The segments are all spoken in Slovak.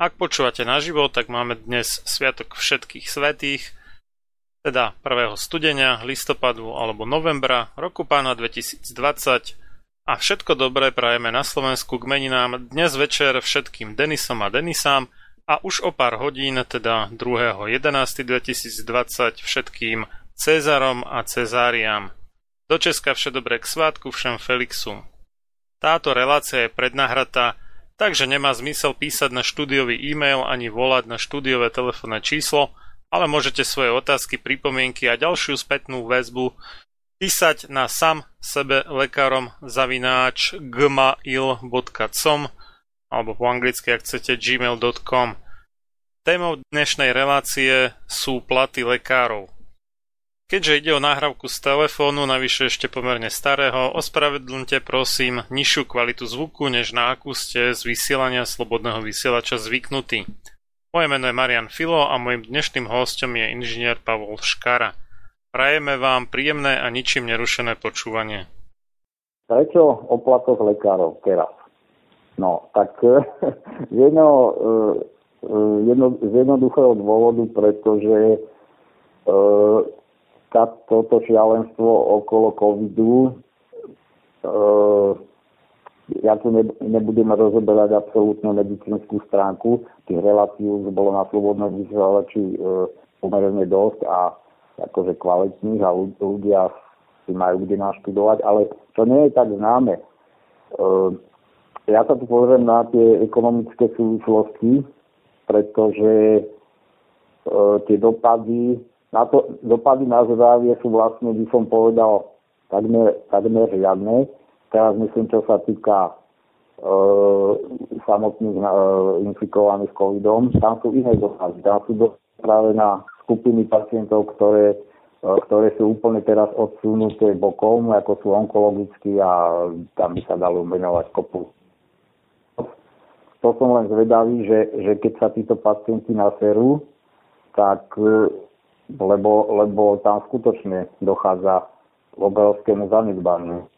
Ak počúvate naživo, tak máme dnes Sviatok všetkých svetých, teda 1. studenia, listopadu alebo novembra roku pána 2020 a všetko dobré prajeme na Slovensku k meninám dnes večer všetkým Denisom a Denisám a už o pár hodín, teda 2.11.2020 všetkým Cezarom a Cezáriám. Do Česka vše dobré k svátku všem Felixu. Táto relácia je prednahratá, takže nemá zmysel písať na štúdiový e-mail ani volať na štúdiové telefónne číslo, ale môžete svoje otázky, pripomienky a ďalšiu spätnú väzbu písať na sam sebe lekárom zavináč gmail.com alebo po anglicky, ak chcete, gmail.com. Témou dnešnej relácie sú platy lekárov. Keďže ide o nahrávku z telefónu, navyše ešte pomerne starého, ospravedlňte prosím nižšiu kvalitu zvuku, než na akú ste z vysielania slobodného vysielača zvyknutí. Moje meno je Marian Filo a mojim dnešným hostom je inžinier Pavol Škara. Prajeme vám príjemné a ničím nerušené počúvanie. Prečo o platoch lekárov teraz? No, tak jedno, eh, jedno, z jednoduchého dôvodu, pretože toto šialenstvo okolo covidu e, ja tu ne, nebudem rozoberať absolútne medicínsku stránku. Tých relácií už bolo na slobodnom vysielači e, pomerne dosť a akože kvalitných a ľudia si majú kde naštudovať, ale to nie je tak známe. E, ja sa tu pozriem na tie ekonomické súvislosti, pretože e, tie dopady na, to, dopady na zdravie sú vlastne, by som povedal, takmer, takmer žiadne Teraz myslím, čo sa týka e, samotných e, infikovaných covidom, tam sú iné dopady. Tam sú dopady práve na skupiny pacientov, ktoré, e, ktoré sú úplne teraz odsunuté bokom, ako sú onkologicky a tam by sa dalo menovať kopu. To som len zvedavý, že, že keď sa títo pacienti naserú, tak e, lebo, lebo tam skutočne dochádza k obrovskému zanedbaniu.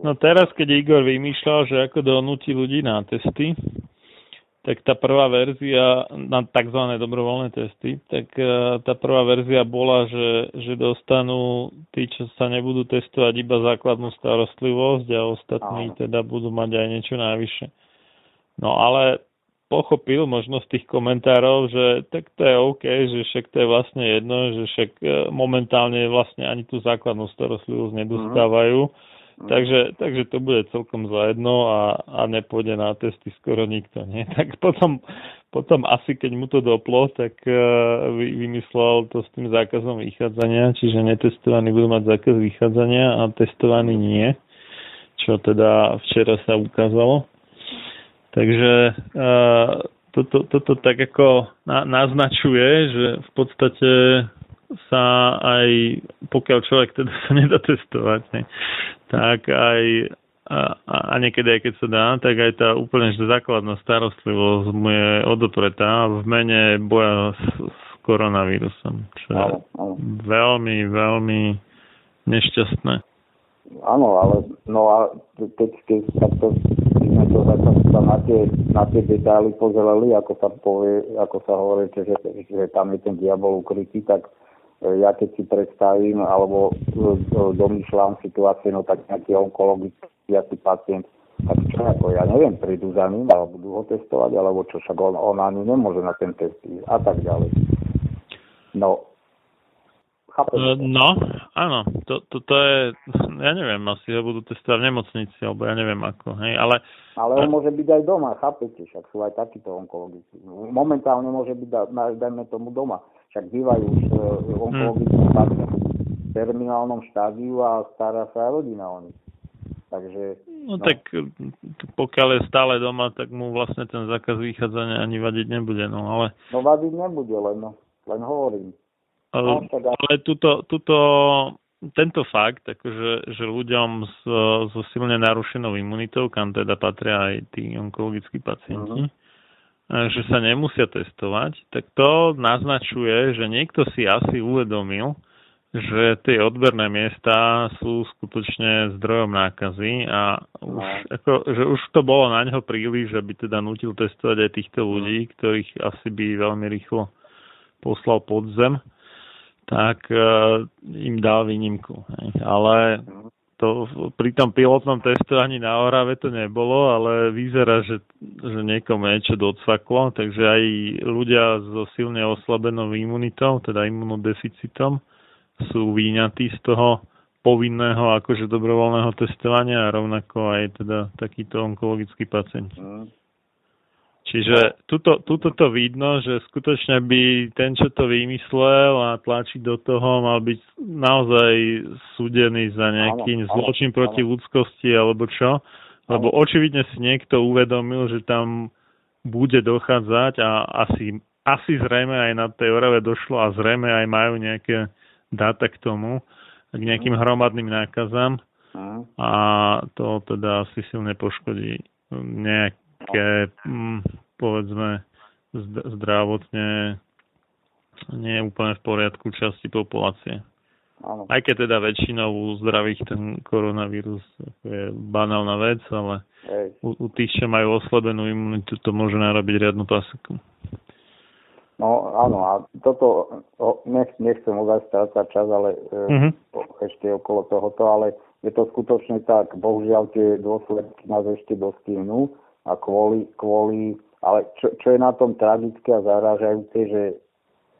No teraz, keď Igor vymýšľal, že ako donúti ľudí na testy, tak tá prvá verzia na tzv. dobrovoľné testy, tak e, tá prvá verzia bola, že, že dostanú tí, čo sa nebudú testovať iba základnú starostlivosť a ostatní teda budú mať aj niečo najvyššie. No ale pochopil možno z tých komentárov, že tak to je OK, že však to je vlastne jedno, že však e, momentálne vlastne ani tú základnú starostlivosť nedostávajú. Mm Mm. Takže, takže to bude celkom za jedno a, a nepôjde na testy skoro nikto. Nie? Tak potom, potom asi keď mu to doplo, tak uh, vy, vymyslel to s tým zákazom vychádzania, čiže netestovaní budú mať zákaz vychádzania a testovaní nie, čo teda včera sa ukázalo. Takže toto, toto tak ako na, naznačuje, že v podstate sa aj, pokiaľ človek teda sa nedá testovať, ne, tak aj a, a niekedy aj keď sa dá, tak aj tá úplne základná starostlivosť mu je odopretá v mene boja s, s koronavírusom, čo je veľmi, veľmi nešťastné. Áno, ale no a keď, keď takto sme to sa na tie, na tie detaily pozreli, ako sa povie, ako sa hovorí, že, že tam je ten diabol ukrytý, tak ja keď si predstavím alebo e, domýšľam situácie, no tak nejaký onkologický asi pacient, tak čo ako, ja neviem, prídu za ním, alebo budú ho testovať, alebo čo, však on, on ani nemôže na ten test ísť a tak ďalej. No, Chápem. E, no, áno, to, to, to je, ja neviem, asi ho budú testovať v nemocnici, alebo ja neviem ako, hej, ale... Ale on môže byť aj doma, chápete, však sú aj takíto onkologici. Momentálne môže byť, dajme tomu doma však bývajú už e, onkologickí hmm. v terminálnom štádiu a stará sa aj rodina o nich. Takže, no, no tak pokiaľ je stále doma, tak mu vlastne ten zákaz vychádzania ani vadiť nebude, no ale... No vadiť nebude, len, len hovorím. Ale, no, teda... ale tuto, tuto, tento fakt, akože, že ľuďom so, so silne narušenou imunitou, kam teda patria aj tí onkologickí pacienti, uh-huh že sa nemusia testovať, tak to naznačuje, že niekto si asi uvedomil, že tie odberné miesta sú skutočne zdrojom nákazy a už, no. ako, že už to bolo na ňo príliš, že by teda nutil testovať aj týchto ľudí, ktorých asi by veľmi rýchlo poslal pod zem, tak uh, im dal výnimku. Ale to pri tom pilotnom testovaní na Orave to nebolo, ale vyzerá, že, že niekomu niečo docvaklo, takže aj ľudia so silne oslabenou imunitou, teda imunodeficitom, sú výňatí z toho povinného akože dobrovoľného testovania a rovnako aj teda takýto onkologický pacienti. Mm. Čiže tuto, tuto to vidno, že skutočne by ten, čo to vymyslel a tlačí do toho, mal byť naozaj súdený za nejaký zločin proti ľudskosti alebo čo. Lebo očividne si niekto uvedomil, že tam bude dochádzať a asi, asi zrejme aj na tej Orave došlo a zrejme aj majú nejaké dáta k tomu, k nejakým hromadným nákazám. A to teda asi silne poškodí nejak, také, mm, povedzme, zdravotne nie je úplne v poriadku časti populácie. Áno. Aj keď teda väčšinou u zdravých ten koronavírus je banálna vec, ale u, u tých, čo majú oslabenú imunitu, to môže narobiť riadnu paseku. No áno, a toto, nech, nechcem uvať strácať čas, ale mm-hmm. ešte okolo tohoto, ale je to skutočne tak, bohužiaľ tie dôsledky nás ešte dostíhnú a kvôli, kvôli ale čo, čo je na tom tragické a zarážajúce, že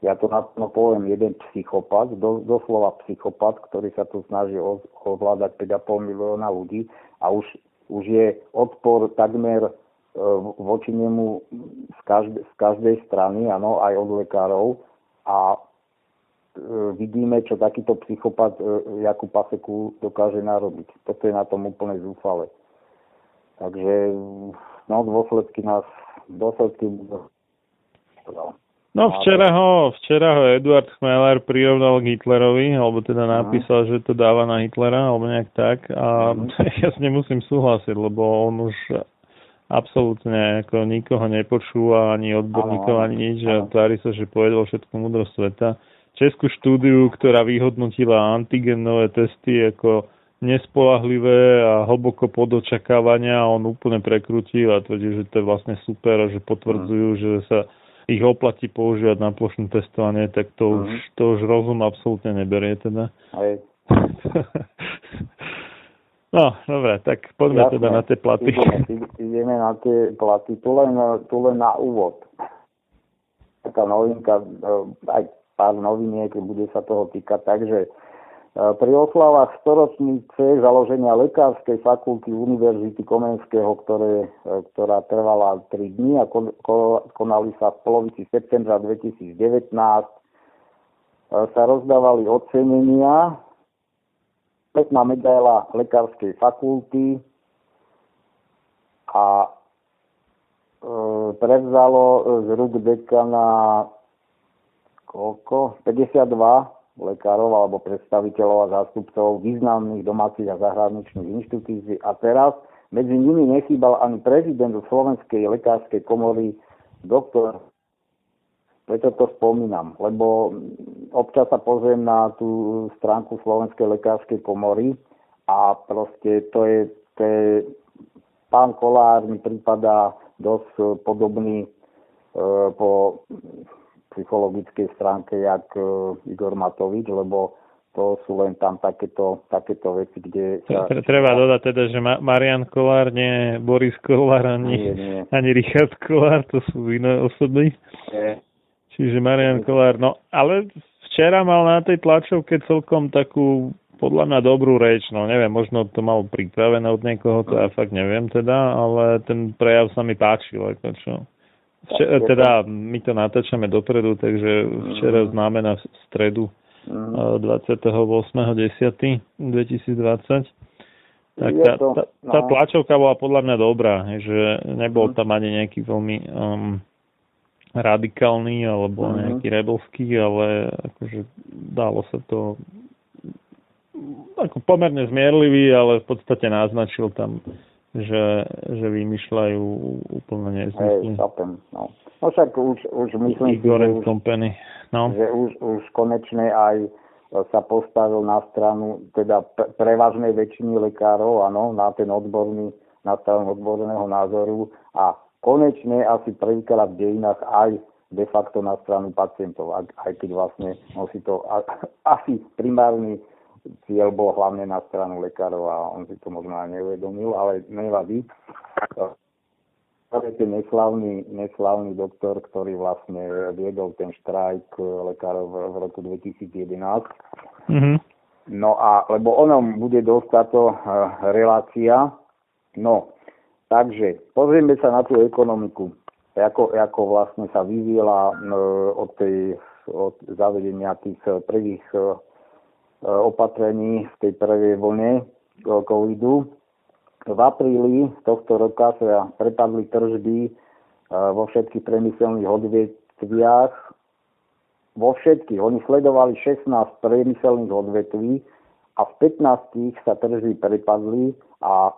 ja to naplno poviem, jeden psychopat, do, doslova psychopat, ktorý sa tu snaží ovládať 5,5 milióna ľudí a už, už je odpor takmer e, voči nemu z, každej, z každej strany, áno, aj od lekárov a e, vidíme, čo takýto psychopat e, Jakub Paseku dokáže narobiť. Toto je na tom úplne zúfale. Takže no, dôsledky nás, dôsledky No včera ho, včera ho Eduard Chmeler prirovnal k Hitlerovi, alebo teda mhm. napísal, že to dáva na Hitlera, alebo nejak tak. A mm. ja s nemusím súhlasiť, lebo on už absolútne ako nikoho nepočúva, ani odborníkov, ani nič. A tvári sa, že povedal všetko múdro sveta. Českú štúdiu, ktorá vyhodnotila antigenové testy ako nespolahlivé a hlboko pod očakávania a on úplne prekrutil a tvrdí, že to je vlastne super a že potvrdzujú, mm. že sa ich oplatí používať na plošné testovanie, tak to, mm. už, to už rozum absolútne neberie teda. Hej. no, dobre, tak poďme Jasne, teda na tie platy. Ideme, ideme na tie platy, tu len, tu len na úvod. Taká novinka, eh, aj pár noviniek, bude sa toho týkať, takže pri oslavách storočnice založenia Lekárskej fakulty Univerzity Komenského, ktoré, e, ktorá trvala 3 dní a konali sa v polovici septembra 2019, e, sa rozdávali ocenenia. Pekná medaila Lekárskej fakulty a e, prevzalo z rúk dekana koľko? 52 lekárov alebo predstaviteľov a zástupcov významných domácich a zahraničných inštitúcií a teraz medzi nimi nechýbal ani prezident Slovenskej lekárskej komory, doktor. Preto to spomínam, lebo občas sa pozriem na tú stránku Slovenskej lekárskej komory a proste to je, to je pán Kolár mi prípada dosť podobný e, po psychologickej stránke, jak e, Igor Matovič, lebo to sú len tam takéto, takéto veci, kde... Sa... Treba dodať teda, že Marian Kolár, nie Boris Kolár, ani, nie, nie. ani Richard Kolár, to sú iné osoby. Nie. Čiže Marian Kolár, no ale včera mal na tej tlačovke celkom takú podľa mňa dobrú reč, no neviem, možno to mal pripravené od niekoho, to ja fakt neviem teda, ale ten prejav sa mi páčil, ako čo. Včera, teda my to natáčame dopredu, takže včera mm. znamená stredu mm. 28.10.2020. Tak tá, tá, tá no. tlačovka bola podľa mňa dobrá, že nebol mm. tam ani nejaký veľmi um, radikálny alebo mm. nejaký rebelský, ale akože dalo sa to ako pomerne zmierlivý, ale v podstate naznačil tam že, že vymýšľajú úplne nezmysly. Hej, no. no však už, už myslím, že, už, no. že už, už konečne aj sa postavil na stranu teda prevažnej väčšiny lekárov, áno, na ten odborný, na stranu odborného názoru a konečne asi prvýkrát v dejinách aj de facto na stranu pacientov, aj, aj keď vlastne nosí to asi primárny cieľ bol hlavne na stranu lekárov a on si to možno aj neuvedomil, ale nevadí. To je ten neslavný, neslavný doktor, ktorý vlastne viedol ten štrajk lekárov v roku 2011. Mm-hmm. No a, lebo onom bude dosť táto eh, relácia. No, takže pozrieme sa na tú ekonomiku. Ako, ako vlastne sa vyviela eh, od, tej, od zavedenia tých prvých eh, E, opatrení v tej prvej vlne covidu. V apríli tohto roka sa prepadli tržby e, vo všetkých priemyselných odvetviach. Vo všetkých. Oni sledovali 16 priemyselných odvetví a v 15 sa tržby prepadli a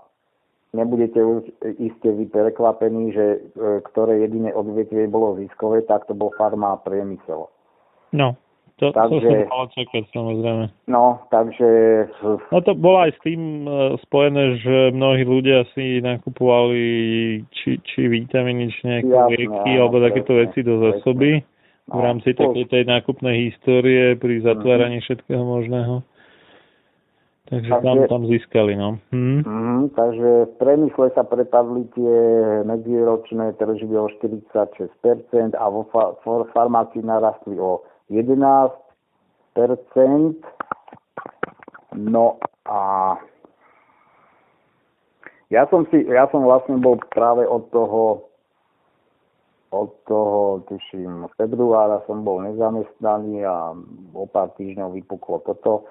nebudete už iste vy prekvapení, že e, ktoré jediné odvetvie bolo ziskové, tak to bol farma a priemysel. No. To, takže, to som čakať, samozrejme. No, takže... No to bolo aj s tým uh, spojené, že mnohí ľudia si nakupovali či, či vitamíny, či nejaké lieky, alebo takéto veci do zásoby no, v rámci takej tej nákupnej histórie pri mhm. zatváraní mm-hmm. všetkého možného. Takže, takže tam, tam získali, no. Hm. Mm, takže v premysle sa prepadli tie medziročné tržby o 46% a vo fa- farmácii narastli o 11 No a ja som si, ja som vlastne bol práve od toho od toho, tuším, februára som bol nezamestnaný a o pár týždňov vypuklo toto.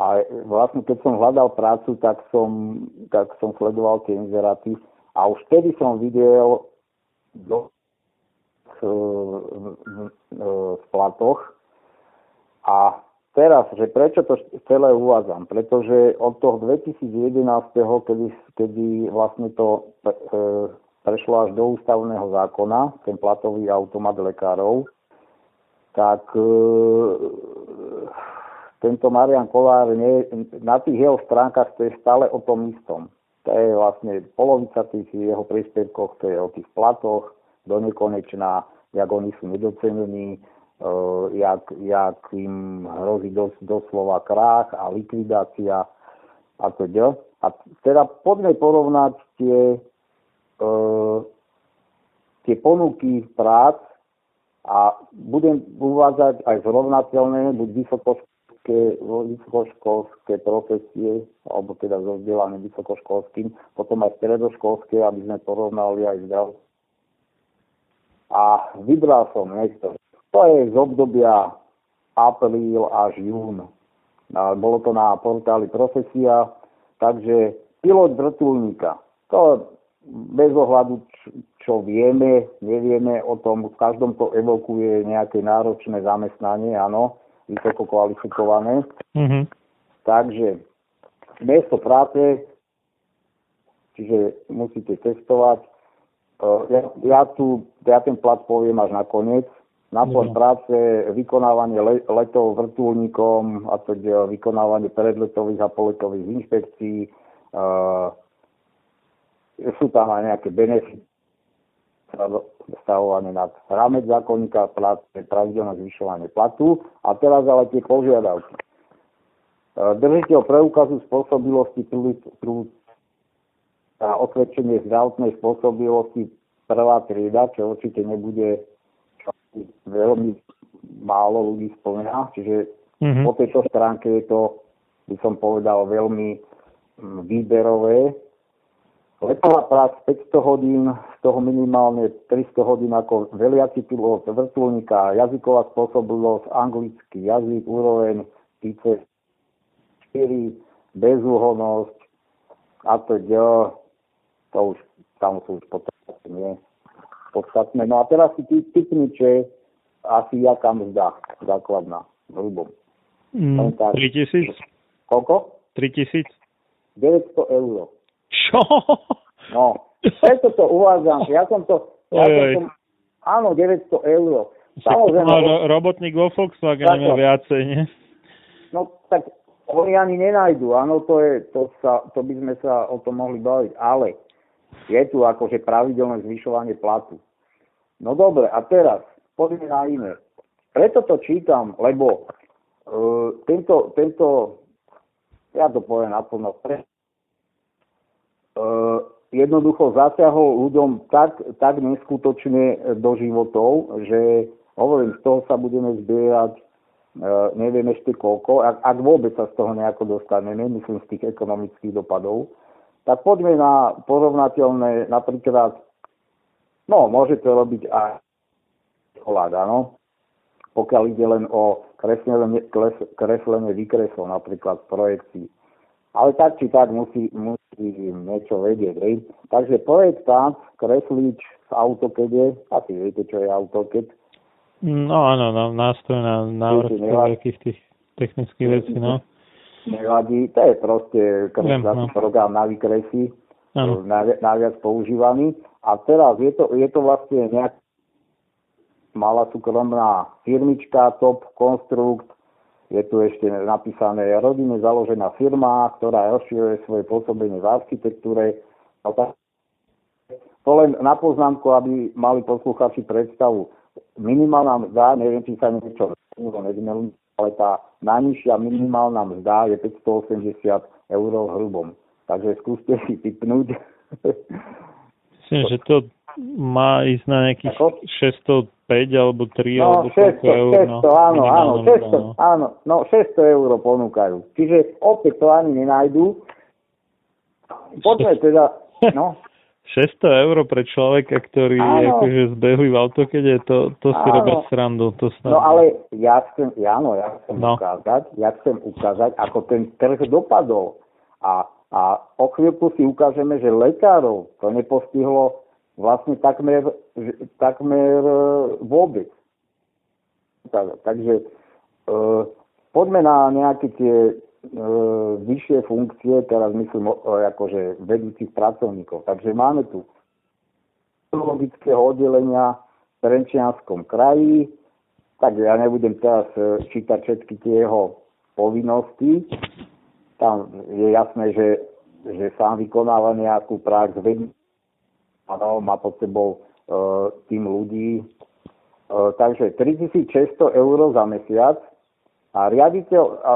A vlastne keď som hľadal prácu, tak som, tak som sledoval tie inzeráty a už vtedy som videl do, v, v, v platoch. A teraz, že prečo to celé uvádzam? Pretože od toho 2011, kedy, kedy vlastne to e, prešlo až do ústavného zákona, ten platový automat lekárov, tak tento Marian Kolár nie, na tých jeho stránkach to je stále o tom istom. To je vlastne polovica tých jeho príspevkov, to je o tých platoch, do nekonečná, jak oni sú nedocenení, uh, jak, jak im hrozí dos, doslova krách a likvidácia a teda. A teda poďme porovnať tie, uh, tie ponuky prác a budem uvádzať aj zrovnateľné, buď vysokoškolské, vysokoškolské profesie, alebo teda so vzdelaným vysokoškolským, potom aj stredoškolské, aby sme porovnali aj zdravotné. A vybral som niektoré. To je z obdobia apríl až jún. A bolo to na portáli Profesia, takže pilot vrtulníka. To bez ohľadu, čo vieme, nevieme o tom, v každom to evokuje nejaké náročné zamestnanie, áno, vysoko kvalifikované. Mm-hmm. Takže miesto práce, čiže musíte testovať. Eh, ja, ja, tu, ja ten plat poviem až na koniec. Mm-hmm. práce, vykonávanie le, letov vrtulníkom, a teda vykonávanie predletových a poletových inšpekcií, uh, sú tam aj nejaké benefity stavované nad rámec zákonníka, pravidelné zvyšovanie platu a teraz ale tie požiadavky. Držiteľ preukazu spôsobilosti a osvedčenie zdravotnej spôsobilosti prvá trieda, čo určite nebude veľmi málo ľudí spomína, čiže mm-hmm. po tejto stránke je to, by som povedal, veľmi výberové, Letová prác 500 hodín, z toho minimálne 300 hodín ako veliaci pilot vrtulníka, jazyková spôsobilosť, anglický jazyk, úroveň IC 4, bezúhonosť a to to už, tam sú už podstatné, nie, podstatné. No a teraz si ty, typni, čo je asi jaká mzda základná, hrubom. Mm, 3000? Koľko? 3000? 900 eur. Čo? No, preto to uvádzam. Ja som to... Ja som, áno, 900 eur. Samozrejme. Ro- robotník vo Volkswagen má viacej, nie? No, tak oni ani nenajdu. Áno, to, je, to, sa, to by sme sa o tom mohli baviť. Ale je tu akože pravidelné zvyšovanie platu. No dobre, a teraz poďme na iné. Preto to čítam, lebo uh, tento, tento, ja to poviem naplno, pre, Eh, jednoducho zasiahol ľuďom tak, tak neskutočne do životov, že hovorím, z toho sa budeme zbierať uh, neviem ešte koľko, ak, ak vôbec sa z toho nejako dostaneme, myslím z tých ekonomických dopadov, tak poďme na porovnateľné, napríklad, no môžete robiť aj kolák, áno, pokiaľ ide len o kreslenie, kreslenie výkresov, napríklad projekcií. Ale tak či tak musí, musí niečo vedieť. Hej. Takže projektant, kreslič v AutoCADe, asi viete, čo je AutoCAD. No áno, no, nástroj na návrh veľkých tých technických vecí, no. Nevadí, to je proste kreslací no. program na vykresy, najviac používaný. A teraz je to, je to vlastne nejak malá súkromná firmička, Top Construct, je tu ešte napísané rodine založená firma, ktorá rozširuje svoje pôsobenie v architektúre. No to len na poznámku, aby mali posluchači predstavu. Minimálna mzda, neviem, či sa niečo nezmenilo, ale tá najnižšia minimálna mzda je 580 eur v hrubom. Takže skúste si typnúť. Myslím, že to má ísť na nejakých Ako? 600 5 alebo 3 no, alebo 600, eur. 600, no, áno, áno, 600, no. áno, no 600 eur ponúkajú. Čiže opäť to ani nenájdú. Poďme teda, no. 600 eur pre človeka, ktorý áno. je akože zbehlý v autokede, to, to si robí srandu. To snad... No ale ja chcem, áno, ja chcem no. ukázať, ja chcem ukázať, ako ten trh dopadol. A, a o chvíľku si ukážeme, že lekárov to nepostihlo vlastne takmer, takmer e, vôbec. Tak, takže e, poďme na nejaké tie vyššie funkcie, teraz myslím akože vedúcich pracovníkov. Takže máme tu logického oddelenia v Trenčianskom kraji, tak ja nebudem teraz e, čítať všetky tie jeho povinností. Tam je jasné, že, že sám vykonáva nejakú prax, áno, má pod sebou uh, tým ľudí. Uh, takže 3600 eur za mesiac a riaditeľ, a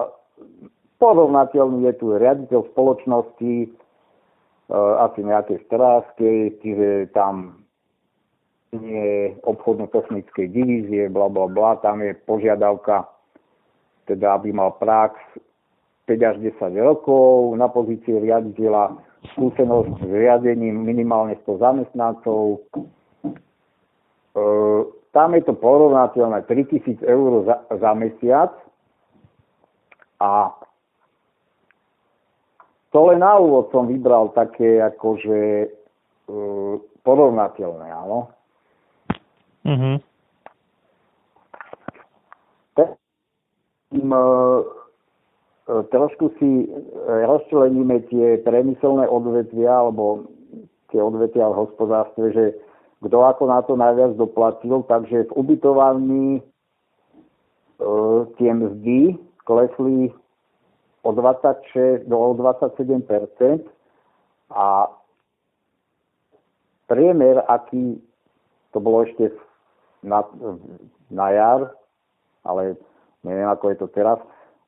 porovnateľný je tu riaditeľ spoločnosti uh, asi nejakej strávskej, čiže tam nie obchodno-technickej divízie, bla bla bla, tam je požiadavka, teda aby mal prax 5 až 10 rokov na pozícii riaditeľa, skúsenosť s riadením minimálne 100 zamestnancov. E, tam je to porovnateľné 3000 eur za, za mesiac a to len na úvod som vybral také akože e, porovnateľné, áno. Mm-hmm. Tým, e, trošku si rozčleníme tie priemyselné odvetvia alebo tie odvetvia v hospodárstve, že kto ako na to najviac doplatil, takže v ubytovaní e, tie mzdy klesli o 26 do 27% a priemer, aký to bolo ešte na, na jar, ale neviem ako je to teraz,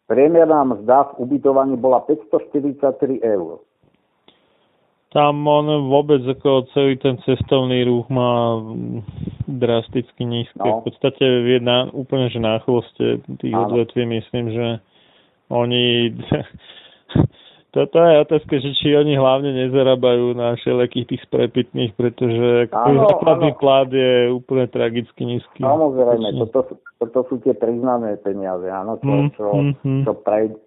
priemerná mzda v ubytovaní bola 543 eur. Tam on vôbec ako celý ten cestovný ruch má drasticky nízke. No. V podstate je na, úplne že na chvoste tých odvetví myslím, že oni toto je otázka, že či oni hlavne nezarábajú na všelijakých tých sprepitných, pretože základný plat je úplne tragicky nízky. Samozrejme, toto, toto sú tie priznané peniaze, áno, čo, mm, čo, mm, mm. čo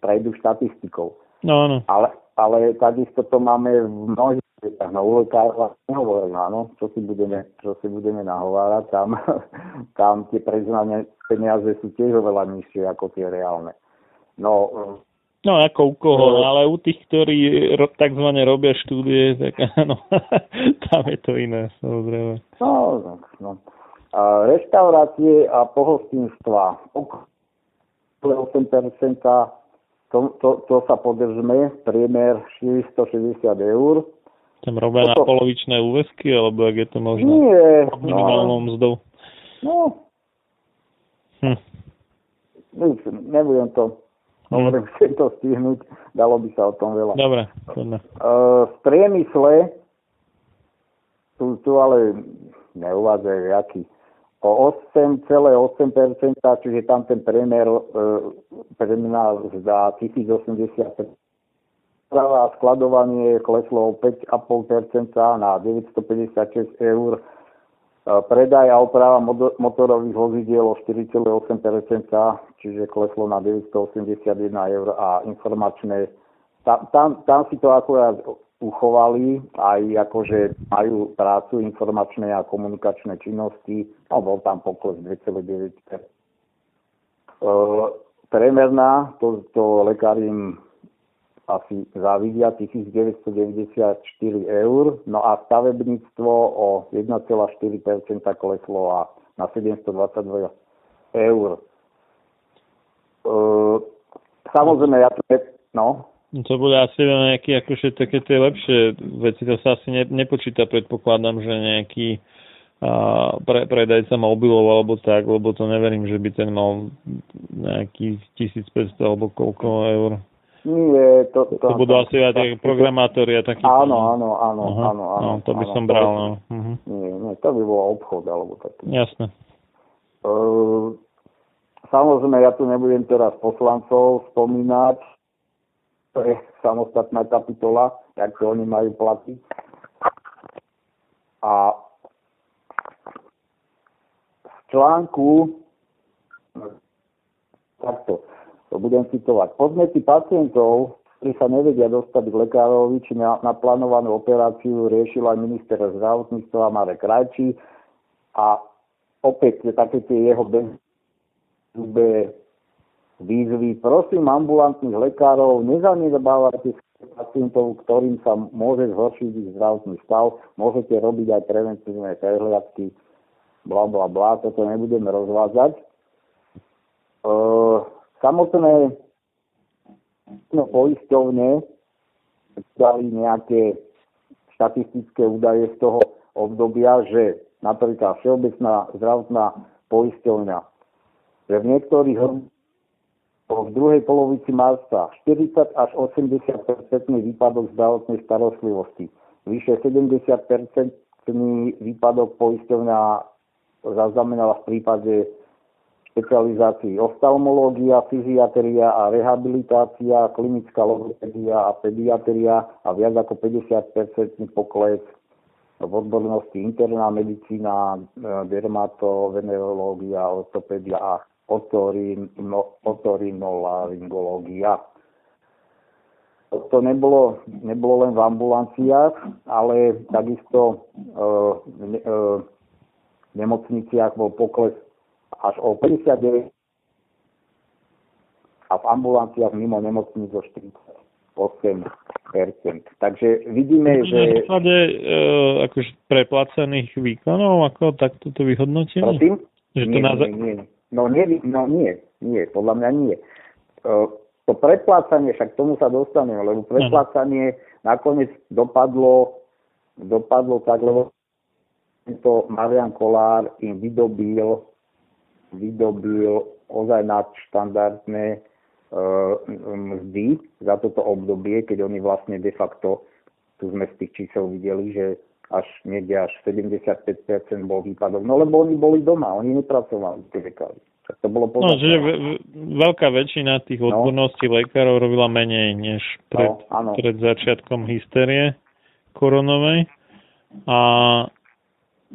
prejdú štatistikou. No, áno. Ale, ale takisto to máme v mnohých veciach. No nehovorím, áno, čo si budeme, čo si budeme nahovárať, tam, tam tie priznané peniaze sú tiež oveľa nižšie ako tie reálne. No, No ako u koho, no. ale u tých, ktorí ro, takzvané robia štúdie, tak áno, tam je to iné, samozrejme. No, no. A reštaurácie a pohostinstva, 8%, to, to, to sa podržme, priemer 460 eur. Tam robia Toto... na polovičné úvesky, alebo ak je to možné? Nie. Minimálnou no, mzdou. No. Hm. Nebudem to Hovorím, chcem to stihnúť, dalo by sa o tom veľa. Dobre, poďme. v priemysle, tu, tu ale neuvádzajú aký, o 8,8%, čiže tam ten priemer e, pre mňa zdá 1080 a skladovanie kleslo o 5,5% na 956 eur Predaj a oprava motorových vozidiel o 4,8%, čiže kleslo na 981 eur a informačné. Tam, tam, tam si to akurát uchovali, aj akože majú prácu informačné a komunikačné činnosti, no bol tam pokles 2,9%. E, premerná, to, to lekár asi závidia 1994 eur, no a stavebníctvo o 1,4% kleslo a na 722 eur. E, samozrejme, ja to je, no. To bude asi nejaké akože také tie lepšie veci, to sa asi ne, nepočíta, predpokladám, že nejaký a pre, predajca mobilov alebo tak, lebo to neverím, že by ten mal nejakých 1500 alebo koľko eur. Nie, to... To, to budú asi aj tie programátori a takí. Áno, áno, áno, uh-huh. áno, áno. No, to by áno, som bral, no. Uh-huh. Nie, nie, to by bol obchod alebo taký. Jasné. Uh, samozrejme, ja tu nebudem teraz poslancov spomínať, to je samostatná kapitola, jak to oni majú platiť. A z článku takto to budem citovať. Podnety pacientov, ktorí sa nevedia dostať k lekárovi, či na, na plánovanú operáciu riešil aj minister zdravotníctva Marek Rajčí a opäť také tie jeho bezúbe výzvy. Prosím ambulantných lekárov, nezanedbávajte pacientov, ktorým sa môže zhoršiť ich zdravotný stav. Môžete robiť aj preventívne prehliadky, bla bla bla, toto nebudeme rozvádzať. Uh, Samotné no, poisťovne dali nejaké štatistické údaje z toho obdobia, že napríklad Všeobecná zdravotná poisťovňa, že v niektorých v druhej polovici marca 40 až 80% výpadok zdravotnej starostlivosti. Vyše 70% výpadok poisťovňa zaznamenala v prípade špecializácií oftalmológia, fyziatria a rehabilitácia, klinická logopedia a pediatria a viac ako 50 pokles v odbornosti interná medicína, dermatovenerológia, ortopédia a otorinolaryngológia. To nebolo, nebolo len v ambulanciách, ale takisto e, e, v nemocniciach bol pokles až o 59 a v ambulanciách mimo nemocnic o 48 Takže vidíme, že... Na základe e, akože preplacených výkonov, ako takto to vyhodnotíme? Prosím? Že nie, to na... nie, nie, No nie, no nie, nie, podľa mňa nie. To preplácanie, však tomu sa dostaneme, lebo preplácanie nakoniec dopadlo, dopadlo tak, lebo to Marian Kolár im vydobil, vydobil ozaj nadštandardné mzdy za toto obdobie, keď oni vlastne de facto, tu sme z tých čísel videli, že až niekde až 75% bol výpadok. No lebo oni boli doma, oni nepracovali, tí lekári. To bolo no, že v- veľká väčšina tých no. odborností no. lekárov robila menej než pred, no, pred začiatkom hysterie koronovej. A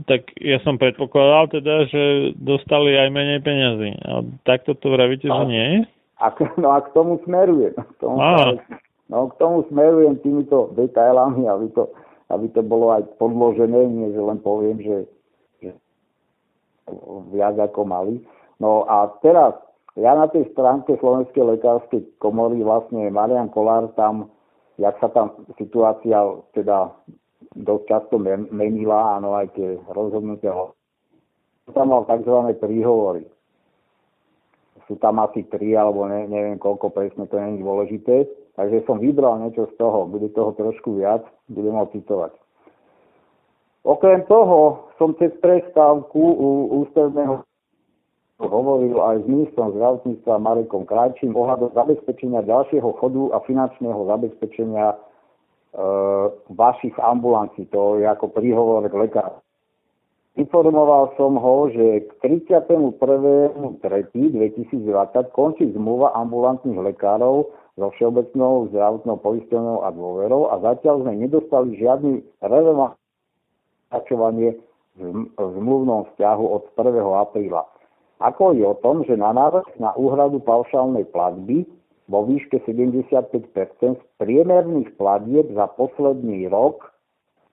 tak ja som predpokladal teda, že dostali aj menej peňazí. A takto to vravíte, a, že nie je? A, no a k tomu smerujem. K tomu, no k tomu smerujem týmito detailami, aby to aby to bolo aj podložené, nie že len poviem, že, že viac ako mali. No a teraz, ja na tej stránke Slovenskej lekárskej komory vlastne Marian Kolár tam, jak sa tam situácia teda dosť často menila, áno, aj tie rozhodnutia, tam mal tzv. príhovory. Sú tam asi tri, alebo ne, neviem koľko presne, to je dôležité Takže som vybral niečo z toho, bude toho trošku viac, budem ho citovať. Okrem toho som cez prestávku u ústredného hovoril aj s ministrom zdravotníctva Marekom Krajčím ohľadom zabezpečenia ďalšieho chodu a finančného zabezpečenia vašich ambulancií. To je ako príhovor k lekáru. Informoval som ho, že k 31.3.2020 končí zmluva ambulantných lekárov so Všeobecnou zdravotnou poisťovňou a dôverou a zatiaľ sme nedostali žiadny relevantný v zmluvnom vzťahu od 1. apríla. Ako je o tom, že na návrh na úhradu paušálnej platby vo výške 75 z priemerných platieb za posledný rok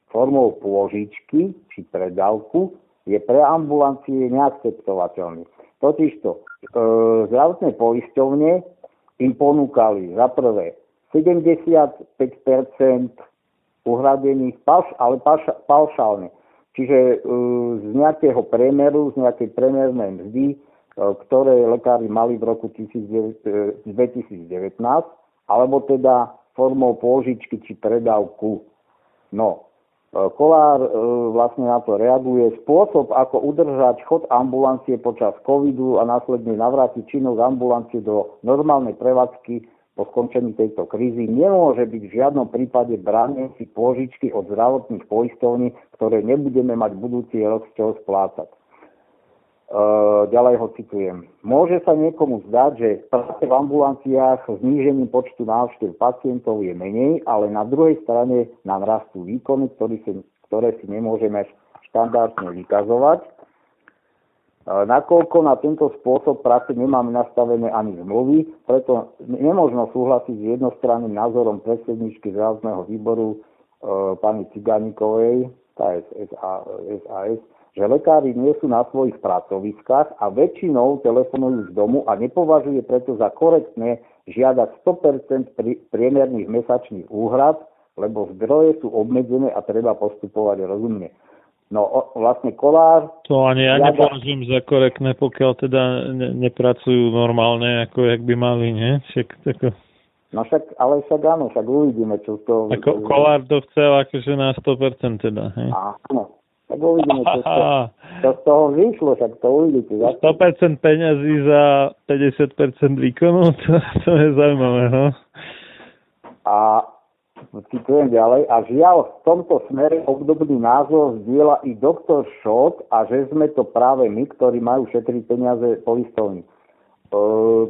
formou pôžičky či predávku je pre ambulancie neakceptovateľný. Totižto e, zdravotné poisťovne im ponúkali za prvé 75% uhradených, ale paušálne. Čiže e, z nejakého priemeru, z nejakej priemernej mzdy, ktoré lekári mali v roku 2019, alebo teda formou pôžičky či predávku. No, e, Kolár vlastne na to reaguje. Spôsob, ako udržať chod ambulancie počas covidu a následne navrátiť činnosť ambulancie do normálnej prevádzky po skončení tejto krízy nemôže byť v žiadnom prípade bráne si pôžičky od zdravotných poistovní, ktoré nebudeme mať budúci rok z čoho splácať. E, ďalej ho citujem. Môže sa niekomu zdať, že práce v ambulanciách znížením počtu návštev pacientov je menej, ale na druhej strane nám rastú výkony, ktoré si, ktoré si nemôžeme štandardne vykazovať Nakoľko na tento spôsob práce nemáme nastavené ani zmluvy, preto nemôžno súhlasiť s jednostranným názorom predsedničky zdravotného výboru e, pani Ciganikovej, SAS, že lekári nie sú na svojich pracoviskách a väčšinou telefonujú z domu a nepovažuje preto za korektné žiadať 100% priemerných mesačných úhrad, lebo zdroje sú obmedzené a treba postupovať rozumne. No vlastne Kolár... To ani ja žiada... nepovažujem za korektné, pokiaľ teda ne, nepracujú normálne, ako jak by mali, nie? Však, tako... No však, ale však áno, však uvidíme, čo to... Ako Kolár to chcel akože na 100% teda, hej? Áno, tak uvidíme, čo, to, čo z toho vyšlo, však to uvidíte. 100% peňazí za 50% výkonu, to, to je zaujímavé, no. A citujem ďalej, a žiaľ v tomto smere obdobný názor zdieľa i doktor Šot a že sme to práve my, ktorí majú šetriť peniaze poistovní.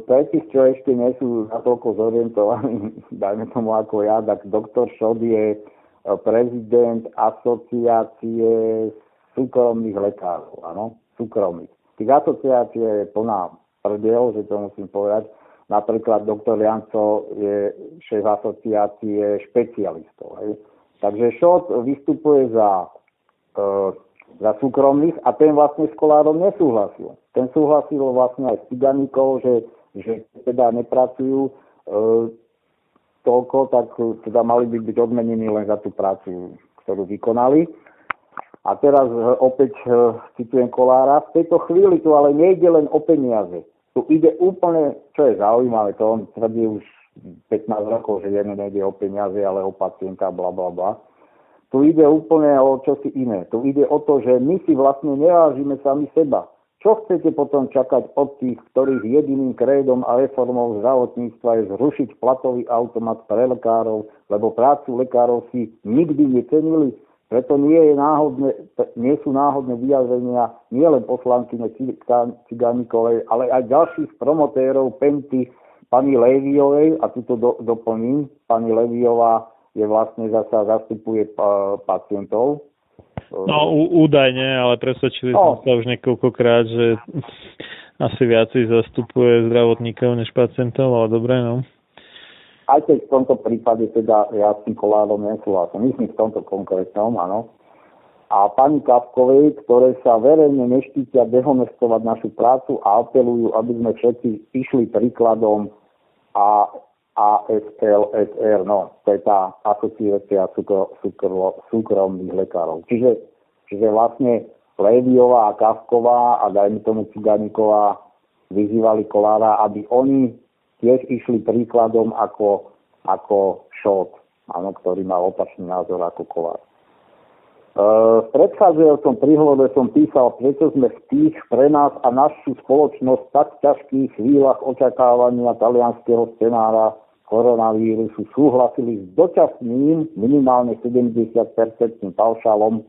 Pre tých, čo ešte nie sú natoľko zorientovaní, dajme tomu ako ja, tak doktor Šod je prezident asociácie súkromných lekárov, áno, súkromných. Tých asociácií je plná prdel, že to musím povedať. Napríklad doktor Janco je šéf asociácie špecialistov. Hej. Takže Šot vystupuje za e, za súkromných a ten vlastne s kolárom nesúhlasil. Ten súhlasil vlastne aj s ciganíkov, že, že teda nepracujú e, toľko, tak teda mali by byť odmenení len za tú prácu, ktorú vykonali. A teraz e, opäť e, citujem Kolára, v tejto chvíli tu ale nejde len o peniaze. Tu ide úplne, čo je zaujímavé, to on tvrdí už 15 rokov, že jedno nejde o peniaze, ale o pacienta, bla bla bla. Tu ide úplne o čosi iné. Tu ide o to, že my si vlastne nevážime sami seba. Čo chcete potom čakať od tých, ktorých jediným krédom a reformou zdravotníctva je zrušiť platový automat pre lekárov, lebo prácu lekárov si nikdy necenili? Preto nie, je náhodné, nie sú náhodné vyjadrenia nielen poslankyne Cigánikovej, ale aj ďalších promotérov Penty, pani Leviovej, a tu to do, doplním, pani Leviová je vlastne zasa zastupuje pacientov. No údajne, ale presvedčili no. sme sa už niekoľkokrát, že asi viacej zastupuje zdravotníkov než pacientov, ale dobre, no. Aj keď v tomto prípade teda ja s tým kolárom nesúhlasím. Myslím v tomto konkrétnom, áno. A pani Kapkovej, ktoré sa verejne neštítia dehonestovať našu prácu a apelujú, aby sme všetci išli príkladom a ASLSR, no, to je tá asociácia súkromných lekárov. Čiže, čiže vlastne Léviová a Kavková a dajme tomu Ciganíková vyzývali Kolára, aby oni tiež išli príkladom ako, ako Šot, áno, ktorý má opačný názor ako Kolár. V predchádzajúcom príhovore som písal, prečo sme v tých pre nás a našu spoločnosť tak ťažkých chvíľach očakávania talianského scenára koronavírusu súhlasili s dočasným minimálne 70% paušálom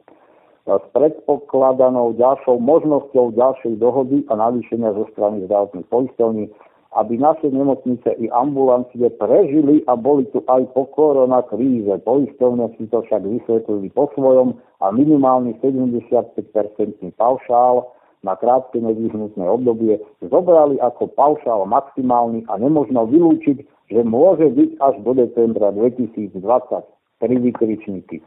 s predpokladanou ďalšou možnosťou ďalšej dohody a navýšenia zo strany zdravotných poistovní, aby naše nemocnice i ambulancie prežili a boli tu aj po korona kríze. Poistovne si to však vysvetlili po svojom a minimálny 75% paušál na krátke nevyhnutné obdobie zobrali ako paušál maximálny a nemožno vylúčiť, že môže byť až do decembra 2020 pri vykričníky.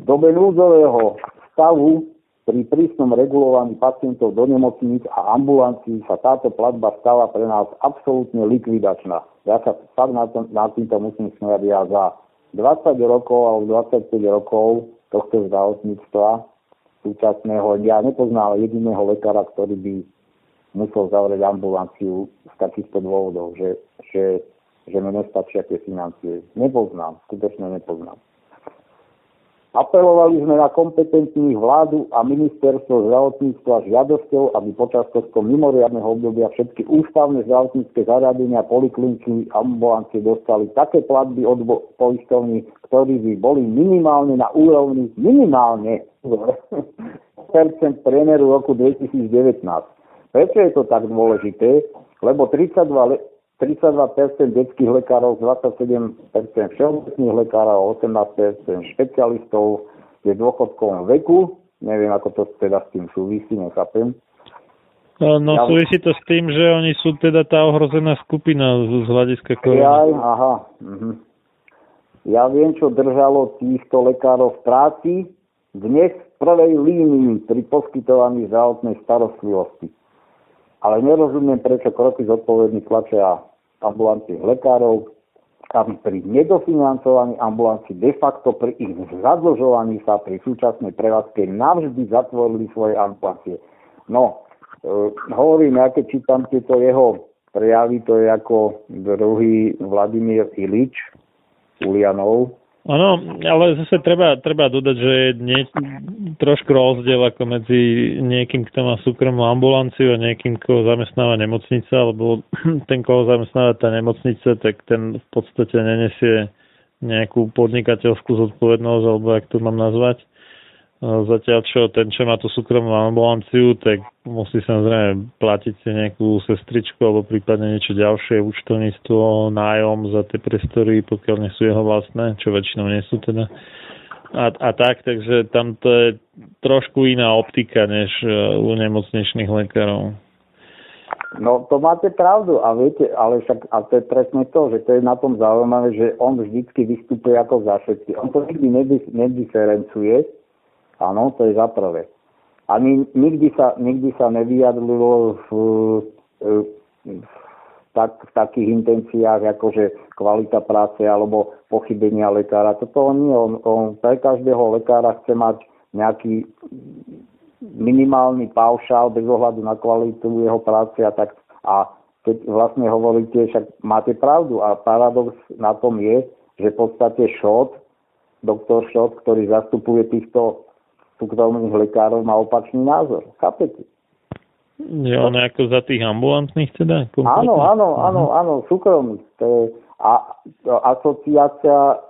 V dobe núdzového stavu pri prísnom regulovaní pacientov do nemocníc a ambulancií sa táto platba stala pre nás absolútne likvidačná. Ja sa fakt na, na týmto musím smiať. Ja za 20 rokov alebo 25 rokov tohto zdravotníctva súčasného, ja nepoznám jediného lekára, ktorý by musel zavrieť ambulanciu z takýchto dôvodov, že, že, že mi nestačia tie financie. Nepoznám, skutočne nepoznám. Apelovali sme na kompetentných vládu a ministerstvo zdravotníctva žiadosťou, aby počas tohto mimoriadného obdobia všetky ústavné zdravotnícke zariadenia, polikliniky ambulancie dostali také platby od poistovní, ktorí by boli minimálne na úrovni, minimálne percent priemeru roku 2019. Prečo je to tak dôležité? Lebo 32 32% detských lekárov, 27% všeobecných lekárov, 18% špecialistov je v dôchodkovom veku. Neviem, ako to teda s tým súvisí, nechápem. No, no ja, súvisí to s tým, že oni sú teda tá ohrozená skupina z, hľadiska korona. aha. Mhm. Ja viem, čo držalo týchto lekárov v práci dnes v prvej línii pri poskytovaní zdravotnej starostlivosti. Ale nerozumiem, prečo kroky zodpovední tlačia ambulancií lekárov, aby pri nedofinancovaní ambulancií de facto pri ich zadlžovaní sa pri súčasnej prevádzke navždy zatvorili svoje ambulancie. No, e, hovorím, ja keď čítam tieto jeho prejaví, to je ako druhý Vladimír Ilič, Ulianov, Áno, ale zase treba, treba dodať, že je nie, trošku rozdiel ako medzi niekým, kto má súkromnú ambulanciu a niekým, koho zamestnáva nemocnica, lebo ten, koho zamestnáva tá nemocnica, tak ten v podstate nenesie nejakú podnikateľskú zodpovednosť, alebo ak to mám nazvať. Zatiaľ čo ten, čo má tú súkromnú ambulanciu, tak musí samozrejme platiť si nejakú sestričku alebo prípadne niečo ďalšie, účtovníctvo, nájom za tie priestory, pokiaľ nie sú jeho vlastné, čo väčšinou nie sú teda. A, a tak, takže tam to je trošku iná optika než e, u nemocničných lekárov. No to máte pravdu a viete, ale však a to je presne to, že to je na tom zaujímavé, že on vždycky vystupuje ako za všetky. On to nikdy nediferencuje, Áno, to je za prvé. Ani nikdy sa, nikdy sa nevyjadrilo v, v, v, tak, v takých intenciách, ako že kvalita práce alebo pochybenia lekára. Toto on nie. On, on pre každého lekára chce mať nejaký minimálny paušál bez ohľadu na kvalitu jeho práce a tak. A keď vlastne hovoríte, však máte pravdu a paradox na tom je, že v podstate Šot, doktor Šot, ktorý zastupuje týchto súkromných lekárov má opačný názor. Chápete? Je on ako za tých ambulantných teda? Kompletne? Áno, áno, áno, áno, súkromných. To je a, asociácia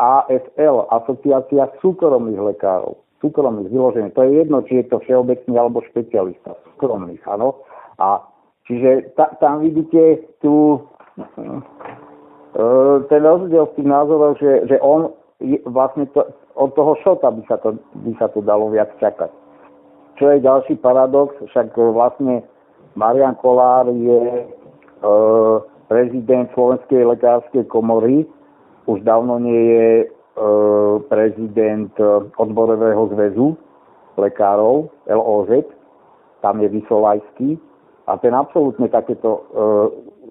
AFL, asociácia súkromných lekárov. Súkromných, vyložených. To je jedno, či je to všeobecný alebo špecialista. Súkromných, áno. A čiže ta, tam vidíte tu e, ten rozdiel v tých názoroch, že, že on vlastne to, od toho šota by sa, to, by sa to dalo viac čakať. Čo je ďalší paradox, však vlastne Marian Kolár je e, prezident Slovenskej lekárskej komory, už dávno nie je e, prezident odborového zväzu lekárov, LOZ, tam je Vysolajský a ten absolútne takéto, e,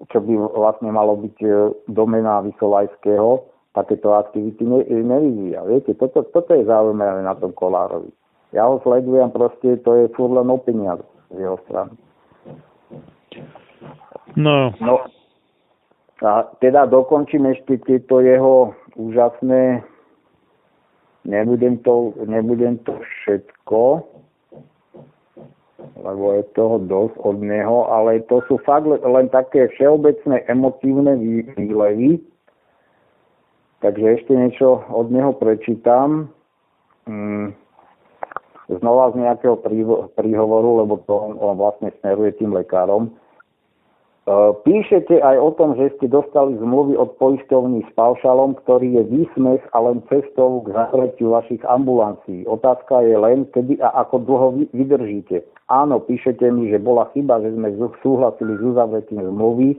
čo by vlastne malo byť e, domena Vysolajského, takéto aktivity ne, nevyvíja. Viete, toto, toto je zaujímavé na tom Kolárovi. Ja ho sledujem, proste to je furt len opinion z jeho strany. No. no. A teda dokončím ešte tieto jeho úžasné, nebudem to, nebudem to všetko, lebo je toho dosť od neho, ale to sú fakt len také všeobecné emotívne výlevy, Takže ešte niečo od neho prečítam. Mm, znova z nejakého príhovoru, lebo to on, vlastne smeruje tým lekárom. E, píšete aj o tom, že ste dostali zmluvy od poisťovní s paušalom, ktorý je výsmech a len cestou k zavretiu vašich ambulancií. Otázka je len, kedy a ako dlho vy, vydržíte. Áno, píšete mi, že bola chyba, že sme súhlasili s uzavretím zmluvy e,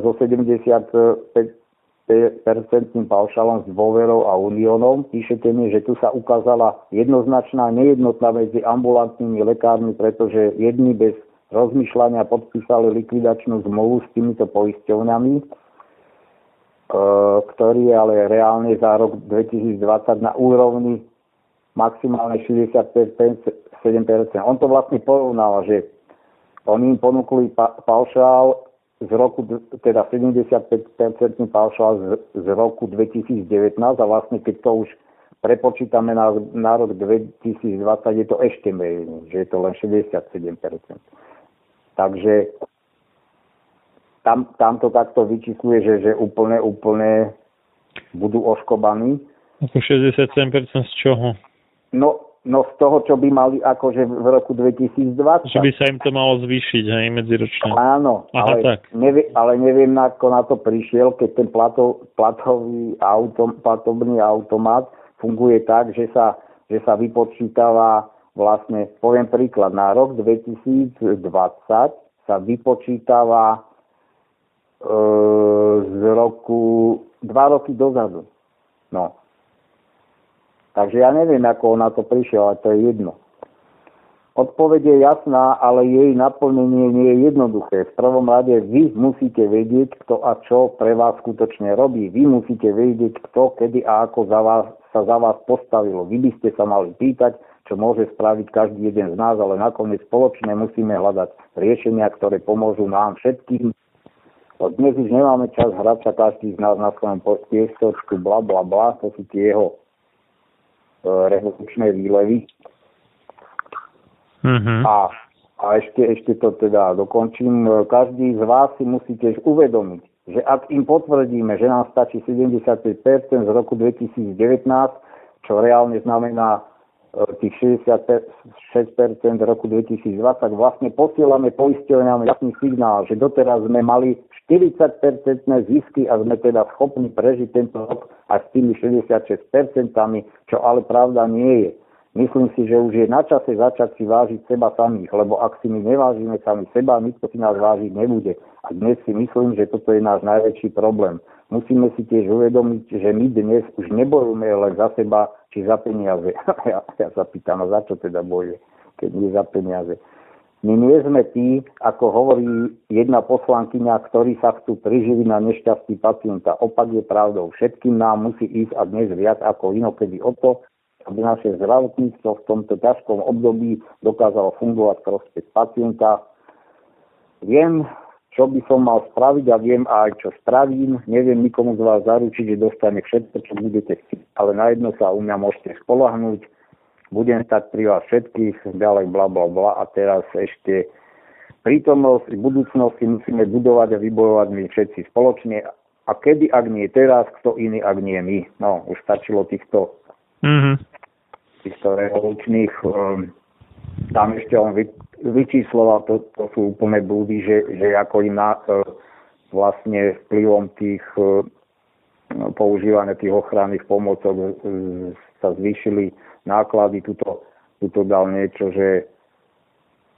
zo 75 percentným paušalom s dôverou a uniónom. Píšete mi, že tu sa ukázala jednoznačná nejednotná medzi ambulantnými lekármi, pretože jedni bez rozmýšľania podpísali likvidačnú zmluvu s týmito poisťovňami, e, ktorý je ale reálne za rok 2020 na úrovni maximálne 65-7%. On to vlastne porovnal, že oni im ponúkli pa- paušál z roku, teda 75% paušál z, z roku 2019 a vlastne keď to už prepočítame na, na rok 2020, je to ešte menej, že je to len 67%. Takže tam, tam to takto vyčísluje, že, že úplne, úplne budú oškobaní. Ako 67% z čoho? No, No z toho, čo by mali akože v roku 2020. Že by sa im to malo zvýšiť, hej, medziročne. Áno, Aha, ale, tak. Nevie, ale neviem, ako na to prišiel, keď ten plato, platový autom, platobný automat funguje tak, že sa, že sa vypočítava vlastne, poviem príklad, na rok 2020 sa vypočítava e, z roku, dva roky dozadu. No, Takže ja neviem, ako on na to prišiel, ale to je jedno. Odpoveď je jasná, ale jej naplnenie nie je jednoduché. V prvom rade vy musíte vedieť, kto a čo pre vás skutočne robí. Vy musíte vedieť, kto, kedy a ako za vás, sa za vás postavilo. Vy by ste sa mali pýtať, čo môže spraviť každý jeden z nás, ale nakoniec spoločne musíme hľadať riešenia, ktoré pomôžu nám všetkým. Dnes už nemáme čas hrať sa každý z nás na svojom piestočku, bla bla bla, to sú tie jeho revolučné výlevy. Mm-hmm. A, a ešte, ešte to teda dokončím. Každý z vás si musí tiež uvedomiť, že ak im potvrdíme, že nám stačí 75% z roku 2019, čo reálne znamená tých 66% roku 2020, vlastne posielame poisťovňam jasný signál, že doteraz sme mali 40% zisky a sme teda schopní prežiť tento rok aj s tými 66%, čo ale pravda nie je. Myslím si, že už je na čase začať si vážiť seba samých, lebo ak si my nevážime sami seba, nikto si nás vážiť nebude. A dnes si myslím, že toto je náš najväčší problém. Musíme si tiež uvedomiť, že my dnes už nebojujeme len za seba či za peniaze. ja, ja sa pýtam, za čo teda bojuje, keď nie za peniaze. My nie sme tí, ako hovorí jedna poslankyňa, ktorí sa chcú priživiť na nešťastí pacienta. Opak je pravdou. Všetkým nám musí ísť a dnes viac ako inokedy o to, aby naše zdravotníctvo v tomto ťažkom období dokázalo fungovať prospech pacienta. Viem, čo by som mal spraviť a viem aj, čo spravím. Neviem nikomu z vás zaručiť, že dostane všetko, čo budete chcieť, ale na jedno sa u mňa môžete spolahnúť. Budem stať pri vás všetkých, ďalej bla bla bla a teraz ešte prítomnosť v budúcnosti musíme budovať a vybojovať my všetci spoločne. A kedy, ak nie teraz, kto iný, ak nie my. No, už stačilo týchto mm-hmm týchto revolučných, um, tam ešte on vy, vyčísloval, to, to sú úplne blúdy, že, že ako im na, uh, vlastne vplyvom tých uh, používania tých ochranných pomocok uh, sa zvýšili náklady. Tuto, tuto dal niečo, že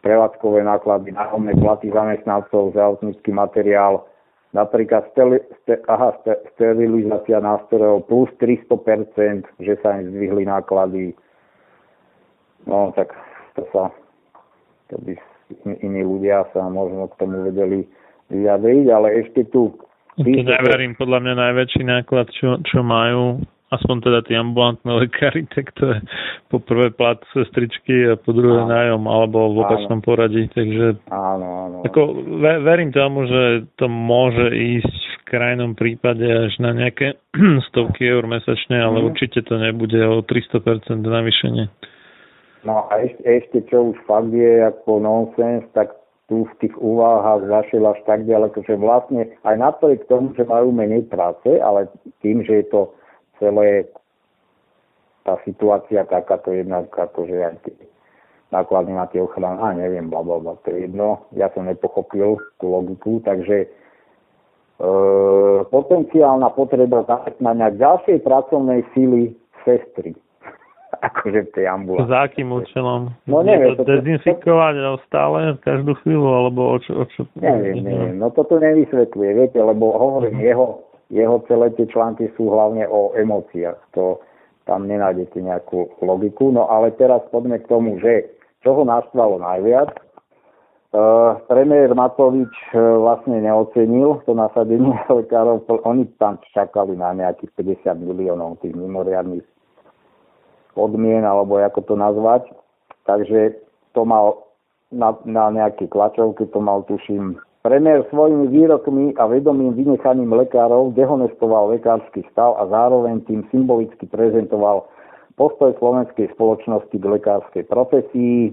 prevádzkové náklady, náhodné platy zamestnancov, zdravotnícky materiál, napríklad steli, ste, aha, sterilizácia nástrojov plus 300%, že sa im zdvihli náklady, No tak to sa, to by iní ľudia sa možno k tomu vedeli vyjadriť, ale ešte tu... To neverím, podľa mňa najväčší náklad, čo, čo majú, aspoň teda tí ambulantné lekári, tak to je po prvé plat sestričky a po druhé áno. nájom, alebo v opačnom poradí, takže áno, áno. Ako, ve, verím tomu, že to môže ísť v krajnom prípade až na nejaké stovky eur mesačne, ale mm. určite to nebude o 300% navýšenie. No a ešte, ešte čo už fakt je ako nonsens, tak tu v tých úvahách zašiel až tak ďaleko, že vlastne aj napriek tomu, že majú menej práce, ale tým, že je to celé tá situácia takáto jedna, akože aj tie náklady na tie ochrany, a neviem, bla, bla, bla, to je jedno, ja som nepochopil tú logiku, takže e, potenciálna potreba zamestnania ďalšej pracovnej síly sestry akože v tej ambulancii. Za akým účelom? No neviem. To dezinfikovať to... stále každú chvíľu, alebo o čo? O čo neviem, neviem. No toto nevysvetľuje, viete, lebo hovorím, uh-huh. jeho, jeho celé tie články sú hlavne o emóciách. To, tam nenájdete nejakú logiku. No ale teraz poďme k tomu, že čo ho naštvalo najviac. Uh, premiér Matovič uh, vlastne neocenil to nasadenie lekárov. Oni tam čakali na nejakých 50 miliónov tých mimoriadných odmien, alebo ako to nazvať. Takže to mal na, na nejaké tlačovky, to mal tuším. Premiér svojimi výrokmi a vedomým vynechaním lekárov dehonestoval lekársky stav a zároveň tým symbolicky prezentoval postoj slovenskej spoločnosti k lekárskej profesii. E,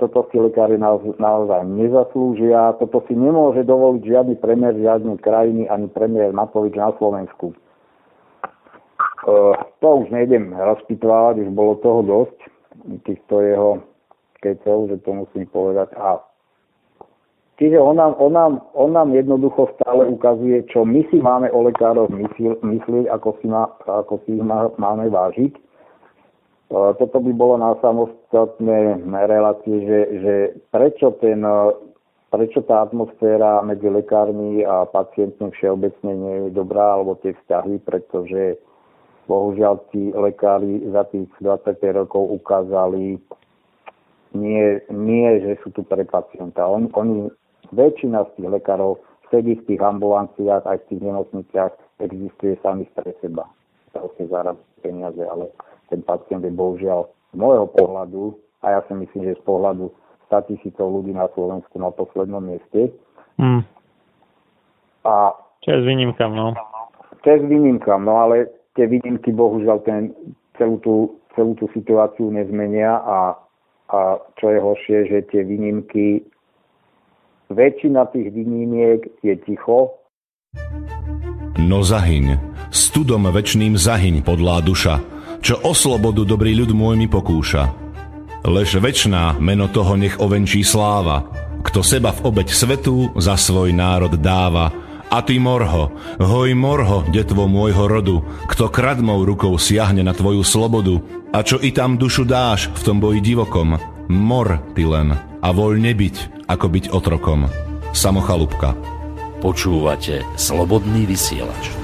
toto si lekári naozaj nezaslúžia. Toto si nemôže dovoliť žiadny premiér žiadnej krajiny ani premiér Matovič na Slovensku. Uh, to už nejdem rozpitvávať, už bolo toho dosť, týchto jeho kecov, že to musím povedať. A čiže on nám, on, nám, on nám jednoducho stále ukazuje, čo my si máme o lekároch myslieť, ako si, má, ako si ich má, máme vážiť. Uh, toto by bolo na samostatné relácie, že, že prečo, ten, prečo tá atmosféra medzi lekármi a pacientmi všeobecne nie je dobrá, alebo tie vzťahy, pretože Bohužiaľ, tí lekári za tých 25 rokov ukázali nie, nie, že sú tu pre pacienta. On, oni, väčšina z tých lekárov sedí v tých ambulanciách, aj v tých nemocniciach, existuje sami pre seba. Proste zarábať peniaze, ale ten pacient je bohužiaľ z môjho pohľadu, a ja si myslím, že z pohľadu 100 tisícov ľudí na Slovensku na poslednom mieste. Mm. A Čas výnimkám, no. Čas výnimkám, no ale tie výnimky bohužiaľ ten, celú, tú, celú tú situáciu nezmenia a, a čo je horšie, že tie výnimky, väčšina tých výnimiek je ticho. No zahyň, studom večným zahyň podlá duša, čo o slobodu dobrý ľud môj mi pokúša. Lež večná meno toho nech ovenčí sláva, kto seba v obeď svetu za svoj národ dáva, a ty morho, hoj morho, detvo môjho rodu, kto kradmou rukou siahne na tvoju slobodu, a čo i tam dušu dáš v tom boji divokom, mor ty len a voľne byť, ako byť otrokom. Samochalúbka. Počúvate Slobodný vysielač.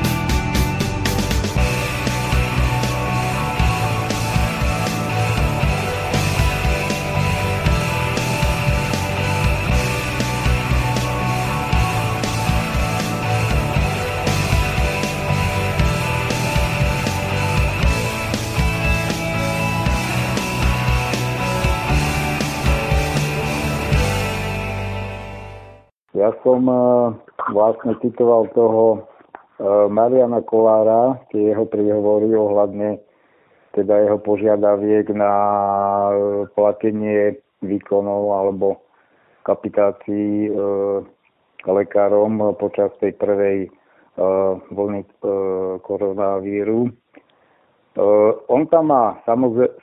Vlastne citoval toho e, Mariana Kolára, tie jeho príhovory ohľadne teda jeho požiadaviek na e, platenie výkonov alebo kapitácií e, lekárom počas tej prvej e, vlny e, koronavíru. E, on tam má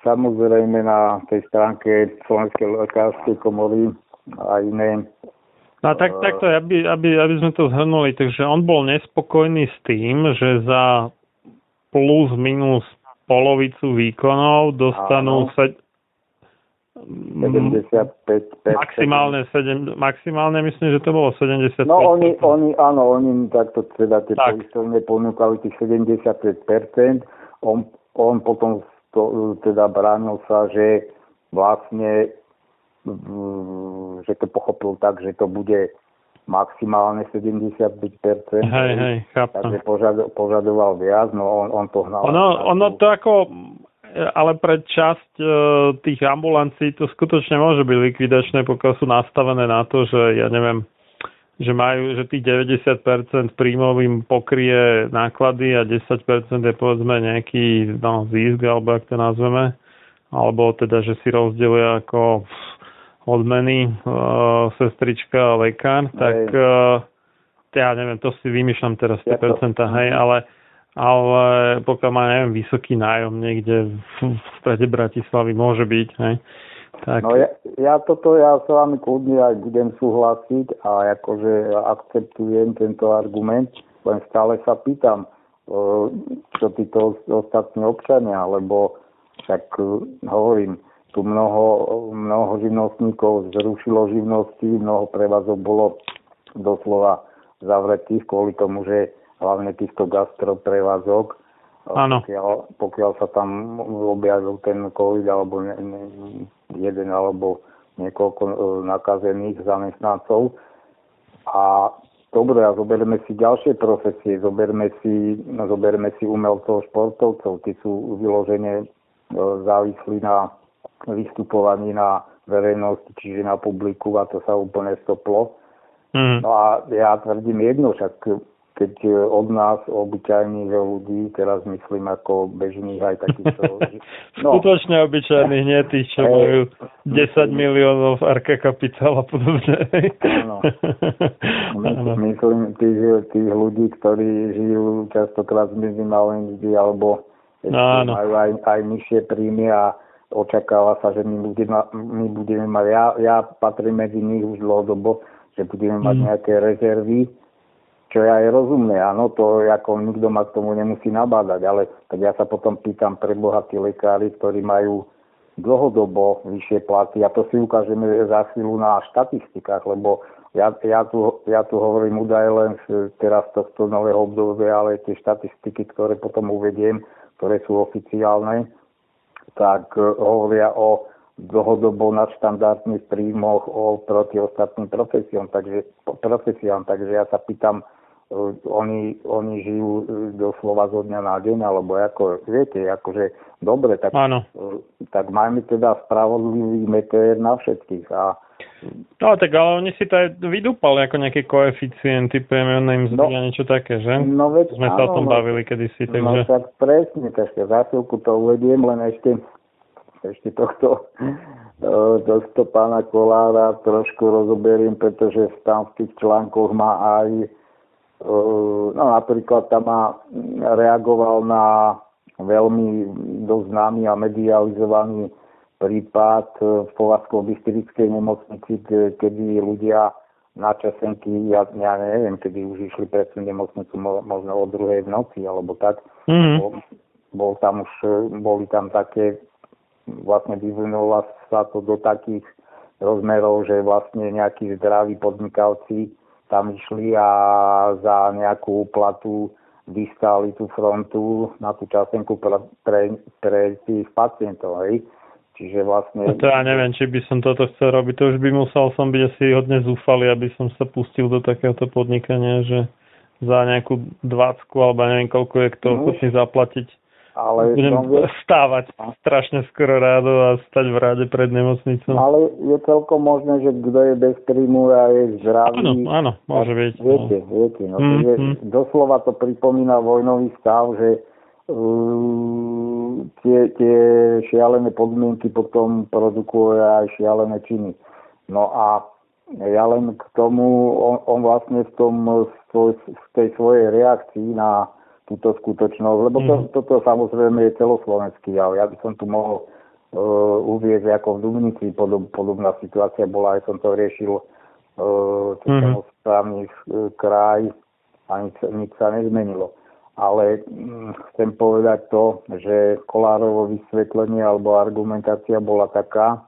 samozrejme na tej stránke Slovenskej lekárskej komory a iné No tak, takto, aby, aby, aby sme to zhrnuli, takže on bol nespokojný s tým, že za plus minus polovicu výkonov dostanú sa, 75 maximálne, 7, maximálne myslím, že to bolo 75 No oni, oni áno, oni takto teda tie tak. poistovne ponúkali tých 75 on, on potom to, teda bránil sa, že vlastne že to pochopil tak, že to bude maximálne 75%. Hej, hej, chápem. Takže požado, požadoval viac, no on, on to hnal. Ono, ono to ako, ale pre časť e, tých ambulancií to skutočne môže byť likvidačné, pokiaľ sú nastavené na to, že ja neviem, že majú, že tých 90% príjmov im pokrie náklady a 10% je povedzme nejaký no, zisk, alebo ak to nazveme, alebo teda, že si rozdelia ako odmeny uh, sestrička a lekár, tak uh, ja neviem, to si vymýšľam teraz tie percentá, hej, ale, ale pokiaľ má, neviem, vysoký nájom niekde v, v strede Bratislavy, môže byť, hej. Tak. No ja, ja toto, ja s vami kľudne aj budem súhlasiť a akože akceptujem tento argument, len stále sa pýtam, uh, čo títo ostatní občania, lebo však uh, hovorím, tu mnoho, mnoho živnostníkov zrušilo živnosti, mnoho prevazov bolo doslova zavretých kvôli tomu, že hlavne týchto gastroprevazok, pokiaľ, pokiaľ sa tam objavil ten COVID alebo ne, ne, jeden alebo niekoľko e, nakazených zamestnancov. A dobre, a zoberme si ďalšie profesie, zoberme si, zoberme si umelcov, športovcov, tí sú vyložene e, závislí na vystupovaní na verejnosti, čiže na publiku a to sa úplne stoplo. Mm. No a ja tvrdím jedno, však keď od nás, obyčajných ľudí, teraz myslím ako bežných aj takýchto... No. Skutočne obyčajných, nie tých, čo hey. majú 10 miliónov arka kapitál a podobne. Áno. myslím tých, tých ľudí, ktorí žijú častokrát z minimálnej mzdy alebo no, majú aj, aj nižšie príjmy a očakáva sa, že my budeme, my budeme mať, ja, ja patrím medzi nich už dlhodobo, že budeme mať mm. nejaké rezervy, čo je aj rozumné, áno, to ako nikto ma k tomu nemusí nabádať, ale tak ja sa potom pýtam pre bohatí lekári, ktorí majú dlhodobo vyššie platy a to si ukážeme za chvíľu na štatistikách, lebo ja, ja, tu, ja tu hovorím údaje len z, teraz tohto nového obdobia, ale tie štatistiky, ktoré potom uvediem, ktoré sú oficiálne, tak e, hovoria o dlhodobo nadštandardných príjmoch o proti ostatným profesiám. Takže, profesiám. Takže ja sa pýtam, e, oni, oni žijú e, doslova zo dňa na deň, alebo ako, viete, akože dobre, tak, Áno. tak majme teda spravodlivý meter na všetkých. A No tak ale oni si to aj vydúpali ako nejaké koeficienty priemernej mzdy no, a niečo také, že? No veď, Sme áno, sa o tom no, bavili kedysi, no takže... No tak presne, takže za chvíľku to uvediem, len ešte, ešte tohto, tohto pána Kolára trošku rozoberiem, pretože tam v tých článkoch má aj no napríklad tam má reagoval na veľmi dosť známy a medializovaný prípad v Povazko-Bystrickej nemocnici, kedy ľudia na časenky, ja, ja neviem, kedy už išli pred tú nemocnicu, možno o druhej v noci, alebo tak. Mm-hmm. Bol, bol tam už, boli tam také, vlastne vyvinulo sa to do takých rozmerov, že vlastne nejakí zdraví podnikavci tam išli a za nejakú platu vystáli tú frontu na tú časenku pre, pre, pre tých pacientov. Hej. Čiže vlastne... To ja neviem, či by som toto chcel robiť. To už by musel som byť asi hodne zúfalý, aby som sa pustil do takéhoto podnikania, že za nejakú dvacku alebo neviem koľko je kto no, ochotný zaplatiť. Ale Budem vie... stávať strašne skoro rádo a stať v ráde pred nemocnicou. Ale je celkom možné, že kto je bez príjmu a je zdravý. Áno, áno, môže byť. Viete, no. viete. No, mm-hmm. Doslova to pripomína vojnový stav, že tie, tie šialené podmienky potom produkujú aj šialené činy. No a ja len k tomu, on, on vlastne v, tom, v tej svojej reakcii na túto skutočnosť, lebo to, mm. toto samozrejme je celoslovenský jav. Ja by som tu mohol uh, uvieť, ako v Dubnici podob, podobná situácia bola, aj som to riešil uh, mm. správny uh, kraj a nič, nič sa nezmenilo ale hm, chcem povedať to, že Kolárovo vysvetlenie alebo argumentácia bola taká,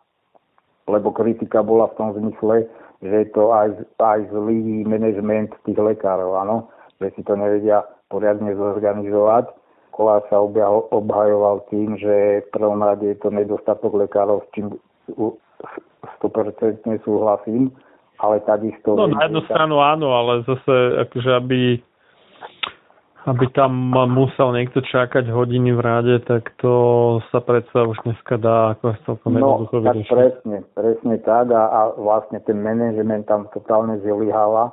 lebo kritika bola v tom zmysle, že je to aj, aj zlý manažment tých lekárov, áno, že si to nevedia poriadne zorganizovať. Kolár sa obhajoval tým, že v prvom rade je to nedostatok lekárov, s čím 100% súhlasím, ale takisto... No na jednu stranu áno, ale zase akože aby aby tam musel niekto čakať hodiny v rade, tak to sa predsa už dneska dá ako celkom no, tak presne, presne tak a, a vlastne ten manažment tam totálne zlyháva.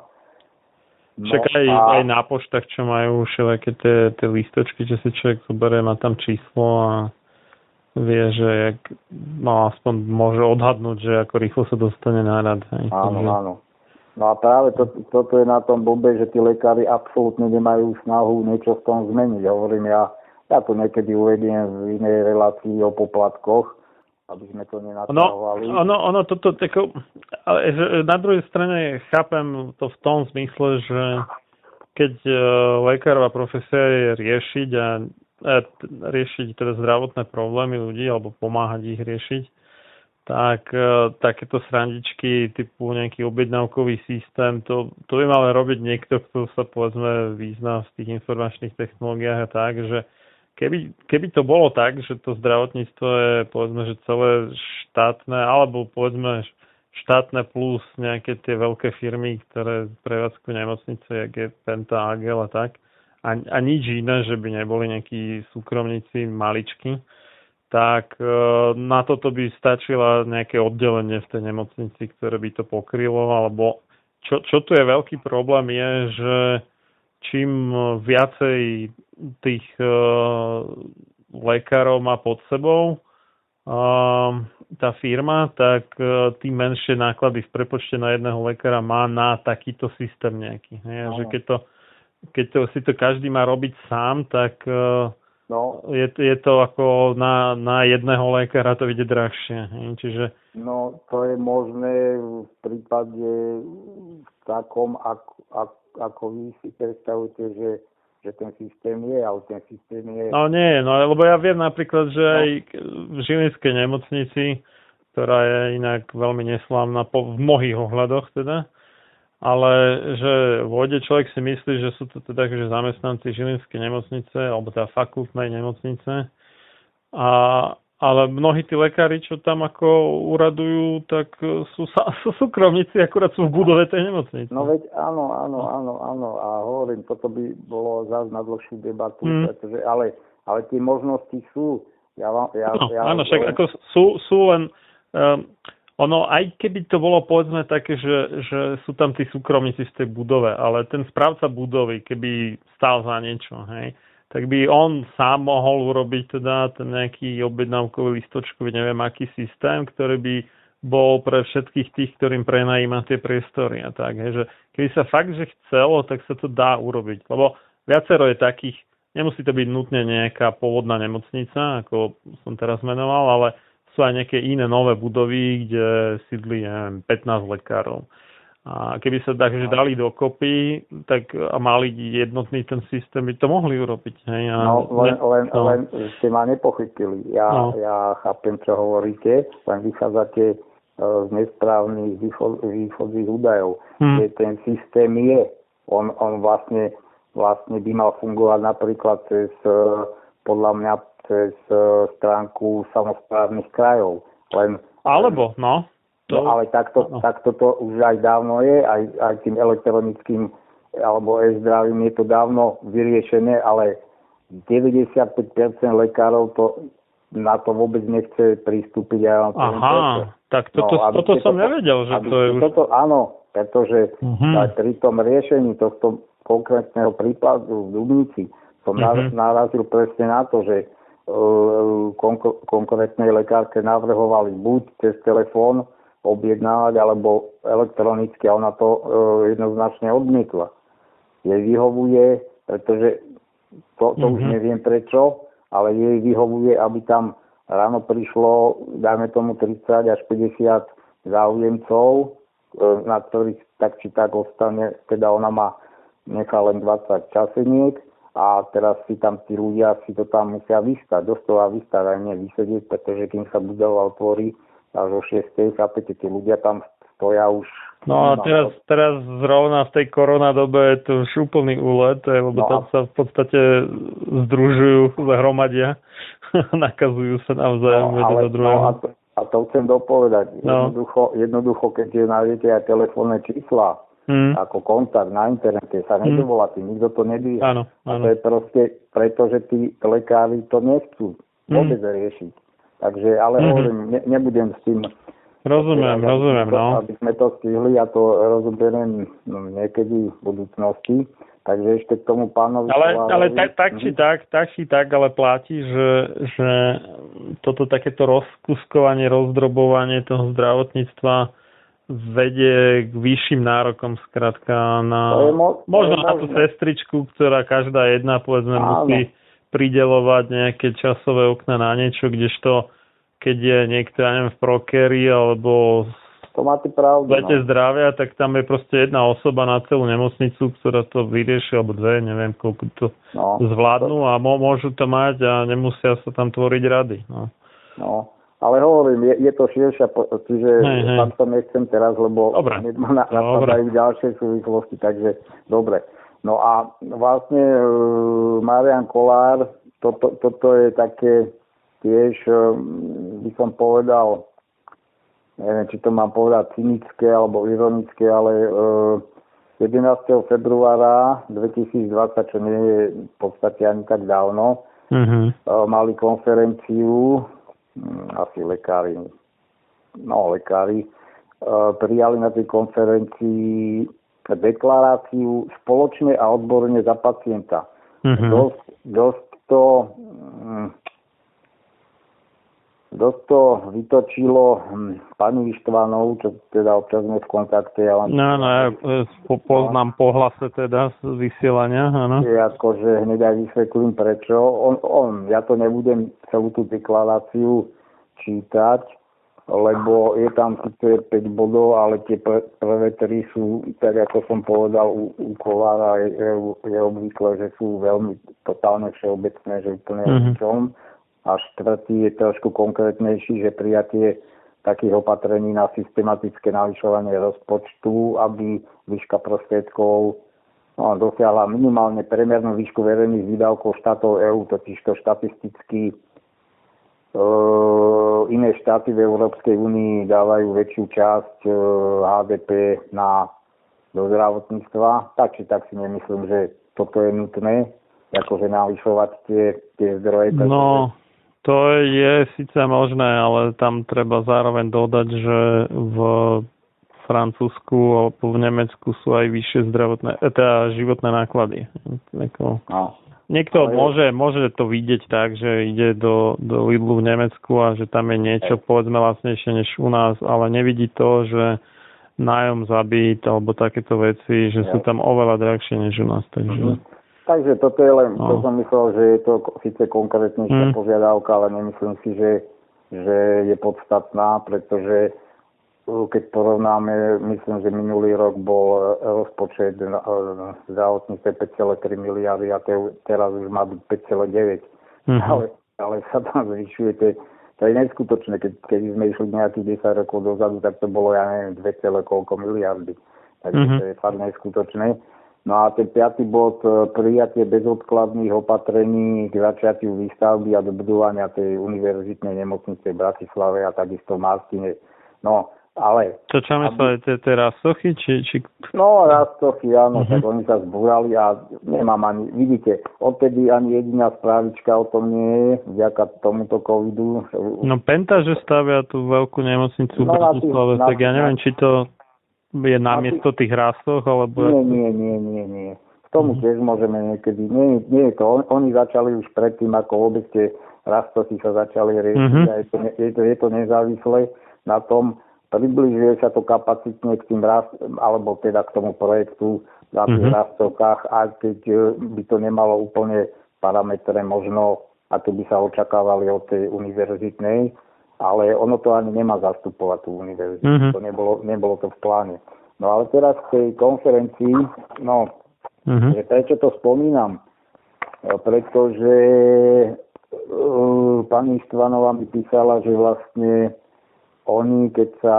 No, Však aj, a... aj na poštách, čo majú všelijaké tie, tie listočky, že si človek zoberie, má tam číslo a vie, že jak, no aspoň môže odhadnúť, že ako rýchlo sa dostane na rad. Hej. Áno, Takže... áno. No a práve to, toto je na tom bombe, že tí lekári absolútne nemajú snahu niečo v tom zmeniť. Hovorím ja, ja to niekedy uvediem v inej relácii o poplatkoch, aby sme to nenatahovali. No, ono, ono toto, tako, ale na druhej strane chápem to v tom zmysle, že keď uh, lekárová profesia je riešiť a uh, riešiť teda zdravotné problémy ľudí alebo pomáhať ich riešiť, tak e, takéto srandičky typu nejaký objednávkový systém, to, to by mal robiť niekto, kto sa povedzme význa v tých informačných technológiách a tak, že keby, keby to bolo tak, že to zdravotníctvo je povedzme, že celé štátne, alebo povedzme štátne plus nejaké tie veľké firmy, ktoré prevádzkujú nemocnice, jak je Penta, Agel a tak, a, a nič iné, že by neboli nejakí súkromníci maličky, tak e, na toto by stačila nejaké oddelenie v tej nemocnici, ktoré by to pokrylo, alebo čo, čo tu je veľký problém je, že čím viacej tých uh, lekárov má pod sebou uh, tá firma, tak uh, tým menšie náklady v prepočte na jedného lekára má na takýto systém nejaký. Nie? Že keď, to, keď to, si to každý má robiť sám, tak uh, No. Je, je to ako na, na jedného lekára to vidieť drahšie. Čiže... No to je možné v prípade takom, ako, ako, ako vy si predstavujete, že, že ten systém je, ale ten systém je... No nie, no lebo ja viem napríklad, že no. aj v Žilinskej nemocnici, ktorá je inak veľmi neslávna po, v mnohých ohľadoch teda, ale že vôjde človek si myslí, že sú to teda že zamestnanci Žilinskej nemocnice alebo teda fakultnej nemocnice a ale mnohí tí lekári, čo tam ako uradujú, tak sú, sú súkromníci, akurát sú v budove tej nemocnice. No veď áno, áno, áno, áno. A hovorím, toto by bolo zás na dlhšiu debatu, mm. pretože, ale, ale tie možnosti sú. Ja vám, ja, no, ja áno, však ako sú, sú len um, ono, aj keby to bolo povedzme také, že, že sú tam tí súkromníci v tej budove, ale ten správca budovy, keby stál za niečo, hej, tak by on sám mohol urobiť teda ten nejaký objednávkový listočkový, neviem aký systém, ktorý by bol pre všetkých tých, ktorým prenajíma tie priestory a tak. Hej, že keby sa fakt, že chcelo, tak sa to dá urobiť. Lebo viacero je takých nemusí to byť nutne nejaká pôvodná nemocnica, ako som teraz menoval, ale sú aj nejaké iné nové budovy, kde sídli, neviem, 15 lekárov. A keby sa tak, že dali dokopy tak, a mali jednotný ten systém, by to mohli urobiť. Hej? A no, len, len, no. len ste ma nepochytili. Ja, no. ja chápem, čo hovoríte, len vychádzate z nesprávnych východzích údajov. Hmm. Že ten systém je. On, on vlastne, vlastne by mal fungovať napríklad cez, e, podľa mňa, cez e, stránku samozprávnych krajov. Len, Alebo, no. To... No ale takto, no. takto to už aj dávno je, aj, aj tým elektronickým alebo e-zdravím je to dávno vyriešené, ale 95% lekárov to na to vôbec nechce pristúpiť. Ja Aha, tak toto, no, toto som to, nevedel, že to je už... Toto, áno, pretože uh-huh. pri tom riešení tohto konkrétneho prípadu v Dubnici som uh-huh. narazil presne na to, že konkrétnej lekárke navrhovali buď cez telefón objednávať, alebo elektronicky a ona to uh, jednoznačne odmietla. Jej vyhovuje, pretože to, to uh-huh. už neviem prečo, ale jej vyhovuje, aby tam ráno prišlo, dajme tomu 30 až 50 záujemcov, e, na ktorých tak či tak ostane, teda ona má nechá len 20 časeniek a teraz si tam tí ľudia si to tam musia vystať, doslova vystať aj nie vysedieť, pretože kým sa budova otvorí až o 6. chápete, tí ľudia tam stoja už No a teraz, teraz zrovna v tej koronadobe je to už úplný úlet, lebo no tam sa v podstate združujú, zahromadia, nakazujú sa navzájom no, ale, do druhého. No, a, to, a to chcem dopovedať. No. Jednoducho, jednoducho, keď nájdete aj telefónne čísla, hmm. ako kontakt na internete, sa hmm. nedovoláte, nikto to nedvíha. Áno, áno. A to je proste preto, že tí lekári to nechcú vôbec hmm. riešiť. Takže, ale hmm. hovorím, ne, nebudem s tým Rozumiem, aby, rozumiem, no. Aby sme to stihli a to rozoberiem no, niekedy v budúcnosti. Takže ešte k tomu pánovi... Ale, ale tak, tak, či tak, tak či tak, ale platí, že, že toto takéto rozkuskovanie, rozdrobovanie toho zdravotníctva vedie k vyšším nárokom skrátka na... Mo- možno na tú sestričku, ktorá každá jedna, povedzme, Áno. musí pridelovať nejaké časové okna na niečo, kdežto keď je niekto, ja neviem, v prokeri alebo to máte pravdu. No. zdravia, tak tam je proste jedna osoba na celú nemocnicu, ktorá to vyrieši, alebo dve, neviem, koľko to no, zvládnu a môžu to mať a nemusia sa tam tvoriť rady. No. no. Ale hovorím, je, je to širšia, čiže tam to nechcem teraz, lebo dobre. na, napadajú ďalšie súvislosti, takže dobre. No a vlastne uh, Marian Kolár, toto, toto je také, tiež eh, by som povedal, neviem, či to mám povedať cynické alebo ironické, ale 11. Eh, februára 2020, čo nie je v podstate ani tak dávno, uh-huh. mali konferenciu, asi lekári, no lekári, prijali na tej konferencii deklaráciu spoločne a odborne za pacienta. Uh-huh. Dosť, dosť to Dosť to vytočilo hm, pani Ištvanov, čo teda občas sme v kontakte. Ja len... No, no, ja po, poznám po hlase teda z vysielania, áno. Je akože hneď aj vysvetlím prečo. On, on, ja to nebudem celú tú deklaráciu čítať, lebo je tam síce 5 bodov, ale tie pr- prvé tri sú, tak ako som povedal, u, u Kolára je, je, je obvykle, že sú veľmi totálne všeobecné, že úplne mm-hmm a štvrtý je trošku konkrétnejší, že prijatie takých opatrení na systematické navyšovanie rozpočtu, aby výška prostriedkov no, dosiahla minimálne premernú výšku verejných výdavkov štátov EÚ, totiž to štatisticky e, iné štáty v Európskej únii dávajú väčšiu časť e, HDP na do zdravotníctva. Tak či tak si nemyslím, že toto je nutné, akože navyšovať tie, tie zdroje. No, to je síce možné, ale tam treba zároveň dodať, že v Francúzsku alebo v Nemecku sú aj vyššie zdravotné, eh, teda životné náklady. Ako, no. Niekto ale... môže, môže to vidieť tak, že ide do, do Lidlu v Nemecku a že tam je niečo povedzme lacnejšie než u nás, ale nevidí to, že nájom zabít alebo takéto veci, že sú tam oveľa drahšie než u nás. Takže... Mm-hmm. Takže toto je len, no. to som myslel, že je to síce konkrétnejšia mm. požiadavka, ale nemyslím si, že, že je podstatná, pretože keď porovnáme, myslím, že minulý rok bol rozpočet zdravotníctve 5,3 miliardy a teraz už má byť 5,9. Mm-hmm. Ale, ale sa tam zvyšuje, to je, to je neskutočné. Keď, keď sme išli nejakých 10 rokov dozadu, tak to bolo, ja neviem, 2, koľko miliardy. Takže mm-hmm. to je fakt neskutočné. No a ten piatý bod, e, prijatie bezodkladných opatrení k začiatiu výstavby a dobudovania tej univerzitnej nemocnice v Bratislave a takisto v Martine. No, ale... Čo čo myslíte, tie rastochy? Či, či... No, rastochy, áno, uh-huh. tak oni sa zbúrali a nemám ani, vidíte, odtedy ani jediná správička o tom nie je, vďaka tomuto covidu. No Penta, že stavia tú veľkú nemocnicu no, v Bratislave, tak ja neviem, či to je namiesto tých rastoch, alebo... Nie, nie, nie, nie, nie. K tomu uh-huh. tiež môžeme niekedy. Nie, nie je to. On, oni začali už predtým, ako vôbec tie rastochy sa začali riešiť. Uh-huh. je, to, je, to, je to nezávislé na tom, približuje sa to kapacitne k tým rast, alebo teda k tomu projektu na tých mm-hmm. rastokách, aj keď e, by to nemalo úplne parametre možno, ako by sa očakávali od tej univerzitnej, ale ono to ani nemá zastupovať tú univerzitu. Mm-hmm. To nebolo, nebolo to v pláne. No ale teraz k tej konferencii, no, mm-hmm. že prečo to spomínam? E, pretože uh, pani Štvanová mi písala, že vlastne oni, keď sa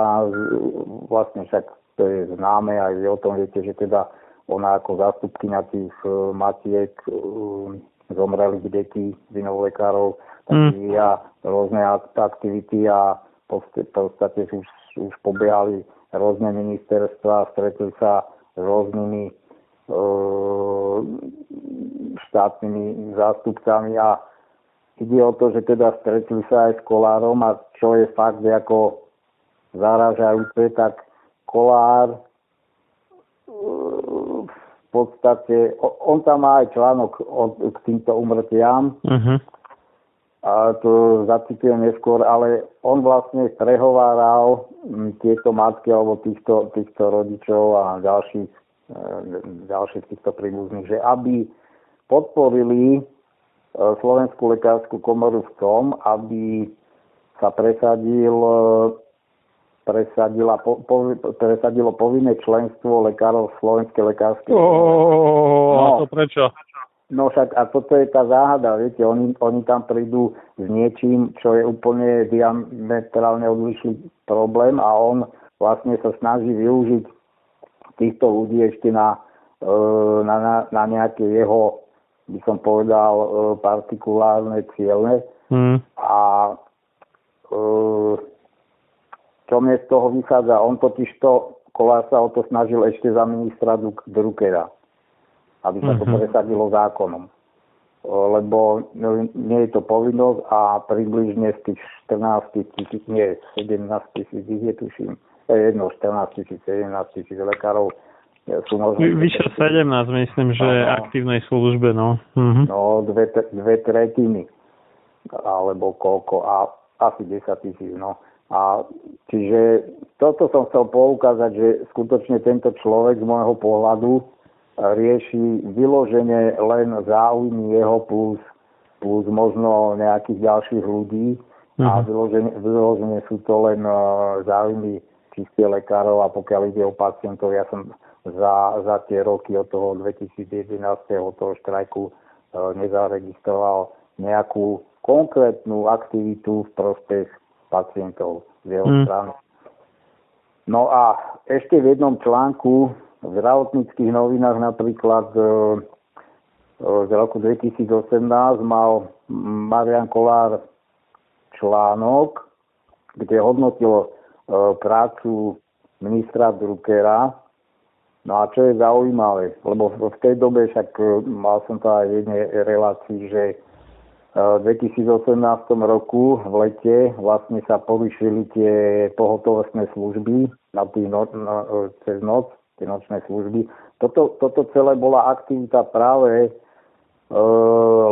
vlastne však to je známe, aj vy o tom viete, že teda ona ako zástupkynia tých uh, matiek uh, zomrelých detí vinovolekárov, tak mm. vyvíja rôzne aktivity a v podstate už, už pobiehali rôzne ministerstva, stretli sa s rôznymi uh, štátnymi zástupcami a ide o to, že teda stretli sa aj s Kolárom a čo je fakt ako zaražajúce, tak Kolár v podstate, on tam má aj článok k týmto umrtiam, uh-huh. A to zacitujem neskôr, ale on vlastne prehováral tieto matky alebo týchto, týchto rodičov a ďalších, e, ďalších týchto príbuzných, že aby podporili E, Slovenskú lekárskú komoru v tom, aby sa presadil, e, presadila, po, po, presadilo povinné členstvo lekárov v Slovenskej lekárskej komore. No, a to prečo? No však a toto je tá záhada, viete, oni, oni tam prídu s niečím, čo je úplne diametrálne odlišný problém a on vlastne sa snaží využiť týchto ľudí ešte na, e, na, na, na nejaké jeho by som povedal, e, partikulárne ciele. Mm. A e, čo mne z toho vychádza, on totiž to, Kolár sa o to snažil ešte za ministra Druckera, aby sa to mm-hmm. presadilo zákonom. E, lebo nie je to povinnosť a približne z tých 14 tisíc, nie, 17 tisíc, je tuším, jedno 14 tisíc, 17 tisíc lekárov sú možno... Vyše 17, myslím, že no, aktívnej službe, no. Mhm. No, dve, dve tretiny, alebo koľko, a asi 10 tisíc, no. A čiže toto som chcel poukázať, že skutočne tento človek z môjho pohľadu rieši vyloženie len záujmy jeho plus, plus možno nejakých ďalších ľudí mm. a mhm. vyloženie, vyloženie sú to len záujmy čistie lekárov a pokiaľ ide o pacientov, ja som za, za tie roky od toho 2011. toho štrajku e, nezaregistroval nejakú konkrétnu aktivitu v prospech pacientov z jeho mm. strany. No a ešte v jednom článku v zdravotníckých novinách napríklad e, e, z roku 2018 mal Marian Kolár článok, kde hodnotil prácu ministra Druckera. No a čo je zaujímavé, lebo v tej dobe však e, mal som to aj v jednej relácii, že e, v 2018 roku v lete vlastne sa povyšili tie pohotovostné služby na tý no, no, cez noc, tie nočné služby. Toto, toto celé bola aktivita práve e,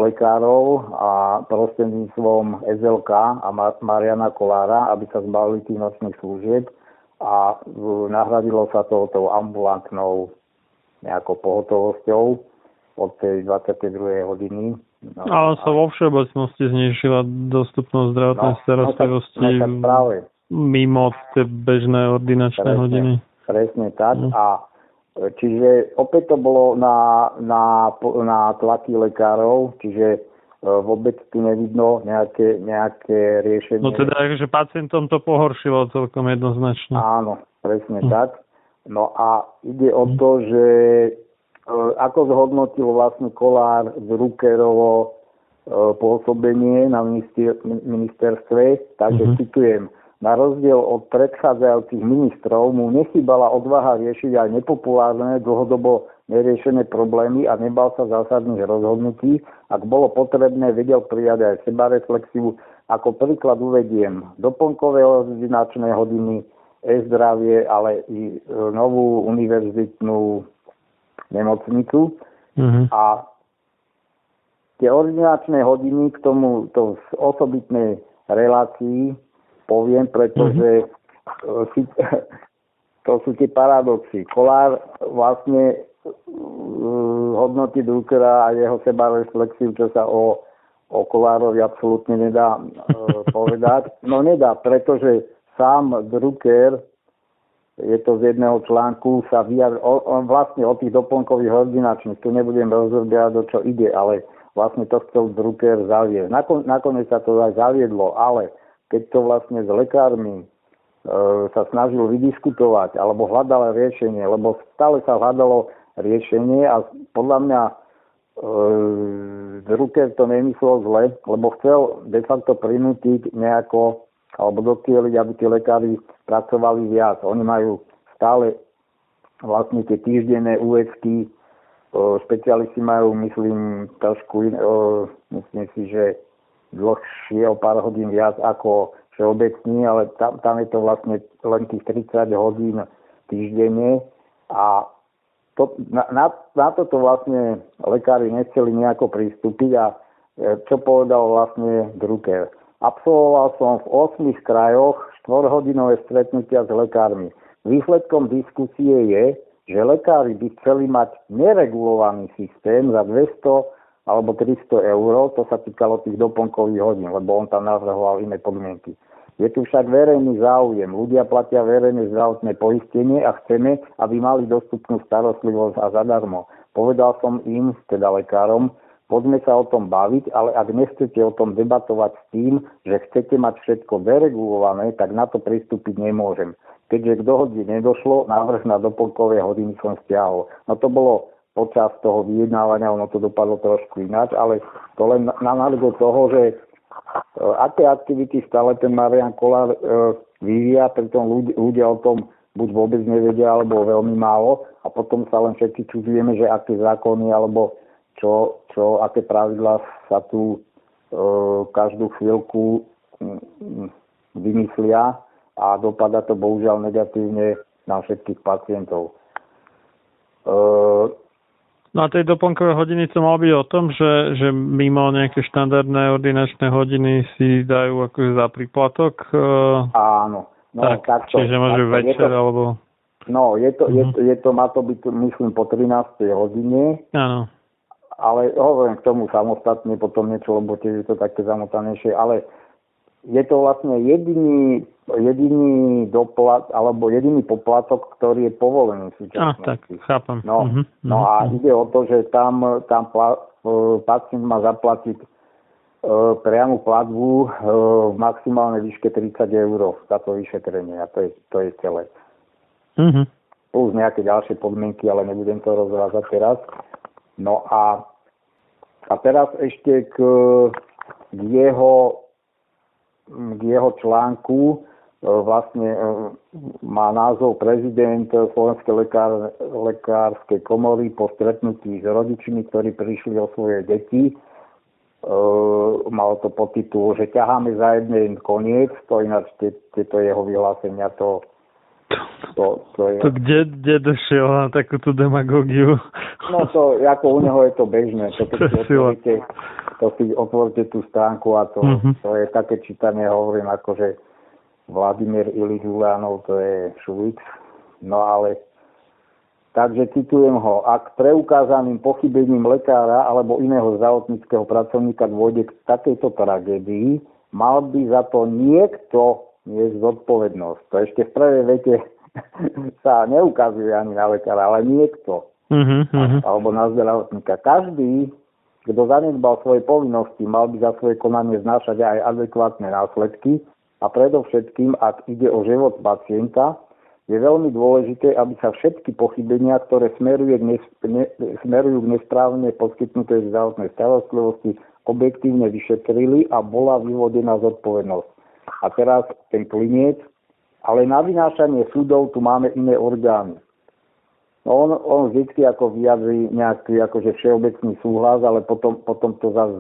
lekárov a prostredníctvom SLK a Mariana Kolára, aby sa zbavili tých nočných služieb a nahradilo sa to tou ambulantnou nejakou pohotovosťou. od tej 22. hodiny. No, Ale sa vo všeobecnosti znižila dostupnosť zdravotnej no, starostlivosti no, tak, no, práve. mimo tie bežné ordinačné presne, hodiny. Presne tak. No. A čiže opäť to bolo na, na, na tlaky lekárov, čiže E, vôbec tu nevidno nejaké, nejaké riešenie. No teda, že pacientom to pohoršilo celkom jednoznačne. Áno, presne hm. tak. No a ide o to, že e, ako zhodnotil vlastne Kolár z Rukerovo e, pôsobenie na minister, ministerstve, takže mm-hmm. citujem, na rozdiel od predchádzajúcich ministrov mu nechybala odvaha riešiť aj nepopulárne, dlhodobo neriešené problémy a nebal sa zásadných rozhodnutí. Ak bolo potrebné, vedel prijať aj sebareflexiu. Ako príklad uvediem doplnkové ordinačné hodiny, e-zdravie, ale i e, novú univerzitnú nemocnicu. Mm-hmm. A tie ordinačné hodiny k tomu to z osobitnej relácii poviem, pretože mm-hmm. to sú tie paradoxy. Kolár vlastne uh, hodnotí Druckera a jeho seba reflexiu, čo sa o, o Kolárovi absolútne nedá uh, povedať. No nedá, pretože sám Drucker je to z jedného článku, sa vyjadr, on vlastne o tých doplnkových ordinačných, tu nebudem rozhodovať, o čo ide, ale vlastne to chcel Drucker zaviesť. Nakon, nakoniec sa to aj zaviedlo, ale keď to vlastne s lekármi e, sa snažil vydiskutovať alebo hľadal riešenie, lebo stále sa hľadalo riešenie a podľa mňa e, Drucker to nemyslel zle, lebo chcel de facto prinútiť nejako alebo dokieliť, aby tí lekári pracovali viac. Oni majú stále vlastne tie týždenné USky, e, špecialisti majú, myslím, trošku, e, myslím si, že dlhšie o pár hodín viac ako všeobecný, ale tam, tam je to vlastne len tých 30 hodín týždenne a to, na, na, na toto vlastne lekári nechceli nejako pristúpiť a e, čo povedal vlastne Drucker. Absolvoval som v 8 krajoch 4-hodinové stretnutia s lekármi. Výsledkom diskusie je, že lekári by chceli mať neregulovaný systém za 200 alebo 300 eur, to sa týkalo tých doplnkových hodín, lebo on tam navrhoval iné podmienky. Je tu však verejný záujem. Ľudia platia verejné zdravotné poistenie a chceme, aby mali dostupnú starostlivosť a zadarmo. Povedal som im, teda lekárom, poďme sa o tom baviť, ale ak nechcete o tom debatovať s tým, že chcete mať všetko deregulované, tak na to pristúpiť nemôžem. Keďže k dohode nedošlo, návrh na doplnkové hodiny som stiahol. No to bolo počas toho vyjednávania, ono to dopadlo trošku ináč, ale to len na nálego toho, že e, aké aktivity stále ten Marian Kolár e, vyvíja, pritom ľudia, o tom buď vôbec nevedia, alebo veľmi málo a potom sa len všetci čudujeme, že aké zákony alebo čo, čo aké pravidlá sa tu e, každú chvíľku m, vymyslia a dopada to bohužiaľ negatívne na všetkých pacientov. E, No a tej doplnkové hodiny to mal byť o tom, že, že mimo nejaké štandardné ordinačné hodiny si dajú akože za príplatok? Uh, Áno. No, tak, takto, čiže môže takto, večer to, alebo... No, je to, uh-huh. je, mhm. to, je to, má to byť, myslím, po 13. hodine. Áno. Ale hovorím k tomu samostatne potom niečo, lebo tiež je to také zamotanejšie, ale je to vlastne jediný jediný doplat, alebo jediný poplatok, ktorý je povolený v súčasnosti. Ah, tak, chápem. No, uh-huh, no uh-huh. a ide o to, že tam, tam pla, pacient má zaplatiť e, priamu platbu e, v maximálnej výške 30 eur za to vyšetrenie a to je, to je celé. Uh-huh. Plus nejaké ďalšie podmienky, ale nebudem to rozvázať teraz. No a, a teraz ešte k, k jeho k jeho článku, E, vlastne e, má názov prezident Slovenskej lekár, lekárskej komory po stretnutí s rodičmi, ktorí prišli o svoje deti. E, malo to podtitul, že ťaháme za jeden koniec, to ináč tieto jeho vyhlásenia to to, to, je... to kde, kde došiel na takúto demagogiu? No to, ako u neho je to bežné. To, keď to si otvoríte, to si otvoríte tú stránku a to, mm-hmm. to je také čítanie, hovorím, akože Vladimír Ilich Ulánov, to je Šulic. No ale Takže citujem ho, ak preukázaným pochybením lekára alebo iného zdravotníckého pracovníka dôjde k takejto tragédii, mal by za to niekto niesť zodpovednosť. To ešte v prvej vete sa neukazuje ani na lekára, ale niekto. Uh-huh, Alebo na zdravotníka. Každý, kto zanedbal svoje povinnosti, mal by za svoje konanie znášať aj adekvátne následky a predovšetkým, ak ide o život pacienta, je veľmi dôležité, aby sa všetky pochybenia, ktoré smerujú k, nes- ne- smerujú k nesprávne poskytnutej zdravotnej starostlivosti, objektívne vyšetrili a bola vyvodená zodpovednosť. A teraz ten kliniec, ale na vynášanie súdov tu máme iné orgány. No on, on vždy ako vyjadrí nejaký akože všeobecný súhlas, ale potom, potom to zase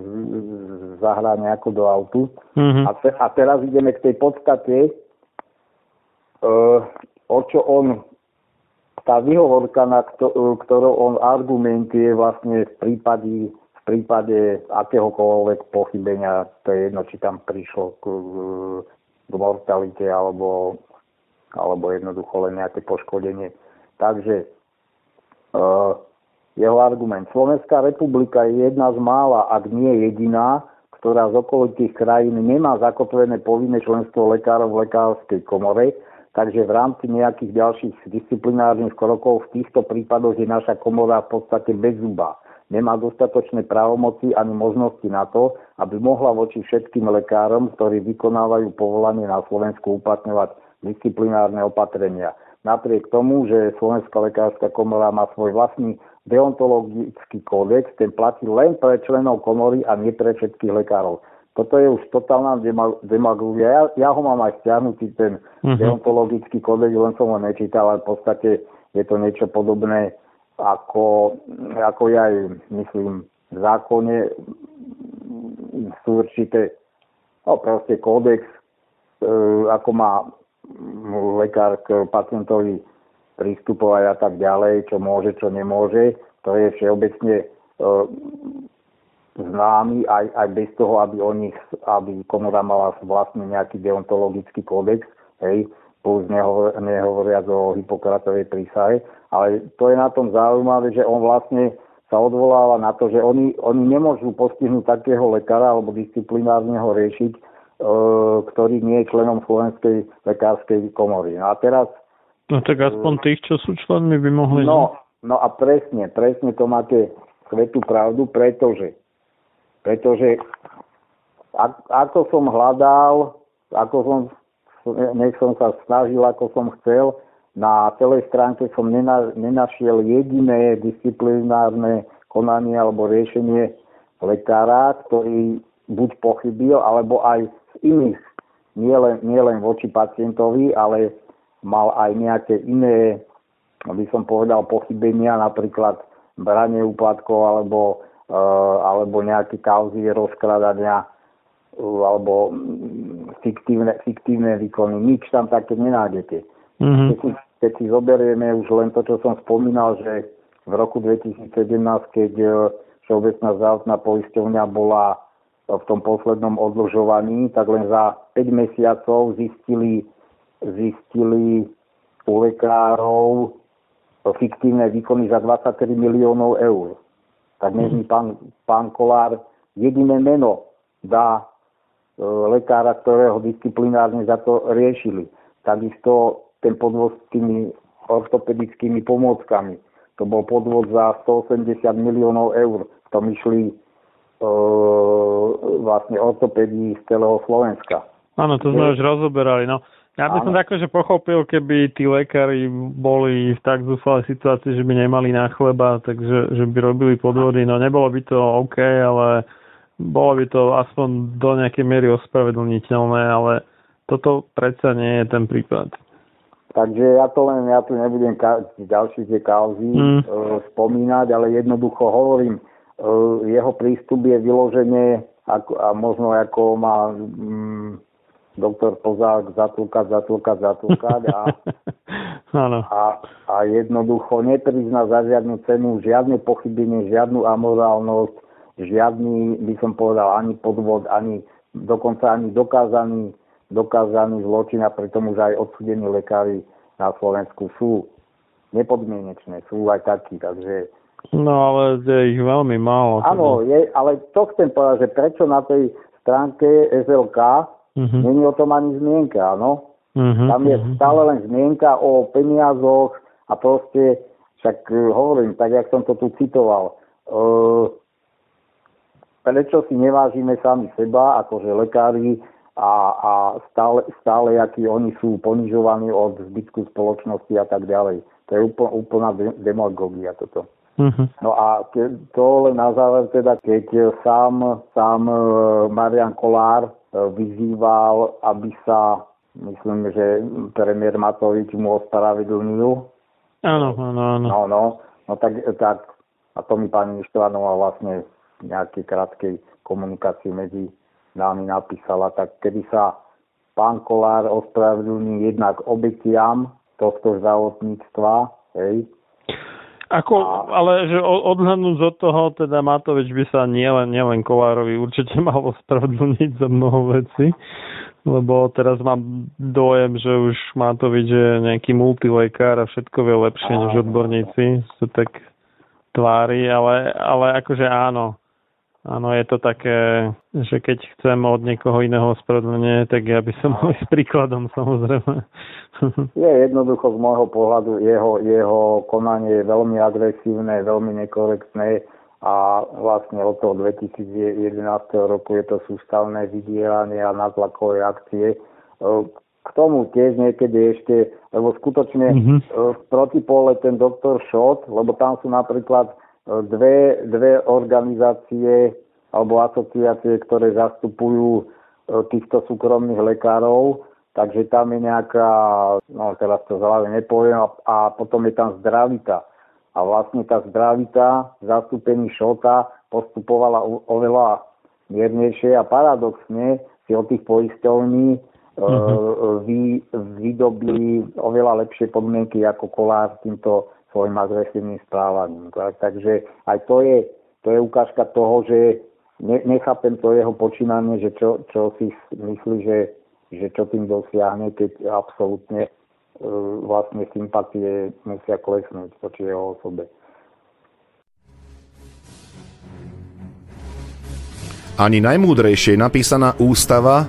zahrá nejako do autu. Mm-hmm. A, te, a teraz ideme k tej podstate, uh, o čo on, tá vyhovorka, na kto, ktorou on argumentuje vlastne v prípade, v prípade akéhokoľvek pochybenia, to je jedno, či tam prišlo k, k mortalite alebo, alebo jednoducho len nejaké poškodenie. Takže jeho argument. Slovenská republika je jedna z mála, ak nie jediná, ktorá z okolitých krajín nemá zakotvené povinné členstvo lekárov v lekárskej komore, takže v rámci nejakých ďalších disciplinárnych krokov v týchto prípadoch je naša komora v podstate bez zuba. Nemá dostatočné právomoci ani možnosti na to, aby mohla voči všetkým lekárom, ktorí vykonávajú povolanie na Slovensku uplatňovať disciplinárne opatrenia napriek tomu, že Slovenská lekárska komora má svoj vlastný deontologický kódex, ten platí len pre členov komory a nie pre všetkých lekárov. Toto je už totálna demagógia. Ja, ja ho mám aj stiahnutý, ten uh-huh. deontologický kódex, len som ho nečítal, ale v podstate je to niečo podobné, ako, ako ja aj, myslím, v zákone sú určité, no proste kódex, e, ako má lekár k pacientovi pristupovať a tak ďalej, čo môže, čo nemôže. To je všeobecne e, známy aj, aj bez toho, aby o nich, aby komora mala vlastne nejaký deontologický kódex, hej, plus nehovor, nehovoriac o Hippokratovej prísahe. Ale to je na tom zaujímavé, že on vlastne sa odvoláva na to, že oni, oni nemôžu postihnúť takého lekára alebo disciplinárne ho riešiť, ktorý nie je členom Slovenskej lekárskej komory. No a teraz... No tak aspoň tých, čo sú členmi, by mohli... No, no a presne, presne to máte svetú pravdu, pretože, pretože ako som hľadal, ako som, nech som sa snažil, ako som chcel, na celej stránke som nena, nenašiel jediné disciplinárne konanie alebo riešenie lekára, ktorý buď pochybil, alebo aj iných, nielen nie len voči pacientovi, ale mal aj nejaké iné, by som povedal, pochybenia, napríklad branie úplatkov alebo, e, alebo nejaké kauzy rozkladania e, alebo mm, fiktívne, fiktívne výkony. Nič tam také nenájdete. Mm-hmm. Keď, si, keď si zoberieme už len to, čo som spomínal, že v roku 2017, keď e, Všeobecná zdravotná poisťovňa bola v tom poslednom odložovaní, tak len za 5 mesiacov zistili, zistili u lekárov fiktívne výkony za 23 miliónov eur. Tak nech mi pán, pán Kolár jediné meno dá e, lekára, ktorého disciplinárne za to riešili. Takisto ten podvod s tými ortopedickými pomôckami. To bol podvod za 180 miliónov eur. To išli vlastne ortopédii z celého Slovenska. Áno, to sme už rozoberali. No, ja by som tako, že pochopil, keby tí lekári boli v tak zúfalej situácii, že by nemali na chleba, takže že by robili podvody. No nebolo by to OK, ale bolo by to aspoň do nejakej miery ospravedlniteľné, ale toto predsa nie je ten prípad. Takže ja to len, ja tu nebudem ka- ďalšie tie kauzy mm. e, spomínať, ale jednoducho hovorím, jeho prístup je vyloženie ako, a možno ako má mm, doktor Pozák zatúkať, zatúkať, zatúkať a, a, a jednoducho neprizná za žiadnu cenu žiadne pochybenie, žiadnu amorálnosť, žiadny, by som povedal, ani podvod, ani dokonca ani dokázaný, dokázaný zločin a pritom už aj odsudení lekári na Slovensku sú. nepodmienečné, sú aj takí, takže... No ale je ich veľmi málo. Teda. Áno, je, ale to chcem povedať, že prečo na tej stránke SLK uh-huh. není o tom ani zmienka, áno? Uh-huh, Tam je uh-huh. stále len zmienka o peniazoch a proste, však uh, hovorím, tak jak som to tu citoval, uh, prečo si nevážime sami seba, akože lekári a, a stále, stále, akí oni sú ponižovaní od zbytku spoločnosti a tak ďalej. To je úplná, úplná demagogia toto. Uh-huh. No a to len na záver teda, keď sám, sám e, Marian Kolár e, vyzýval, aby sa, myslím, že premiér Matovič mu ospravedlnil. Áno, áno, áno. No, no, no tak, tak a to mi pani Štvanová vlastne v nejakej krátkej komunikácii medzi nami napísala, tak kedy sa pán Kolár ospravedlní jednak obetiam tohto zdravotníctva, hej, ako, ale že odhľadnúť od toho, teda Matovič by sa nielen, nielen Kolárovi určite mal ospravedlniť za mnoho veci, lebo teraz mám dojem, že už Matovič je nejaký multilekár a všetko vie lepšie než odborníci, sa tak tvári, ale, ale akože áno, Áno, je to také, že keď chcem od niekoho iného ospravedlnenie, tak ja by som mal s príkladom samozrejme. Je jednoducho z môjho pohľadu, jeho, jeho konanie je veľmi agresívne, veľmi nekorektné a vlastne od toho 2011 roku je to sústavné vydieranie a natlakové akcie. K tomu tiež niekedy ešte, lebo skutočne mm-hmm. v protipole ten doktor Schott, lebo tam sú napríklad dve, dve organizácie alebo asociácie, ktoré zastupujú e, týchto súkromných lekárov, takže tam je nejaká, no teraz to zľavne nepoviem, a, a potom je tam zdravita. A vlastne tá zdravita v zastúpení šota postupovala oveľa miernejšie a paradoxne si od tých poisťovní uh-huh. vy, vydobili oveľa lepšie podmienky ako kolár týmto svojim agresívnym správaním. Takže aj to je, to je ukážka toho, že ne, nechápem to jeho počínanie, že čo, čo si myslí, že, že čo tým dosiahne, keď absolútne e, vlastne sympatie musia klesnúť voči jeho osobe. Ani najmúdrejšie napísaná ústava,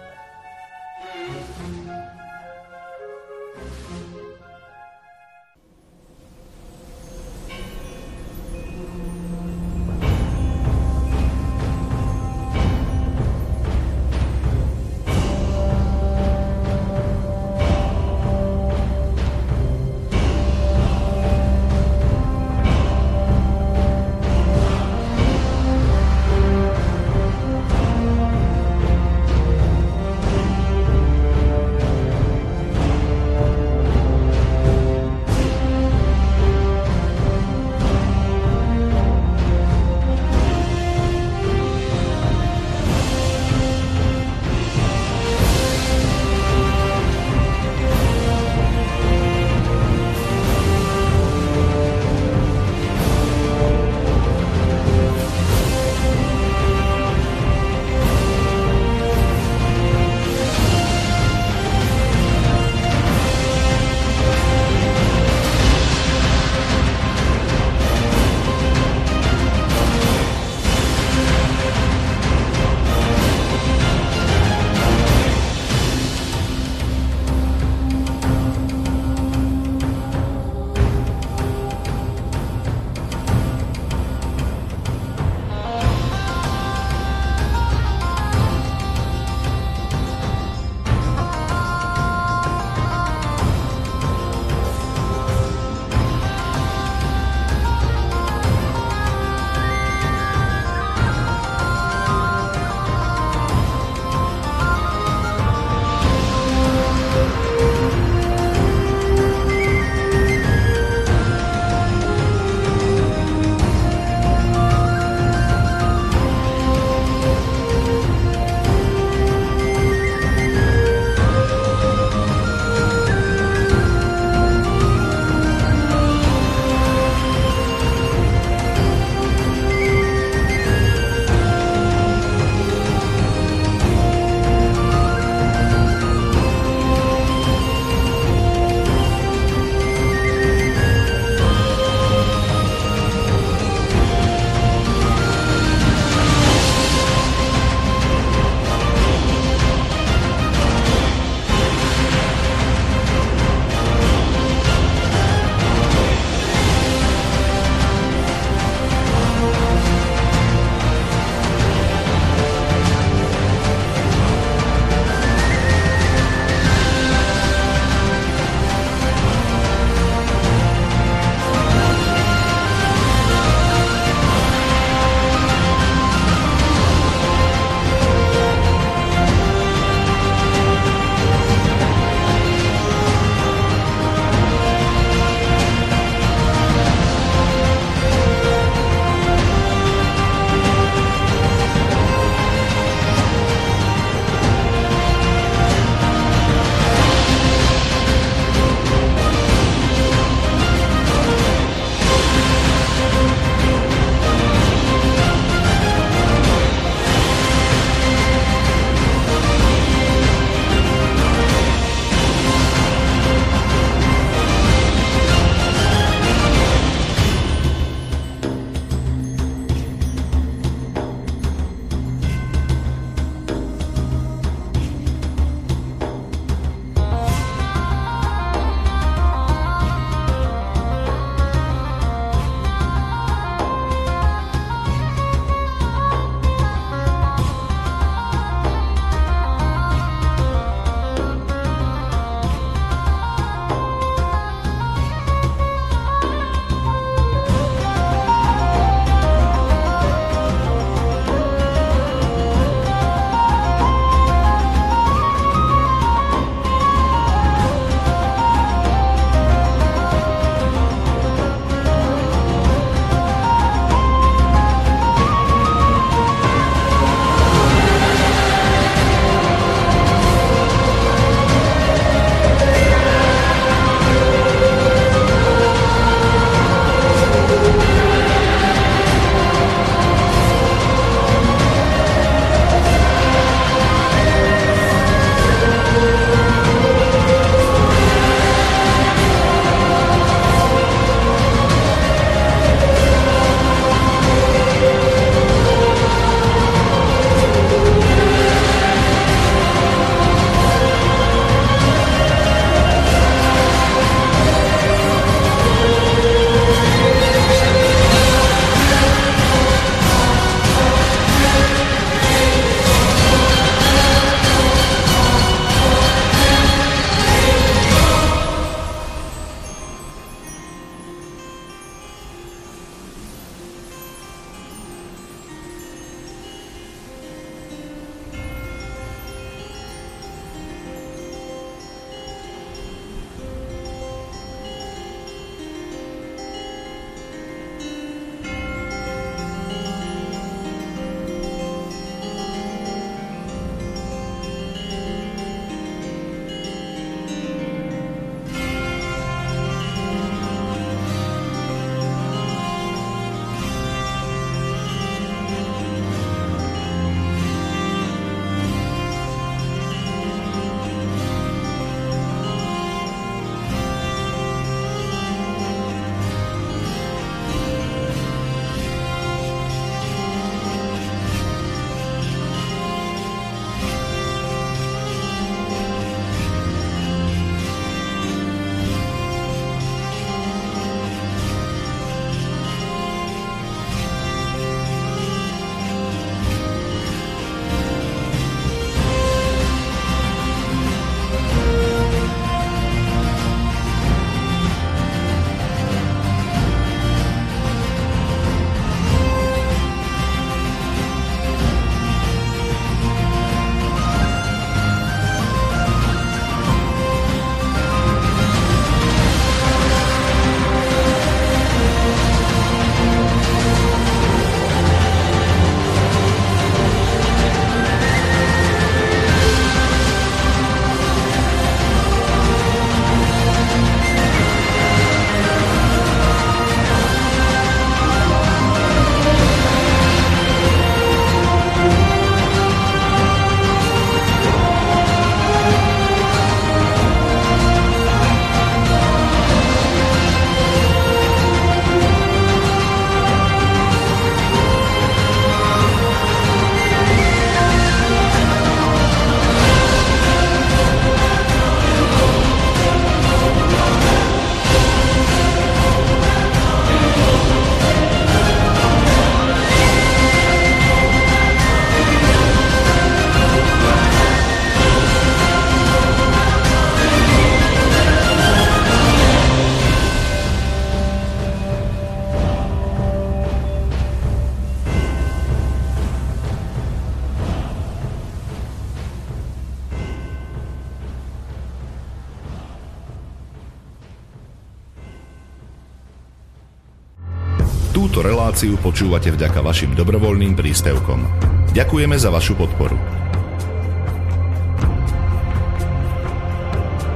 Reláciu počúvate vďaka vašim dobrovoľným príspevkom. Ďakujeme za vašu podporu.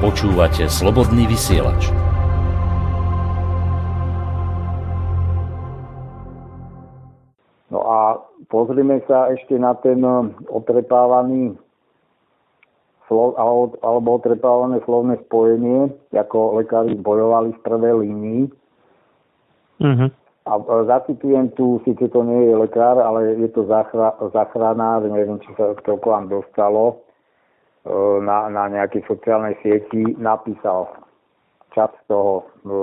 Počúvate slobodný vysielač. No a pozrime sa ešte na ten otrepávaný slov, alebo otrepávané slovné spojenie, ako lekári bojovali v prvej línii. Uh-huh. A zacitujem tu, síce to nie je lekár, ale je to zachra, zachránár, neviem, či sa to k vám dostalo, e, na, na nejakej sociálnej sieti napísal čas toho, e,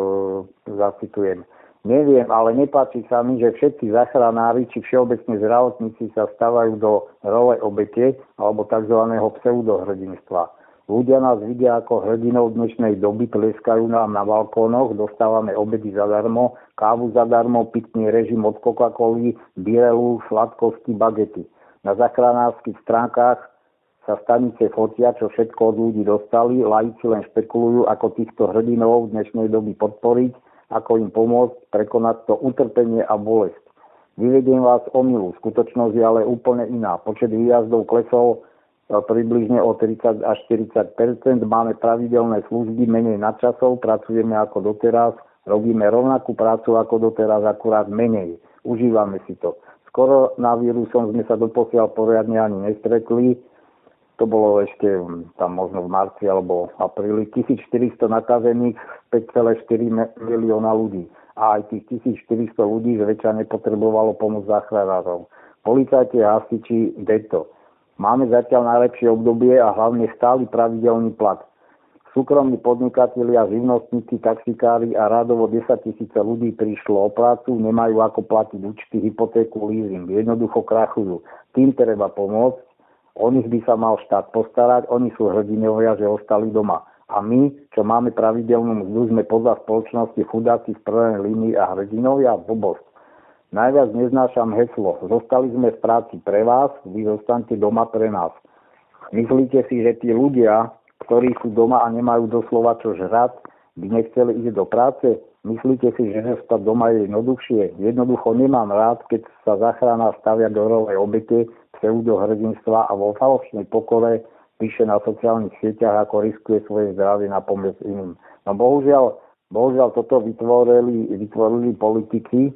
zacitujem. Neviem, ale nepáči sa mi, že všetci zachránári či všeobecne zdravotníci sa stávajú do role obete alebo tzv. pseudohrdinstva. Ľudia nás vidia ako hrdinov dnešnej doby, tleskajú nám na balkónoch, dostávame obedy zadarmo, kávu zadarmo, pitný režim od Coca-Coly, birelu, sladkosti, bagety. Na zachránárskych stránkach sa stanice fotia, čo všetko od ľudí dostali, laici len špekulujú, ako týchto hrdinov dnešnej doby podporiť, ako im pomôcť prekonať to utrpenie a bolesť. Vyvediem vás o milu, skutočnosť je ale úplne iná. Počet výjazdov klesol približne o 30 až 40% máme pravidelné služby, menej nadčasov, pracujeme ako doteraz, robíme rovnakú prácu ako doteraz, akurát menej. Užívame si to. S koronavírusom sme sa doposiaľ poriadne ani nestretli, to bolo ešte hm, tam možno v marci alebo apríli, 1400 nakazených, 5,4 milióna ľudí. A aj tých 1400 ľudí zväčša nepotrebovalo pomoc záchranárov. Policajti a hasiči deto. Máme zatiaľ najlepšie obdobie a hlavne stály pravidelný plat. Súkromní podnikatelia, živnostníci, taxikári a rádovo 10 tisíce ľudí prišlo o prácu, nemajú ako platiť účty, hypotéku, leasing. Jednoducho krachujú. Tým treba pomôcť O nich by sa mal štát postarať, oni sú hrdinovia, že ostali doma. A my, čo máme pravidelnú mzdu, sme podľa spoločnosti chudáci v prvej línii a hrdinovia blbosť. Najviac neznášam heslo. Zostali sme v práci pre vás, vy zostanete doma pre nás. Myslíte si, že tí ľudia, ktorí sú doma a nemajú doslova čo žrať, by nechceli ísť do práce? Myslíte si, že zostať doma je jednoduchšie? Jednoducho nemám rád, keď sa zachrana stavia do role obete, pseudohrdinstva a vo falošnej pokore píše na sociálnych sieťach, ako riskuje svoje zdravie na pomoc iným. No bohužiaľ, bohužiaľ toto vytvorili, vytvorili politiky, e,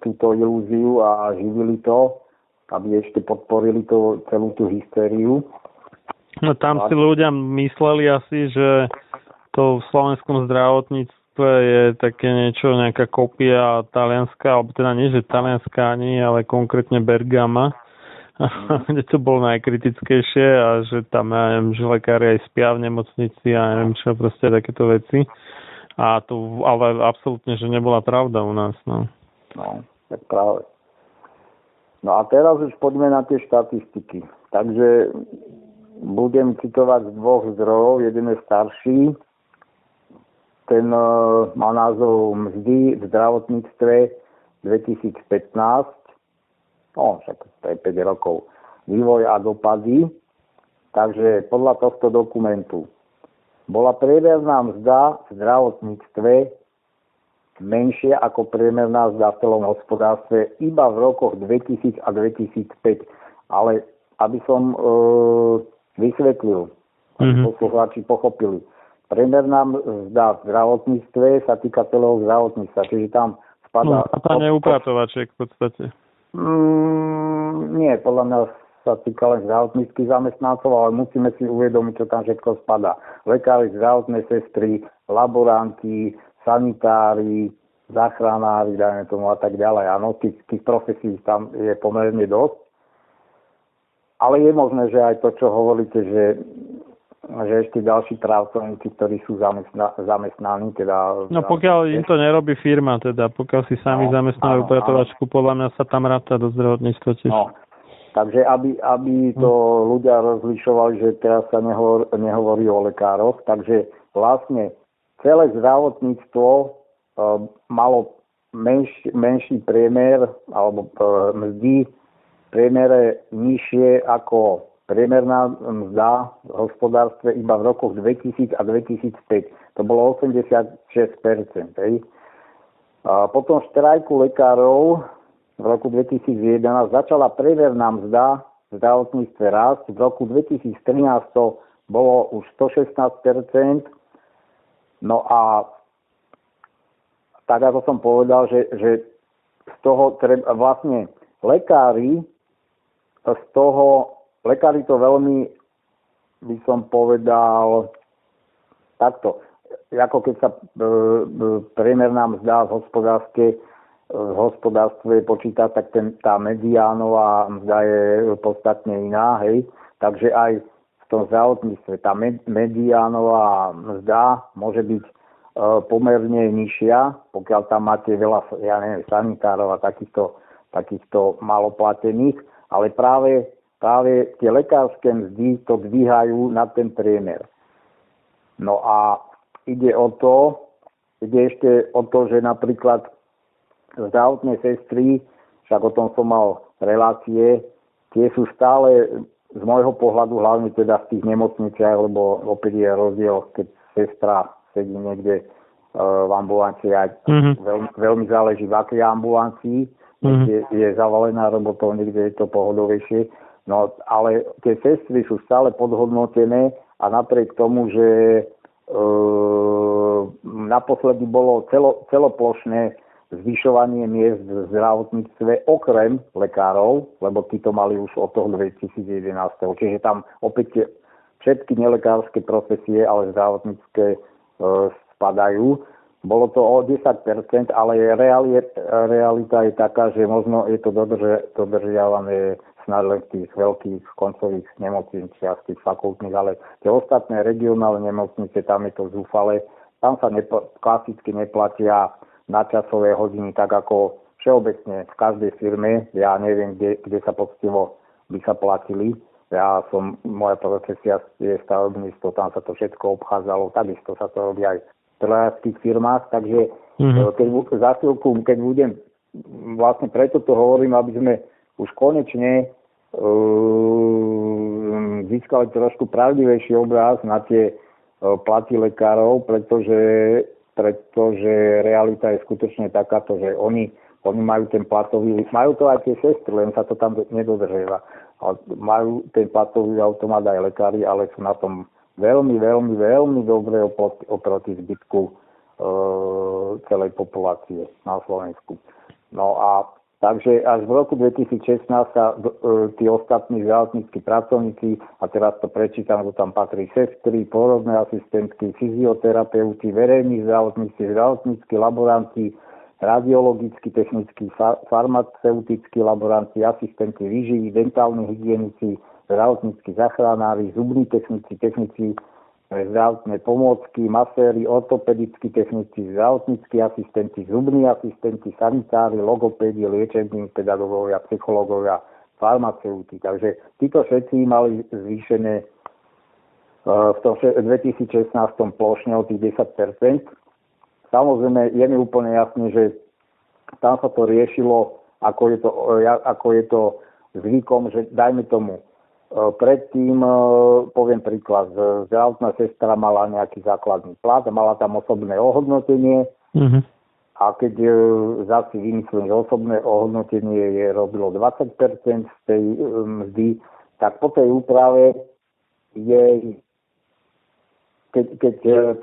túto ilúziu a živili to, aby ešte podporili to, celú tú hystériu. No tam si ľudia mysleli asi, že to v slovenskom zdravotníctve je také niečo, nejaká kopia talianská, alebo teda nie, že talianská ani, ale konkrétne Bergama, kde to bolo najkritickejšie a že tam, ja neviem, že lekári aj spia v nemocnici a neviem čo, proste takéto veci. A to, ale absolútne, že nebola pravda u nás, no. No, tak práve. No a teraz už poďme na tie štatistiky. Takže budem citovať z dvoch zdrojov. Jeden je starší, ten uh, má názov Mzdy v zdravotníctve 2015. No, však to je 5 rokov. Vývoj a dopady. Takže podľa tohto dokumentu bola priemerná mzda v zdravotníctve menšia ako priemerná mzda v celom hospodárstve iba v rokoch 2000 a 2005. Ale aby som e, vysvetlil, mm-hmm. poslucháči pochopili, Priemerná mzda v zdravotníctve sa týka celého zdravotníctva, čiže tam spadá... No, a tam je upratovaček v podstate. Mm, nie, podľa mňa sa týka len zdravotníckých zamestnancov, ale musíme si uvedomiť, čo tam všetko spadá. Lekári, zdravotné sestry, laboranti, sanitári, záchranári, dajme tomu a tak ďalej. Áno, tých, tých profesí tam je pomerne dosť. Ale je možné, že aj to, čo hovoríte, že že ešte ďalší pracovníci, ktorí sú zamestna, zamestnaní. Teda, no pokiaľ im to nerobí firma, teda pokiaľ si sami no, zamestnajú upratovačku, podľa mňa sa tam ráta do zdravotníctva tiež. No, takže aby, aby to ľudia rozlišovali, že teraz sa nehovor, nehovorí o lekároch, takže vlastne celé zdravotníctvo e, malo menší, menší priemer alebo e, mzdy priemere nižšie ako priemerná mzda v hospodárstve iba v rokoch 2000 a 2005. To bolo 86%. Hej. A potom štrajku lekárov v roku 2011 začala priemerná mzda v zdravotníctve rásť. V roku 2013 to bolo už 116% No a tak ako som povedal, že, že z toho treba, vlastne lekári z toho, lekári to veľmi by som povedal takto, ako keď sa e, e, priemerná mzda v hospodárske v hospodárstve počíta, tak ten, tá mediánová mzda je podstatne iná, hej. Takže aj v tom zdravotníctve tá med, mediánová mzda môže byť e, pomerne nižšia, pokiaľ tam máte veľa, ja neviem, sanitárov a takýchto, takýchto maloplatených, ale práve, práve tie lekárske mzdy to dvíhajú na ten priemer. No a ide o to, ide ešte o to, že napríklad zdravotné sestry, však o tom som mal relácie, tie sú stále z môjho pohľadu, hlavne teda v tých nemocniciach, lebo opäť je rozdiel, keď sestra sedí niekde uh, v ambulancii a mm-hmm. veľmi, veľmi záleží v akej ambulancii, mm-hmm. je, je zavalená robotou, niekde je to pohodovejšie. No ale tie sestry sú stále podhodnotené a napriek tomu, že e, naposledy bolo celo, celoplošné zvyšovanie miest v zdravotníctve okrem lekárov, lebo títo mali už od toho 2011. Čiže tam opäť všetky nelekárske profesie, ale zdravotnícke e, spadajú. Bolo to o 10%, ale realita je taká, že možno je to dodrže, dodržiavané snad len v tých veľkých koncových nemocniciach, tých fakultných, ale tie ostatné regionálne nemocnice, tam je to zúfale. Tam sa nepo, klasicky neplatia nadčasové hodiny, tak ako všeobecne v každej firme. Ja neviem, kde, kde sa poctivo by sa platili. Ja som, moja profesia je stavebníctvo, tam sa to všetko obchádzalo, takisto sa to robí aj v trojárských firmách, takže mm-hmm. keď, za chvíľku, keď budem, vlastne preto to hovorím, aby sme už konečne uh, získali trošku pravdivejší obraz na tie uh, platy lekárov, pretože pretože realita je skutočne takáto, že oni, oni majú ten platový, majú to aj tie sestry, len sa to tam nedodržiava. Majú ten platový automat aj lekári, ale sú na tom veľmi, veľmi, veľmi dobre oproti zbytku e, celej populácie na Slovensku. No a Takže až v roku 2016 sa e, tí ostatní zdravotníckí pracovníci, a teraz to prečítam, že tam patrí sestry, porodné asistentky, fyzioterapeuti, verejní zdravotníci, zdravotníckí laboranti, radiologickí, technickí, farmaceutickí laboranti, asistenti výživy, dentálni hygienici, zdravotníckí zachránári, zubní technici, technici zdravotné pomôcky, maséri, ortopedickí technici, zdravotníckí asistenti, zubní asistenti, sanitári, logopédi, liečební pedagógovia, psychológovia, farmaceuti. Takže títo všetci mali zvýšené e, v tom 2016 plošne o tých 10% Samozrejme, je mi úplne jasné, že tam sa to riešilo, ako je to, e, ako je to zvykom, že dajme tomu predtým, e, poviem príklad, zdravotná sestra mala nejaký základný plat, mala tam osobné ohodnotenie mm-hmm. a keď e, zase vymyslím, že osobné ohodnotenie je robilo 20% z tej mzdy, tak po tej úprave je keď, keď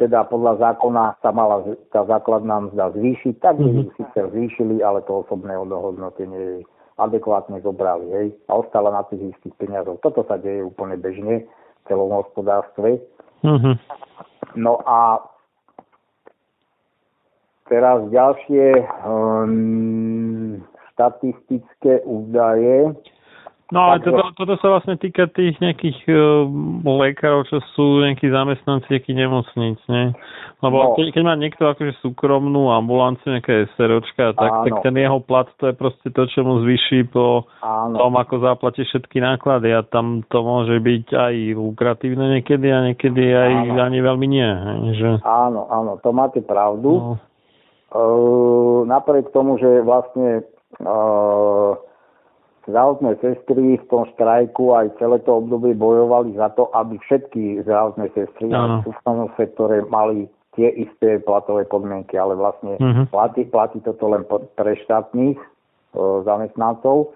teda podľa zákona sa mala tá základná mzda zvýšiť, tak mm-hmm. síce zvýšili, ale to osobné ohodnotenie je adekvátne zobrali, hej, a ostala na tých istých peniazoch. Toto sa deje úplne bežne v celom hospodárstve. Mm-hmm. No a teraz ďalšie um, štatistické údaje. No ale toto, toto sa vlastne týka tých nejakých uh, lekárov, čo sú nejakí zamestnanci nejakých nemocníc, nie? Lebo no. keď, keď má niekto akože súkromnú ambulanciu, nejaké SROčka, tak, tak ten jeho plat to je proste to, čo mu zvýši po Áno. tom, ako zaplatí všetky náklady a tam to môže byť aj lukratívne niekedy a niekedy aj áno. ani veľmi nie. Že... Áno, áno, to máte pravdu. No. Uh, napriek tomu, že vlastne uh, zdravotné sestry v tom štrajku aj celé to obdobie bojovali za to, aby všetky zdravotné sestry v súkromnom sektore mali tie isté platové podmienky, ale vlastne uh-huh. platí, platí toto len pre štátnych zamestnancov.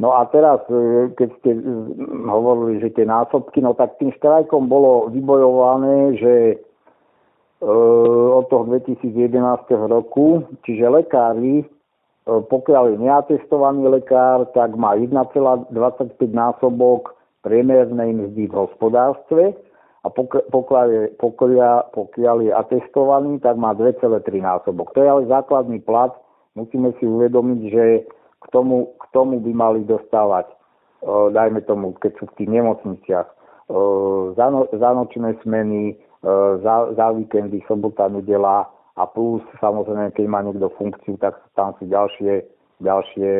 No a teraz, e, keď ste hovorili, že tie násobky, no tak tým štrajkom bolo vybojované, že e, od toho 2011 roku, čiže lekári, e, pokiaľ je neatestovaný lekár, tak má 1,25 násobok priemernej mzdy v hospodárstve a pokiaľ je, pokiaľ, pokiaľ je atestovaný, tak má 2,3 násobok. To je ale základný plat. Musíme si uvedomiť, že k tomu, k tomu by mali dostávať, e, dajme tomu, keď sú v tých nemocniciach, e, za, no, za nočné smeny, e, za, za víkendy, sobota, nedela a plus samozrejme, keď má niekto funkciu, tak tam sú ďalšie, ďalšie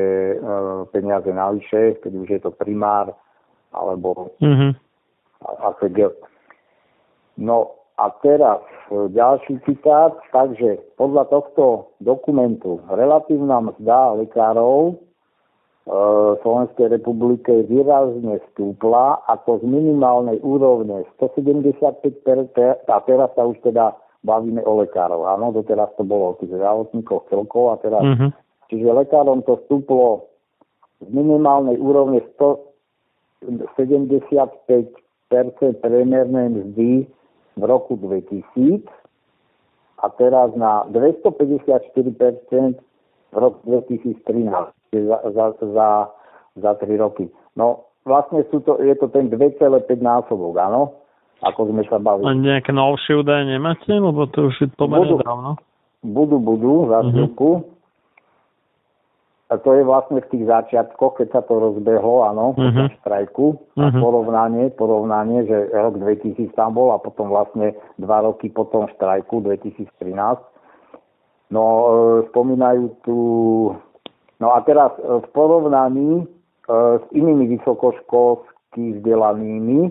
peniaze navyše, keď už je to primár alebo mm-hmm. ACG. No a teraz ďalší citát, takže podľa tohto dokumentu relatívna mzda lekárov e, Slovenskej republike výrazne stúpla ako z minimálnej úrovne 175 a teraz sa už teda bavíme o lekárov. Áno, doteraz to bolo o tých zdravotníkoch celkovo a teraz, mm-hmm. čiže lekárom to stúplo z minimálnej úrovne 175% priemernej mzdy v roku 2000 a teraz na 254% v roku 2013, za, za, za, za 3 roky. No vlastne sú to, je to ten 2,5 násobok, áno? Ako sme sa bavili. A nejaké novšie údaje nemáte? Lebo to už je pomerne dávno. Budú, budú, za mhm. chvíľku. Mm-hmm. A to je vlastne v tých začiatkoch, keď sa to rozbehlo, áno, uh-huh. štrajku, a uh-huh. porovnanie, porovnanie, že rok 2000 tam bol a potom vlastne dva roky potom štrajku 2013. No, e, spomínajú tu... No a teraz e, v porovnaní e, s inými vysokoškolsky vzdelanými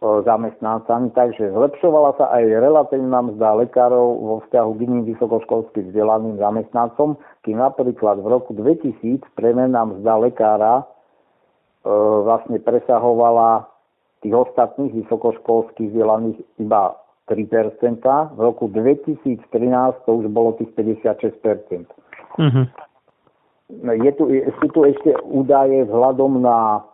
zamestnancami, takže zlepšovala sa aj relatívna mzda lekárov vo vzťahu k iným vysokoškolským vzdelaným zamestnancom, kým napríklad v roku 2000 premená mzda lekára e, vlastne presahovala tých ostatných vysokoškolských vzdelaných iba 3%, v roku 2013 to už bolo tých 56%. Mm-hmm. Je tu, sú tu ešte údaje vzhľadom na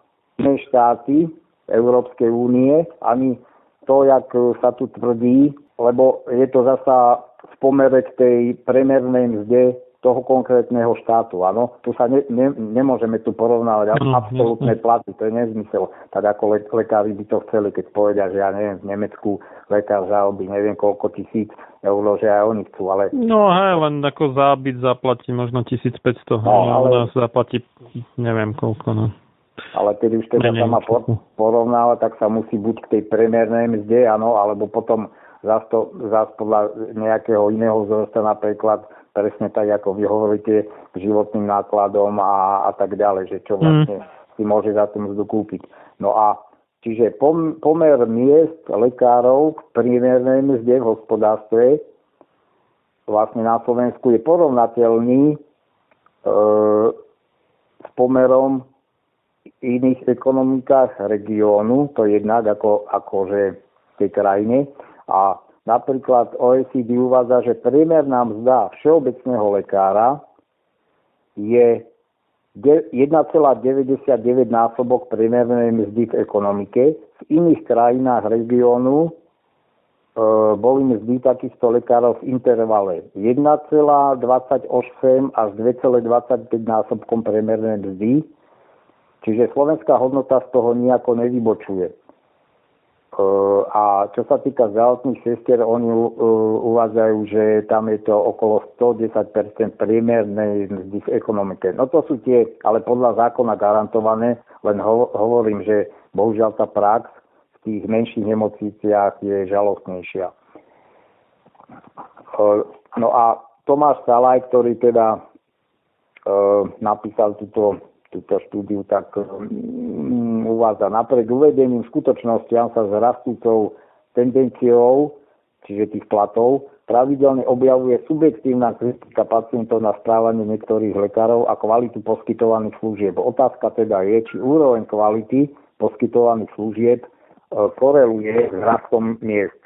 štáty, Európskej únie, ani to, jak sa tu tvrdí, lebo je to zasa v pomere k tej premernej mzde toho konkrétneho štátu. Áno, tu sa ne, ne, nemôžeme tu porovnávať mm, absolútne platy, to je nezmysel. Tak ako le, lekári by to chceli, keď povedia, že ja neviem, v Nemecku lekár zaobí neviem koľko tisíc eur, že aj oni chcú, ale... No hej, len ako zábyt zaplatí možno 1500, no, ale... u nás zaplatí neviem koľko, no ale keď už teda sa má porovnávať, tak sa musí buď k tej premernej mzde, áno, alebo potom zás, to, zás podľa nejakého iného vzorca napríklad presne tak, ako vy hovoríte, k životným nákladom a, a tak ďalej, že čo mhm. vlastne mm. si môže za tú mzdu kúpiť. No a čiže pom, pomer miest lekárov k priemernej mzde v hospodárstve vlastne na Slovensku je porovnateľný e, s pomerom iných ekonomikách regiónu, to jednak ako, akože v tej krajine. A napríklad OECD uvádza, že priemerná mzda všeobecného lekára je 1,99 násobok priemernej mzdy v ekonomike. V iných krajinách regiónu e, boli mzdy takýchto lekárov v intervale 1,28 až 2,25 násobkom priemernej mzdy Čiže slovenská hodnota z toho nejako nevybočuje. E, a čo sa týka zdravotných sestier, oni e, uvádzajú, že tam je to okolo 110 priemernej mzdy v ekonomike. No to sú tie, ale podľa zákona garantované, len hovorím, že bohužiaľ tá prax v tých menších nemocniciach je žalostnejšia. E, no a Tomáš Salaj, ktorý teda napísal túto túto štúdiu, tak um, uvádza napriek uvedeným skutočnostiam sa s rastúcou tendenciou, čiže tých platov, pravidelne objavuje subjektívna kritika pacientov na správanie niektorých lekárov a kvalitu poskytovaných služieb. Otázka teda je, či úroveň kvality poskytovaných služieb e, koreluje s rastom miest.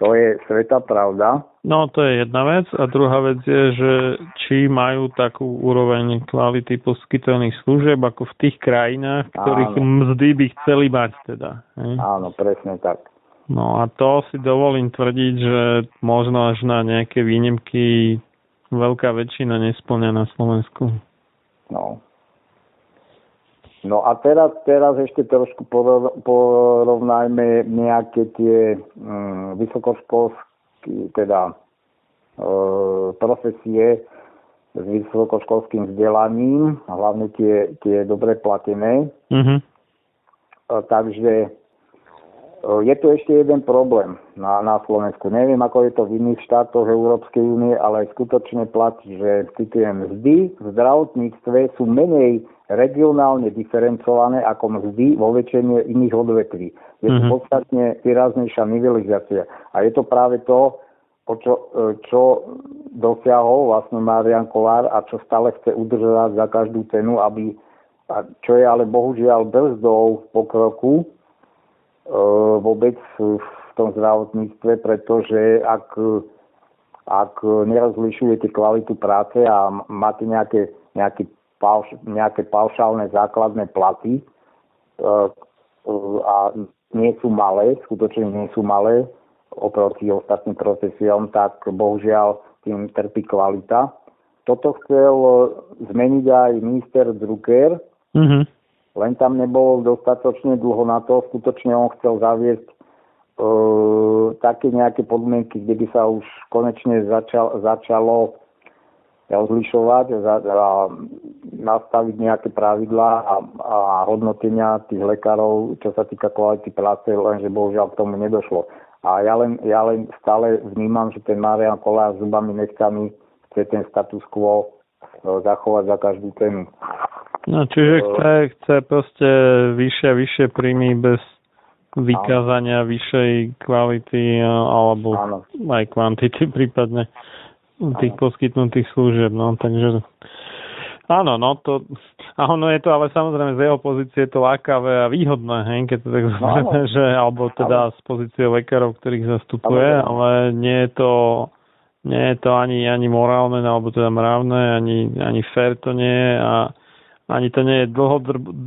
To je sveta pravda. No to je jedna vec. A druhá vec je, že či majú takú úroveň kvality poskytovaných služieb ako v tých krajinách, ktorých Áno. mzdy by chceli mať teda. Hej? Áno, presne tak. No a to si dovolím tvrdiť, že možno až na nejaké výnimky veľká väčšina nesplňa na Slovensku. No. No a teraz, teraz ešte trošku porovnajme nejaké tie um, vysokoškolské, teda uh, profesie s vysokoškolským vzdelaním, hlavne tie, tie dobre platené. Mm-hmm. Uh, takže je tu ešte jeden problém na, na Slovensku. Neviem, ako je to v iných štátoch Európskej únie, ale skutočne platí, že citujem, mzdy v zdravotníctve sú menej regionálne diferencované ako mzdy vo väčšine iných odvetví. Je to mm-hmm. podstatne výraznejšia nivelizácia. A je to práve to, o čo, e, čo dosiahol vlastne Marian Kolár a čo stále chce udržať za každú cenu, aby, a čo je ale bohužiaľ brzdou pokroku, Eh, vôbec v tom zdravotníctve, pretože ak, ak nerozlišujete kvalitu práce a máte nejaké, nejaké, pauš, nejaké paušálne základné platy eh, a nie sú malé, skutočne nie sú malé oproti ostatným profesiám, tak bohužiaľ tým trpí kvalita. Toto chcel zmeniť aj minister Drucker, mm-hmm len tam nebolo dostatočne dlho na to. Skutočne on chcel zaviesť e, také nejaké podmienky, kde by sa už konečne začal, začalo rozlišovať a, a nastaviť nejaké pravidlá a, a hodnotenia tých lekárov, čo sa týka kvality práce, lenže bohužiaľ k tomu nedošlo. A ja len, ja len stále vnímam, že ten Marian Kolár s zubami nechcami chce ten status quo e, zachovať za každú cenu. No, čiže chce, chce proste vyššie a vyššie príjmy bez vykázania áno. vyššej kvality alebo áno. aj kvantity prípadne tých áno. poskytnutých služieb. No, takže áno, no to, a ono je to ale samozrejme z jeho pozície je to lákavé a výhodné, hej, keď to tak no, že, alebo teda áno. z pozície lekárov, ktorých zastupuje, áno. ale nie je to nie je to ani, ani morálne, alebo teda mravné, ani, ani fair to nie je a ani to nie je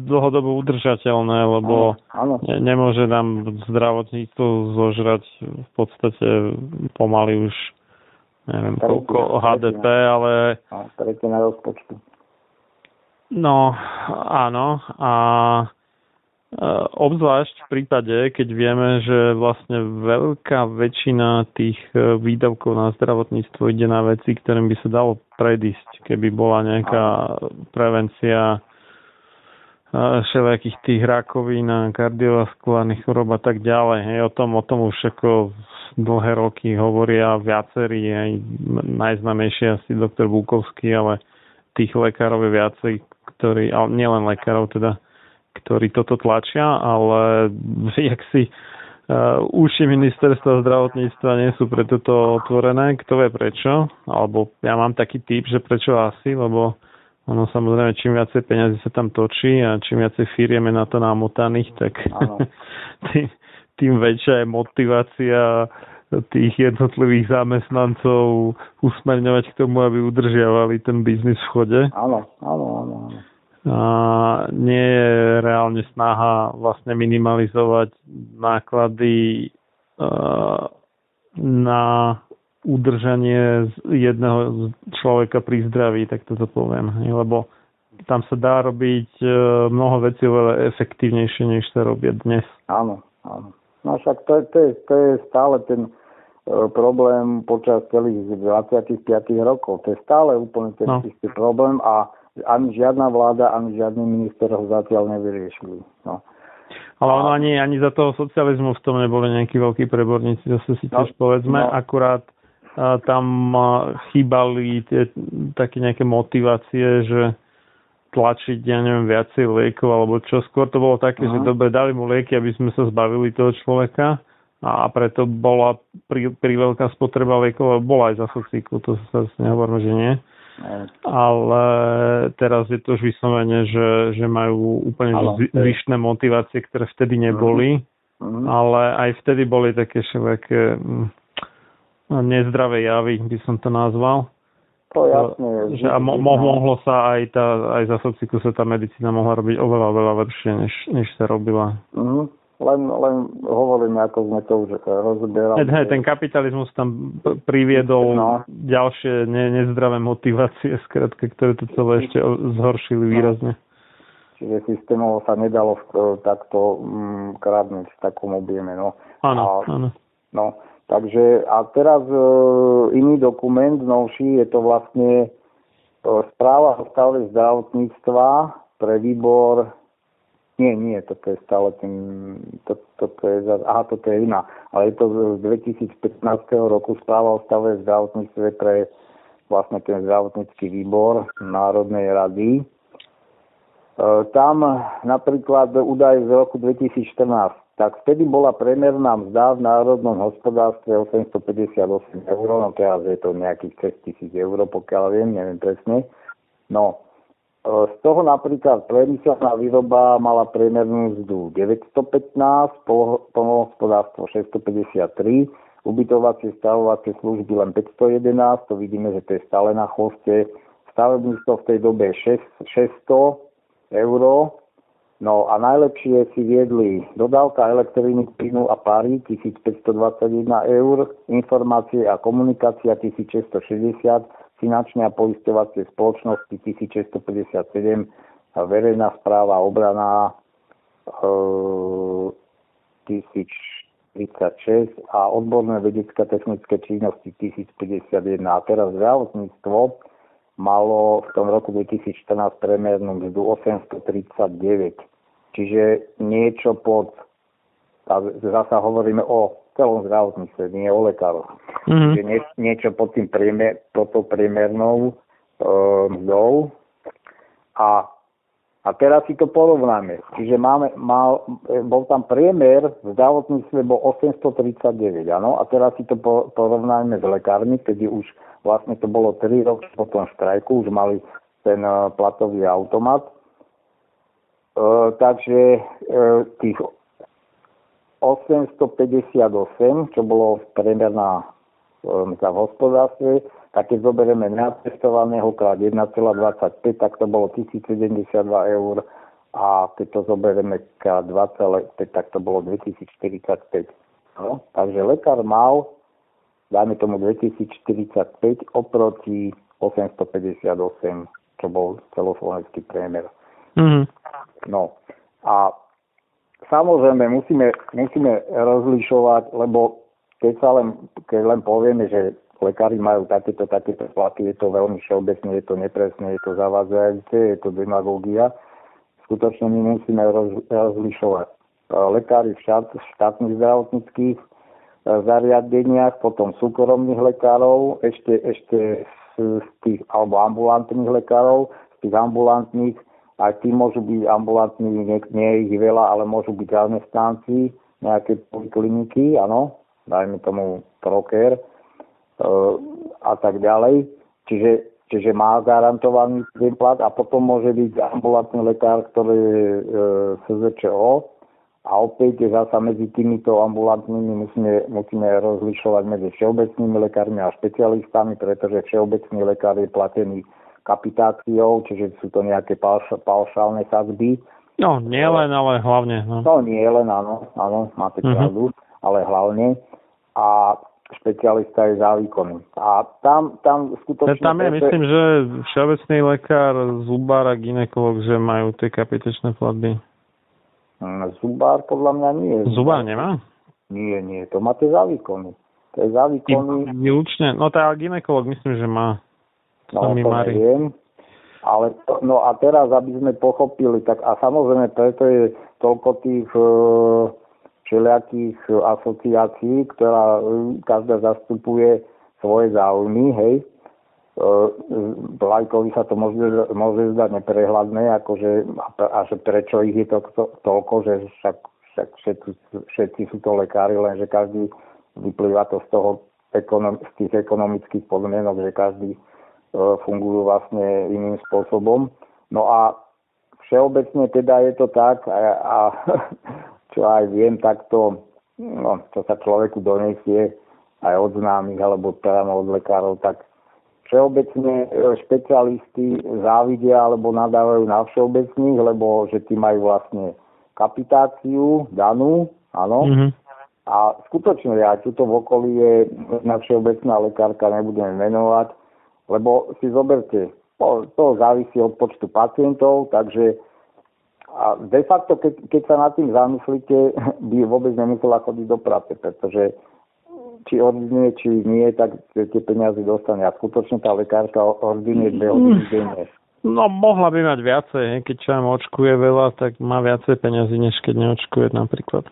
dlhodobo udržateľné, lebo áno, áno. Ne, nemôže nám zdravotníctvo zožrať v podstate pomaly už neviem koľko HDP, ale... na rozpočtu. No, áno. A obzvlášť v prípade, keď vieme, že vlastne veľká väčšina tých e, výdavkov na zdravotníctvo ide na veci, ktorým by sa dalo predísť, keby bola nejaká prevencia e, všelijakých tých rakovín a kardiovaskulárnych chorob a tak ďalej. Hej, o tom, o tom už ako dlhé roky hovoria viacerí, aj najznamejší asi doktor Búkovský, ale tých lekárov je viacej, ktorí, ale nielen lekárov teda, ktorí toto tlačia, ale jak si uh, uši ministerstva zdravotníctva nie sú pre toto otvorené. Kto vie prečo? Alebo ja mám taký typ, že prečo asi, lebo ono samozrejme, čím viacej peniazy sa tam točí a čím viacej firieme na to namotaných, tak tým, tým väčšia je motivácia tých jednotlivých zamestnancov usmerňovať k tomu, aby udržiavali ten biznis v chode. Áno, áno, áno. áno nie je reálne snaha vlastne minimalizovať náklady na udržanie jedného človeka pri zdraví, tak toto poviem. Lebo tam sa dá robiť e, mnoho vecí oveľa efektívnejšie, než sa robia dnes. Áno, áno. No však to, to, je, to je stále ten e, problém počas celých 25 rokov. To je stále úplne ten no. istý problém a ani žiadna vláda, ani žiadny minister ho zatiaľ nevyriešili. No. Ale ono ani, ani za toho socializmu v tom neboli nejakí veľkí preborníci, zase si no, tiež povedzme, no. akurát a, tam a, chýbali tie také nejaké motivácie, že tlačiť, ja neviem, viacej liekov, alebo čo skôr to bolo také, uh-huh. že dobre, dali mu lieky, aby sme sa zbavili toho človeka a preto bola pri, pri veľká spotreba liekov, bola aj za sociku, to sa nehovoríme, že nie ale teraz je to už vyslovene, že, že majú úplne zvyšné motivácie, ktoré vtedy neboli, mm-hmm. ale aj vtedy boli také všelijaké mm, nezdravé javy, by som to nazval. To jasne. Že a mo- mo- mohlo sa aj, tá, aj za sociku sa tá medicína mohla robiť oveľa, oveľa lepšie, než, než sa robila. Mm, len, len hovorím, ako sme to už rozoberali. Hey, ten kapitalizmus tam priviedol no. ďalšie ne, nezdravé motivácie, skratke, ktoré to celé ešte zhoršili no. výrazne. Čiže systémovo sa nedalo takto mm, krádnuť v takom objeme. No. Áno, áno. No, Takže a teraz e, iný dokument novší je to vlastne e, správa o stave zdravotníctva pre výbor nie, nie, toto je stále ten, to, toto je, aha, toto je iná, ale je to z 2015 roku správa o stave zdravotníctve pre vlastne ten zdravotnícky výbor Národnej rady. E, tam napríklad údaj z roku 2014 tak vtedy bola priemerná mzda v národnom hospodárstve 858 eur, no teraz je to nejakých 6 tisíc eur, pokiaľ viem, neviem presne. No, z toho napríklad priemyselná výroba mala priemernú mzdu 915, polnohospodárstvo 653, ubytovacie, stavovacie služby len 511, to vidíme, že to je stále na chvoste. Stavebníctvo v tej dobe 600 eur, No a najlepšie si viedli dodávka elektriny, plynu a páry 1521 eur, informácie a komunikácia 1660, finančné a poisťovacie spoločnosti 1657 a verejná správa obrana e, 1036 a odborné vedecká technické činnosti 1051. A teraz zdravotníctvo malo v tom roku 2014 premernú mzdu 839 Čiže niečo pod, a zasa hovoríme o celom zdravotníctve, nie o lekároch. Mm-hmm. Čiže nie, niečo pod, tým priemer, pod tou priemernou e, mzdou. A, a teraz si to porovnáme. Čiže máme, mal, bol tam priemer v zdravotníctve bol 839, áno, a teraz si to po, porovnáme s lekármi, kedy už vlastne to bolo 3 roky po tom štrajku, už mali ten uh, platový automat E, takže e, tých 858, čo bolo priemerná e, v hospodárstve, tak keď zoberieme neatestovaného krát 1,25, tak to bolo 1072 eur a keď to zoberieme krát 2,5, tak to bolo 2045. No, takže lekár mal, dajme tomu 2045 oproti 858, čo bol celoslovenský priemer. Mm-hmm. No a samozrejme musíme, musíme rozlišovať, lebo keď sa len, keď len povieme, že lekári majú takéto, takéto platy, je to veľmi všeobecné, je to nepresné, je to zavádzajúce, je to demagógia. Skutočne my musíme roz, rozlišovať lekári v štát, štátnych zdravotníckých e, zariadeniach, potom súkromných lekárov, ešte, ešte z, z tých, alebo ambulantných lekárov, z tých ambulantných aj tí môžu byť ambulantní, nie, nie je ich veľa, ale môžu byť zamestnanci nejaké polikliniky, áno, dajme tomu proker e, a tak ďalej. Čiže, čiže má garantovaný ten plat a potom môže byť ambulantný lekár, ktorý je e, SZČO a opäť zasa medzi týmito ambulantnými musíme, musíme rozlišovať medzi všeobecnými lekármi a špecialistami, pretože všeobecný lekár je platený kapitáciou, čiže sú to nejaké paušálne sadzby. No, nie len, ale hlavne. No, no nie len, áno, áno, máte uh-huh. pravdu, ale hlavne. A špecialista je za výkony. A tam, tam skutočne... Tam je, myslím, že všeobecný lekár, zubár a ginekolog, že majú tie kapitačné platby. Mm, zubár podľa mňa nie. Zubár nemá? Nie, nie, to máte za výkony. To je za výkony... Výlučne, no tá ginekolog myslím, že má. No, to neviem. Ale to, no a teraz, aby sme pochopili, tak a samozrejme preto je toľko tých e, všelijakých asociácií, ktorá e, každá zastupuje svoje záujmy, hej. E, Lajkovi sa to môže, môže zdať neprehľadné, akože, a že prečo ich je to, to, toľko, že však, však všetci, všetci sú to lekári, lenže každý vyplýva to z toho ekonom, z tých ekonomických podmienok, že každý fungujú vlastne iným spôsobom. No a všeobecne teda je to tak a, a čo aj viem takto, no, čo sa človeku donesie aj od známych alebo priamo od lekárov, tak všeobecne e, špecialisti závidia alebo nadávajú na všeobecných, lebo že tí majú vlastne kapitáciu danú, áno. Mm-hmm. A skutočne aj tuto v okolí je na všeobecná lekárka, nebudeme menovať, lebo si zoberte, to závisí od počtu pacientov, takže a de facto, keď, keď sa nad tým zamyslíte, by vôbec nemusela chodiť do práce, pretože či ordinuje, či nie, tak tie peniaze dostane. A skutočne tá lekárka ordinuje dve hodiny denne. No, mohla by mať viacej. Keď čam očkuje veľa, tak má viacej peniazy, než keď neočkuje napríklad.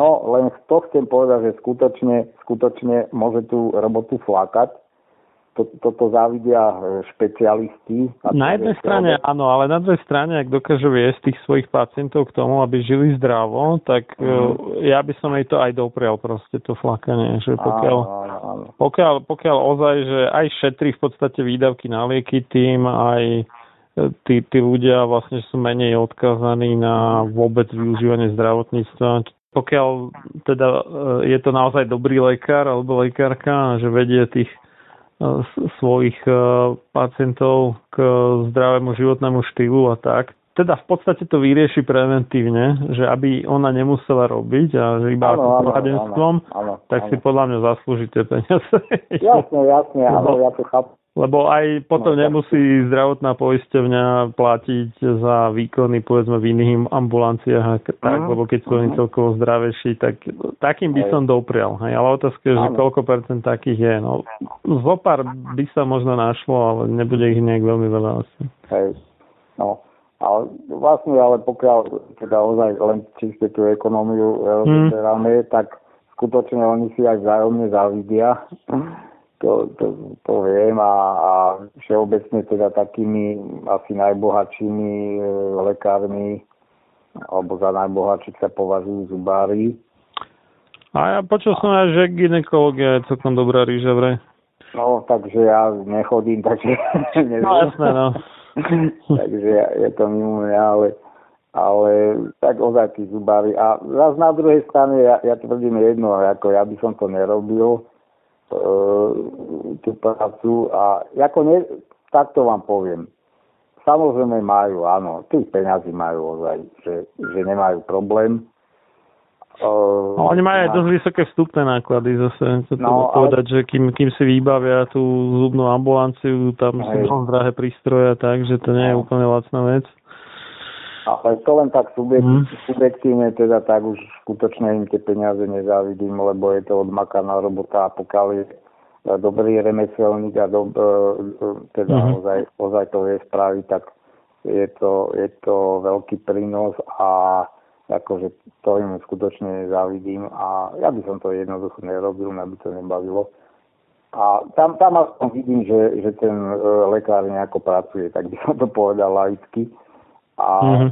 No, len to chcem povedať, že skutočne, skutočne môže tú robotu flakať, to, toto závidia e, špecialisti. Na jednej strane áno, ale na druhej strane, ak dokážu viesť tých svojich pacientov k tomu, aby žili zdravo, tak mm. ja by som jej to aj doprial proste, to flakanie. Že pokiaľ, áno, áno. Pokiaľ, pokiaľ ozaj, že aj šetrí v podstate výdavky na lieky tým, aj e, tí, tí ľudia vlastne sú menej odkazaní na vôbec využívanie zdravotníctva, pokiaľ teda je to naozaj dobrý lekár alebo lekárka, že vedie tých svojich e, pacientov k zdravému životnému štýlu a tak. Teda v podstate to vyrieši preventívne, že aby ona nemusela robiť a že iba ako poradenstvom, tak áno. si podľa mňa zaslúži tie peniaze. Jasne, jasne, áno, ja to chápem lebo aj potom no, nemusí zdravotná poisťovňa platiť za výkony povedzme v iných ambulanciách, tak, uh-huh. lebo keď sú oni uh-huh. celkovo zdravejší, tak takým by som doprial. Hej. Ale otázka je, že koľko percent takých je. No, zopár by sa možno našlo, ale nebude ich nejak veľmi veľa asi. Hej. No, ale vlastne, ale pokiaľ teda ozaj len čiste tú ekonómiu hmm. tak skutočne oni si aj vzájomne závidia to, to, to viem a, a všeobecne teda takými asi najbohatšími e, lekármi alebo za najbohatších sa považujú zubári. A ja počul som aj, že ginekológia je celkom dobrá ríža vraj. No, takže ja nechodím, takže neviem. No jasné, no. takže je to mimo mňa, ale, ale tak ozaj tí zubári. A zase na druhej strane, ja, ja tvrdím jedno, ako ja by som to nerobil, tú prácu a ako ne, takto vám poviem. Samozrejme majú, áno, tých peňazí majú ozaj, že, že nemajú problém. Uh, no, oni majú aj dosť vysoké vstupné náklady zase. To no, povedať, ale... že kým, kým si vybavia tú zubnú ambulanciu, tam sú drahé prístroje, takže to nie je no. úplne lacná vec. Ale to len tak subjekt, mm. subjektívne, teda tak už skutočne im tie peniaze nezávidím, lebo je to odmakaná robota a pokiaľ je e, dobrý remeselník a do, e, teda mm. ozaj, ozaj to vie spraviť, tak je to, je to veľký prínos a akože to im skutočne nezávidím a ja by som to jednoducho nerobil, mňa by to nebavilo. A tam, tam aspoň vidím, že, že ten e, lekár nejako pracuje, tak by som to povedal laicky. A mm-hmm.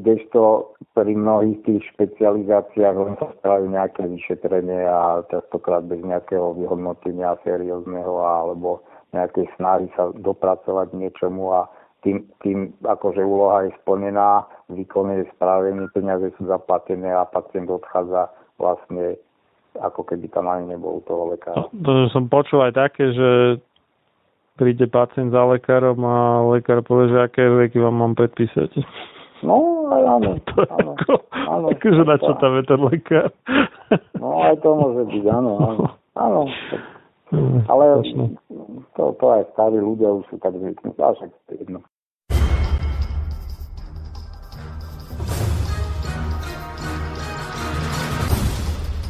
kdežto pri mnohých tých špecializáciách len sa spraví nejaké vyšetrenie a častokrát bez nejakého vyhodnotenia seriózneho alebo nejakej snahy sa dopracovať niečomu a tým, tým akože úloha je splnená, výkon je spravený, peniaze sú zaplatené a pacient odchádza vlastne ako keby tam ani nebol toho lekára. To, to som počul aj také, že príde pacient za lekárom a lekár povie, že aké lieky vám mám predpísať. No, aj áno. To áno, ako, áno, akože na čo tam je ten lekár? No, aj to môže byť, áno, áno. áno. Ale to, to aj starí ľudia už sú tak zvyknutí, je jedno.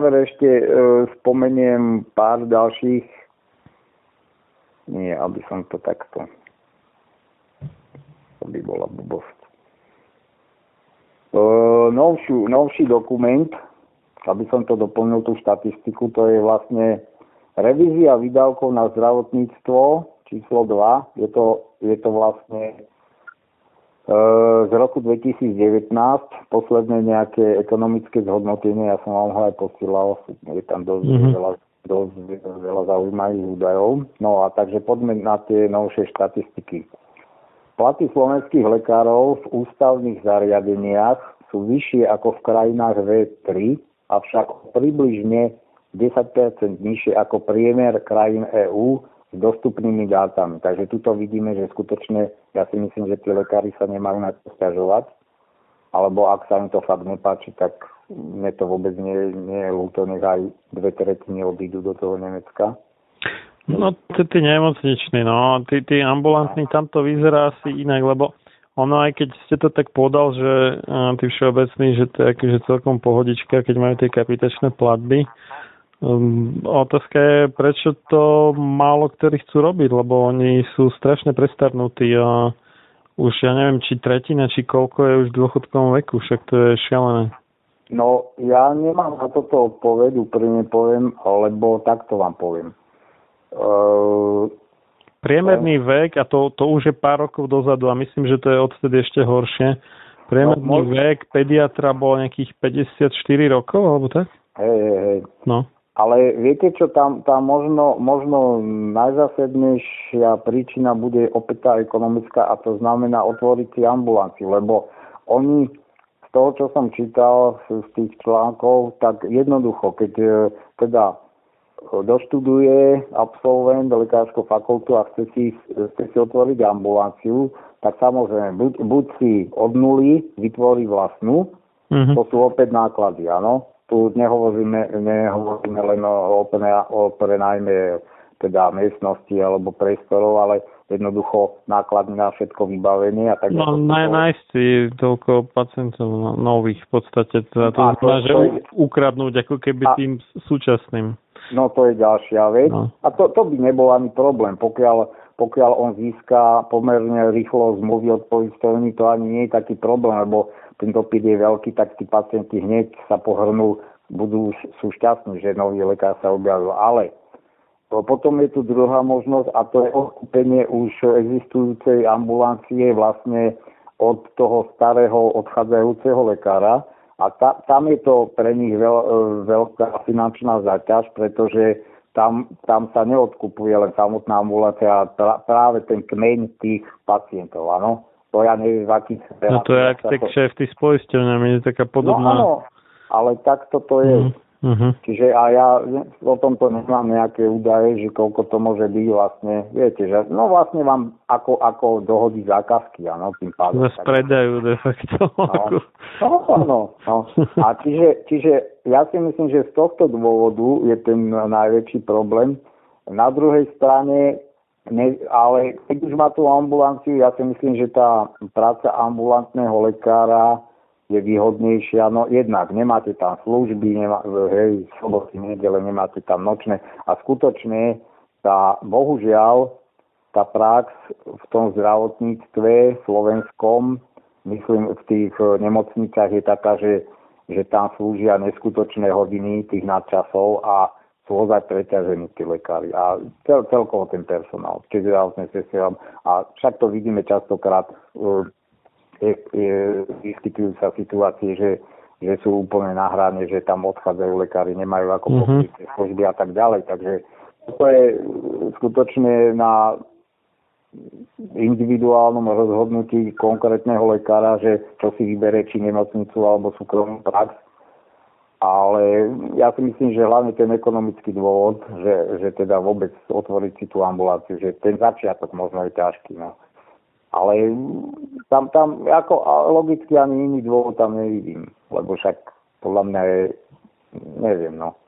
Záver ešte e, spomeniem pár ďalších. Nie, aby som to takto. To by bola blbosť. E, novšiu, novší dokument, aby som to doplnil tú štatistiku, to je vlastne revízia výdavkov na zdravotníctvo číslo 2. Je to, je to vlastne z roku 2019, posledné nejaké ekonomické zhodnotenie, ja som vám ho aj posílal, je tam dosť, mm-hmm. veľa, dosť veľa zaujímavých údajov. No a takže poďme na tie novšie štatistiky. Platy slovenských lekárov v ústavných zariadeniach sú vyššie ako v krajinách V3, avšak približne 10% nižšie ako priemer krajín EÚ s dostupnými dátami. Takže tuto vidíme, že skutočne, ja si myslím, že tí lekári sa nemajú na to stiažovať, alebo ak sa im to fakt nepáči, tak mne to vôbec nie, nie je ľúto, nech aj dve tretiny odídu do toho Nemecka. No, tí, tí nemocniční, no, tí, ambulantní, tam to vyzerá asi inak, lebo ono aj keď ste to tak podal, že tí všeobecní, že to je akože celkom pohodička, keď majú tie kapitačné platby, Um, otázka je, prečo to málo ktorí chcú robiť, lebo oni sú strašne prestarnutí a už ja neviem, či tretina, či koľko je už v dôchodkovom veku, však to je šialené. No, ja nemám na toto odpoveď, úprimne poviem, lebo takto vám poviem. Uh, Priemerný vek, a to, to už je pár rokov dozadu a myslím, že to je odtedy ešte horšie, priemerný no, vek pediatra bol nejakých 54 rokov, alebo tak? Hej, hej, hej. No. Ale viete čo, tam, tam možno, možno najzásadnejšia príčina bude opäť tá ekonomická a to znamená otvoriť si ambulanciu, lebo oni z toho, čo som čítal z tých článkov, tak jednoducho, keď e, teda e, doštuduje absolvent lekárskú fakultu a chce si, chce si otvoriť ambulanciu, tak samozrejme, buď, buď si od nuly vytvorí vlastnú, mm-hmm. to sú opäť náklady, áno, tu nehovoríme, nehovoríme len o, o prenajme teda miestnosti alebo priestorov, ale jednoducho náklady na všetko vybavenie a tak No naj, nájsť si toľko pacientov no, nových v podstate, teda to znamená, že je... ukradnúť ako keby a... tým súčasným. No to je ďalšia vec. No. A to, to by nebol ani problém, pokiaľ, pokiaľ on získa pomerne rýchlo zmluvy od poistovní, to ani nie je taký problém, lebo ten dopyt je veľký, tak tí pacienti hneď sa pohrnú, budú, sú šťastní, že nový lekár sa objavil. Ale potom je tu druhá možnosť a to je odkúpenie už existujúcej ambulancie vlastne od toho starého odchádzajúceho lekára. A ta, tam je to pre nich veľ, veľká finančná zaťaž, pretože tam, tam sa neodkupuje len samotná ambulancia, ale práve ten kmeň tých pacientov, áno to ja neviem, v akých No to je ak tak šéf ty s poisťovňami, je taká podobná. No áno, ale takto to je. Mm. Uh-huh. Čiže a ja o tomto nemám nejaké údaje, že koľko to môže byť vlastne, viete, že no vlastne vám ako, ako dohodí zákazky, áno, tým pádom. Vás predajú de facto. No, no, no, no. A čiže, čiže ja si myslím, že z tohto dôvodu je ten najväčší problém. Na druhej strane ne, ale keď už má tú ambulanciu, ja si myslím, že tá práca ambulantného lekára je výhodnejšia. No jednak nemáte tam služby, nemá, hej, soboty, nedele, nemáte tam nočné. A skutočne tá, bohužiaľ, tá prax v tom zdravotníctve slovenskom, myslím v tých nemocnicách je taká, že, že tam slúžia neskutočné hodiny tých nadčasov a sú ozaj preťažení tí lekári a cel, celkovo ten personál, čiže zdravotné sestry. A však to vidíme častokrát, je, je, vyskytujú sa situácie, že, že sú úplne na hrane, že tam odchádzajú lekári, nemajú ako mm-hmm. služby a tak ďalej. Takže to je skutočne na individuálnom rozhodnutí konkrétneho lekára, že čo si vybere, či nemocnicu alebo súkromnú prax ale ja si myslím, že hlavne ten ekonomický dôvod, že, že teda vôbec otvoriť si tú ambuláciu, že ten začiatok možno je ťažký. No. Ale tam, tam ako logicky ani iný dôvod tam nevidím, lebo však podľa mňa je, neviem, no.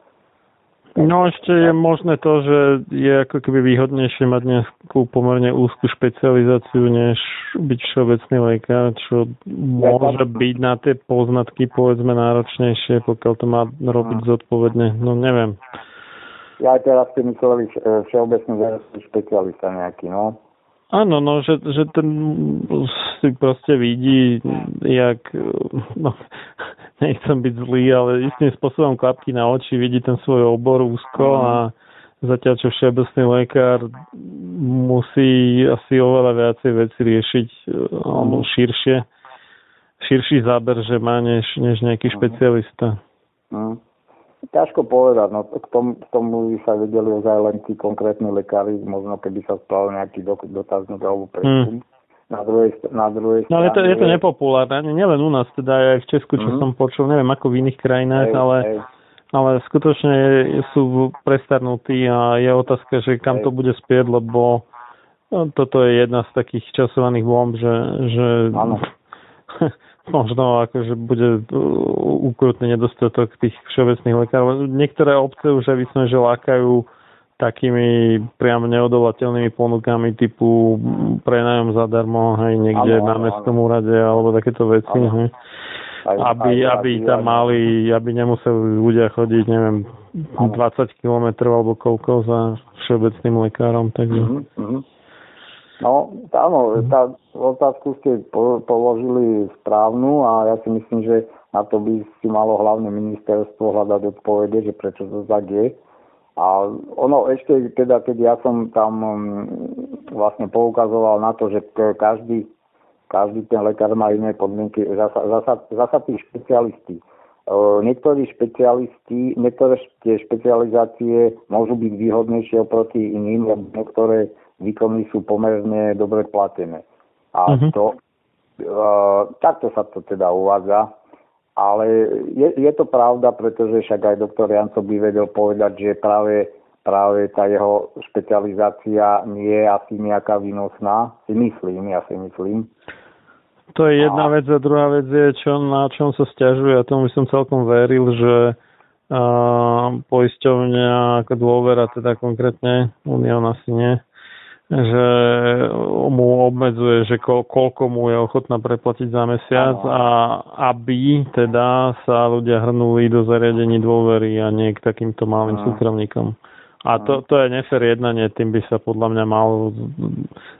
No ešte je možné to, že je ako keby výhodnejšie mať nejakú pomerne úzkú špecializáciu, než byť všeobecný lekár, čo môže byť na tie poznatky povedzme náročnejšie, pokiaľ to má robiť zodpovedne. No neviem. Ja teraz ste mysleli všeobecný špecialista nejaký, no. Áno, no, že, že ten si proste vidí, jak, no, nechcem byť zlý, ale istým spôsobom klapky na oči, vidí ten svoj obor úzko a zatiaľ čo všeobecný lekár musí asi oveľa viacej veci riešiť, alebo širšie, širší záber, že má, než, než nejaký špecialista. Mm. Ťažko povedať, no k tomu, k tomu by sa vedeli ozaj len tí konkrétni lekári, možno keby sa spravil nejaký dotazník alebo preskum. Hmm. Na druhej, na druhej no, strane... je to, je to nepopulárne, nielen u nás, teda aj v Česku, čo mm. som počul, neviem ako v iných krajinách, hej, ale, hej. ale skutočne sú prestarnutí a je otázka, že kam hej. to bude spieť, lebo no, toto je jedna z takých časovaných bomb, že, že možno akože bude ukrutný nedostatok tých všeobecných lekárov. Niektoré obce už aj vysme, že lákajú takými priam neodolateľnými ponukami typu prenajom zadarmo, hej, niekde ano, na mestskom úrade alebo takéto veci, hej. Aj, aby, aj, aby tam mali, aby nemuseli ľudia chodiť, neviem, 20 kilometrov alebo koľko za všeobecným lekárom, takže... Mm-hmm. No, áno, tá otázku ste položili správnu a ja si myslím, že na to by si malo hlavne ministerstvo hľadať odpovede, že prečo to tak je. A ono ešte teda, keď ja som tam mm, vlastne poukazoval na to, že každý, každý ten lekár má iné podmienky, zasa, zasa, zasa tí špecialisti. Niektorí špecialisti, niektoré tie špecializácie môžu byť výhodnejšie oproti iným, niektoré výkony sú pomerne dobre platené. A uh-huh. to, uh, takto sa to teda uvádza. Ale je, je to pravda, pretože však aj doktor Janco by vedel povedať, že práve, práve tá jeho špecializácia nie je asi nejaká výnosná. Si myslím, ja si myslím. To je jedna a... vec a druhá vec je, čo, na čom sa stiažuje a tomu by som celkom veril, že uh, poisťovňa ako dôvera, teda konkrétne Unión asi nie, že mu obmedzuje, že ko, koľko mu je ochotná preplatiť za mesiac a aby teda sa ľudia hrnuli do zariadení dôvery a nie k takýmto malým súkromníkom. A to, to je nefer jednanie, tým by sa podľa mňa mal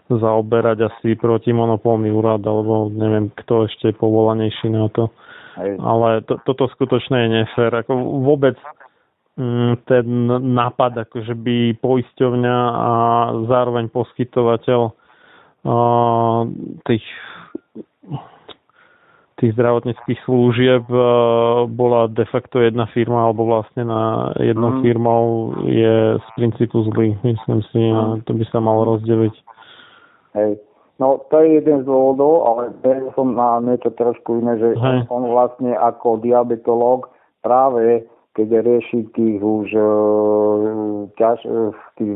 zaoberať asi protimonopolný úrad, alebo neviem, kto ešte je povolanejší na to. Ale to, toto skutočne je nefer. Ako vôbec ten nápad, akože by poisťovňa a zároveň poskytovateľ tých tých zdravotníckých služieb bola de facto jedna firma alebo vlastne na jednou mm. firmou je z princípu zlý, myslím si, a to by sa malo rozdeliť. Hej. No to je jeden z dôvodov, ale ja som na niečo trošku iné, že Hej. on vlastne ako diabetolog práve keď rieši tých už e, ťaž, e, v tých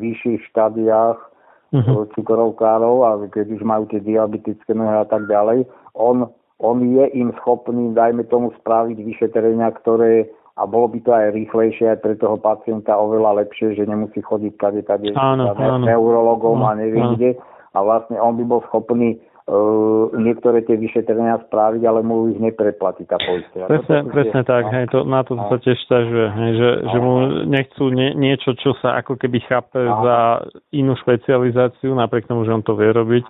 vyšších štádiách uh-huh. cukrovkárov a keď už majú tie diabetické nohy a tak ďalej, on, on je im schopný, dajme tomu, spraviť vyšetrenia, ktoré a bolo by to aj rýchlejšie aj pre toho pacienta oveľa lepšie, že nemusí chodiť kade, kade áno, áno. neurologom a neviem kde. A vlastne on by bol schopný niektoré tie vyšetrenia spraviť, ale mu ich nepreplatí tá poistia. Presne, to, presne tak, hej, to, na to sa tiež stažuje, hej, že, že mu nechcú nie, niečo, čo sa ako keby chápe Aha. za inú špecializáciu, napriek tomu, že on to vie robiť,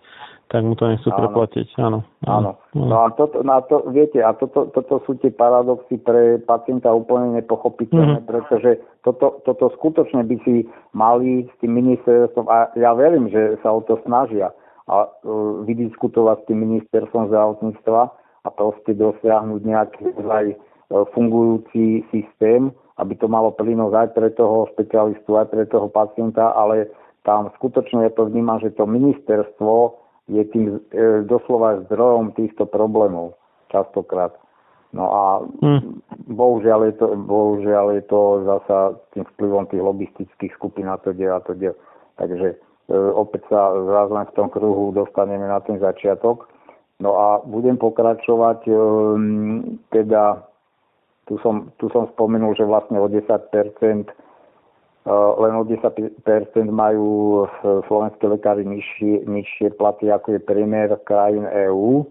tak mu to nechcú áno. preplatiť, áno. Áno. No a toto, na to, viete, a toto, toto sú tie paradoxy pre pacienta úplne nepochopiteľné, mm. pretože toto, toto skutočne by si mali s tým ministerstvom, a ja verím, že sa o to snažia, a e, vydiskutovať s tým ministerstvom zdravotníctva a proste dosiahnuť nejaký aj e, fungujúci systém, aby to malo prínos aj pre toho špecialistu, aj pre toho pacienta, ale tam skutočne ja to vnímam, že to ministerstvo je tým e, doslova zdrojom týchto problémov častokrát. No a hmm. bohužiaľ, je to, bohužiaľ je to zasa tým vplyvom tých lobistických skupín a to a to Takže e, opäť sa zraz len v tom kruhu dostaneme na ten začiatok. No a budem pokračovať, e, teda tu som, tu som spomenul, že vlastne o 10 len o 10 majú slovenské lekári nižšie, nižšie platy, ako je priemer krajín EÚ.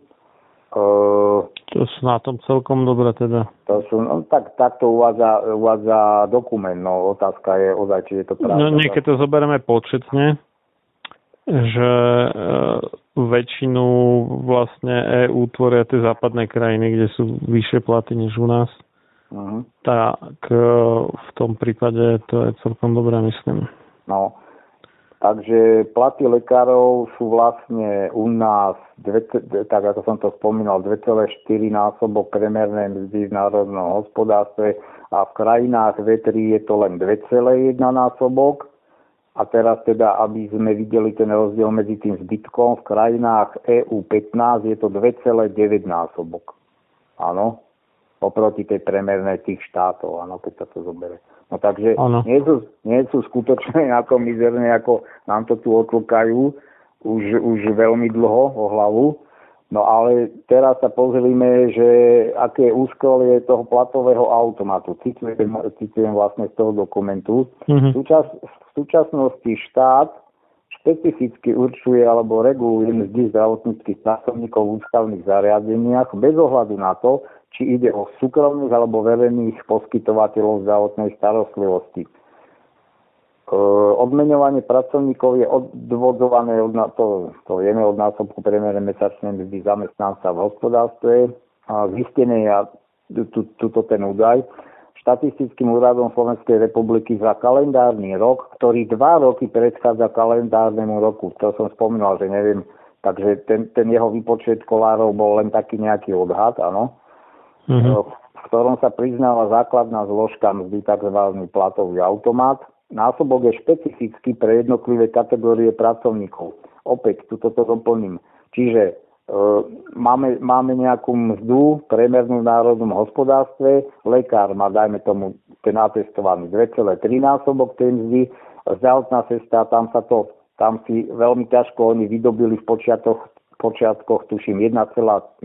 To sú na tom celkom dobre teda. To sú, no, tak, tak to uvádza, uvádza dokument, no otázka je ozaj, či je to pravda. No niekedy to zoberieme početne, že uh, väčšinu vlastne EÚ tvoria tie západné krajiny, kde sú vyššie platy než u nás. Uh-huh. Tak uh, v tom prípade to je celkom dobré, myslím. No, Takže platy lekárov sú vlastne u nás, dve, tak ako som to spomínal, 2,4 násobok premernej mzdy v národnom hospodárstve a v krajinách V3 je to len 2,1 násobok. A teraz teda, aby sme videli ten rozdiel medzi tým zbytkom, v krajinách EU 15 je to 2,9 násobok. Áno, oproti tej premernej tých štátov, áno, keď sa to zoberie. No takže nie sú, nie sú skutočne ako mizerné, ako nám to tu otlkajú už, už veľmi dlho o hlavu. No ale teraz sa pozrime, že aké úskolie toho platového automatu. Citujem, citujem vlastne z toho dokumentu. Mm-hmm. Súčas, v súčasnosti štát špecificky určuje alebo reguluje mzdy zdravotníckých pracovníkov v ústavných zariadeniach bez ohľadu na to, či ide o súkromných alebo verejných poskytovateľov zdravotnej starostlivosti. E, odmeňovanie pracovníkov je odvodzované od, to, to vieme od násobku premere mesačnej mzdy zamestnanca v hospodárstve. Zistené je tuto ten údaj štatistickým úradom Slovenskej republiky za kalendárny rok, ktorý dva roky predchádza kalendárnemu roku. To som spomínal, že neviem, takže ten, ten jeho výpočet kolárov bol len taký nejaký odhad, áno mm-hmm. v ktorom sa priznáva základná zložka mzdy, tzv. platový automat. Násobok je špecifický pre jednotlivé kategórie pracovníkov. Opäť, tuto to doplním. Čiže e, máme, máme nejakú mzdu premernú v národnom hospodárstve, lekár má, dajme tomu, ten atestovaný 2,3 násobok tej mzdy, zdravotná sestra, tam sa to tam si veľmi ťažko oni vydobili v počiatoch počiatkoch tuším 1,03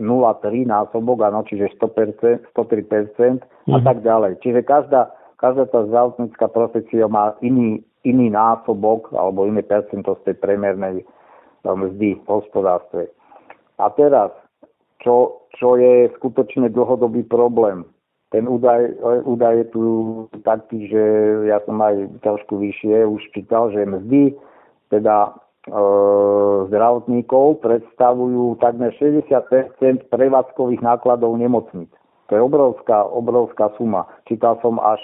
násobok, áno, čiže 100%, 103% mm. a mhm. tak ďalej. Čiže každá, každá tá zdravotnícka profesia má iný, iný násobok alebo iné percento z tej premernej mzdy v hospodárstve. A teraz, čo, čo je skutočne dlhodobý problém? Ten údaj, údaj je tu taký, že ja som aj trošku vyššie už čítal, že mzdy teda E, zdravotníkov predstavujú takmer 60% prevádzkových nákladov nemocnic. To je obrovská, obrovská suma. Čítal som až,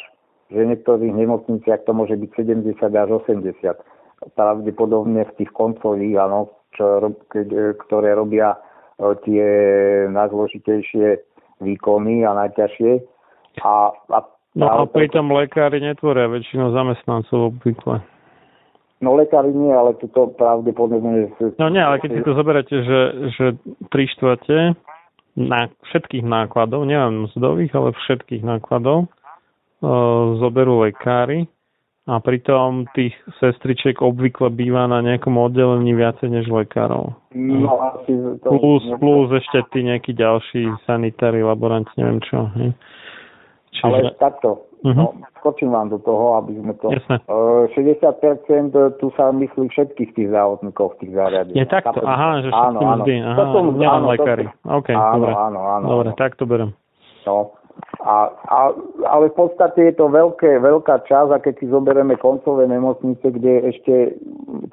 že v niektorých nemocniciach to môže byť 70 až 80. Pravdepodobne v tých koncových, áno, čo, e, ktoré robia e, tie najzložitejšie výkony a najťažšie. A, a No a pritom lekári netvoria väčšinou zamestnancov obvykle. No lekári nie, ale to pravdepodobne... No nie, ale keď si to zoberáte, že, že tri štvrte na všetkých nákladov, nielen mzdových, ale všetkých nákladov, zoberú lekári a pritom tých sestričiek obvykle býva na nejakom oddelení viacej než lekárov. No, asi to... Plus, plus ešte tí nejakí ďalší sanitári, laboranti, neviem čo. Hej. Čiže... Ale takto, Uh-huh. No, skočím vám do toho, aby sme to... Jasne. Uh, 60% tu sa myslí všetkých tých zdravotníkov v tých zariadeniach. Je takto, aha, že všetkým áno. Vždy, aha, to som, áno, lekári. To, OK, áno, dobre. Áno, áno, dobre, áno. tak to berem. No, a, a, ale v podstate je to veľké, veľká časť a keď si zoberieme koncové nemocnice, kde ešte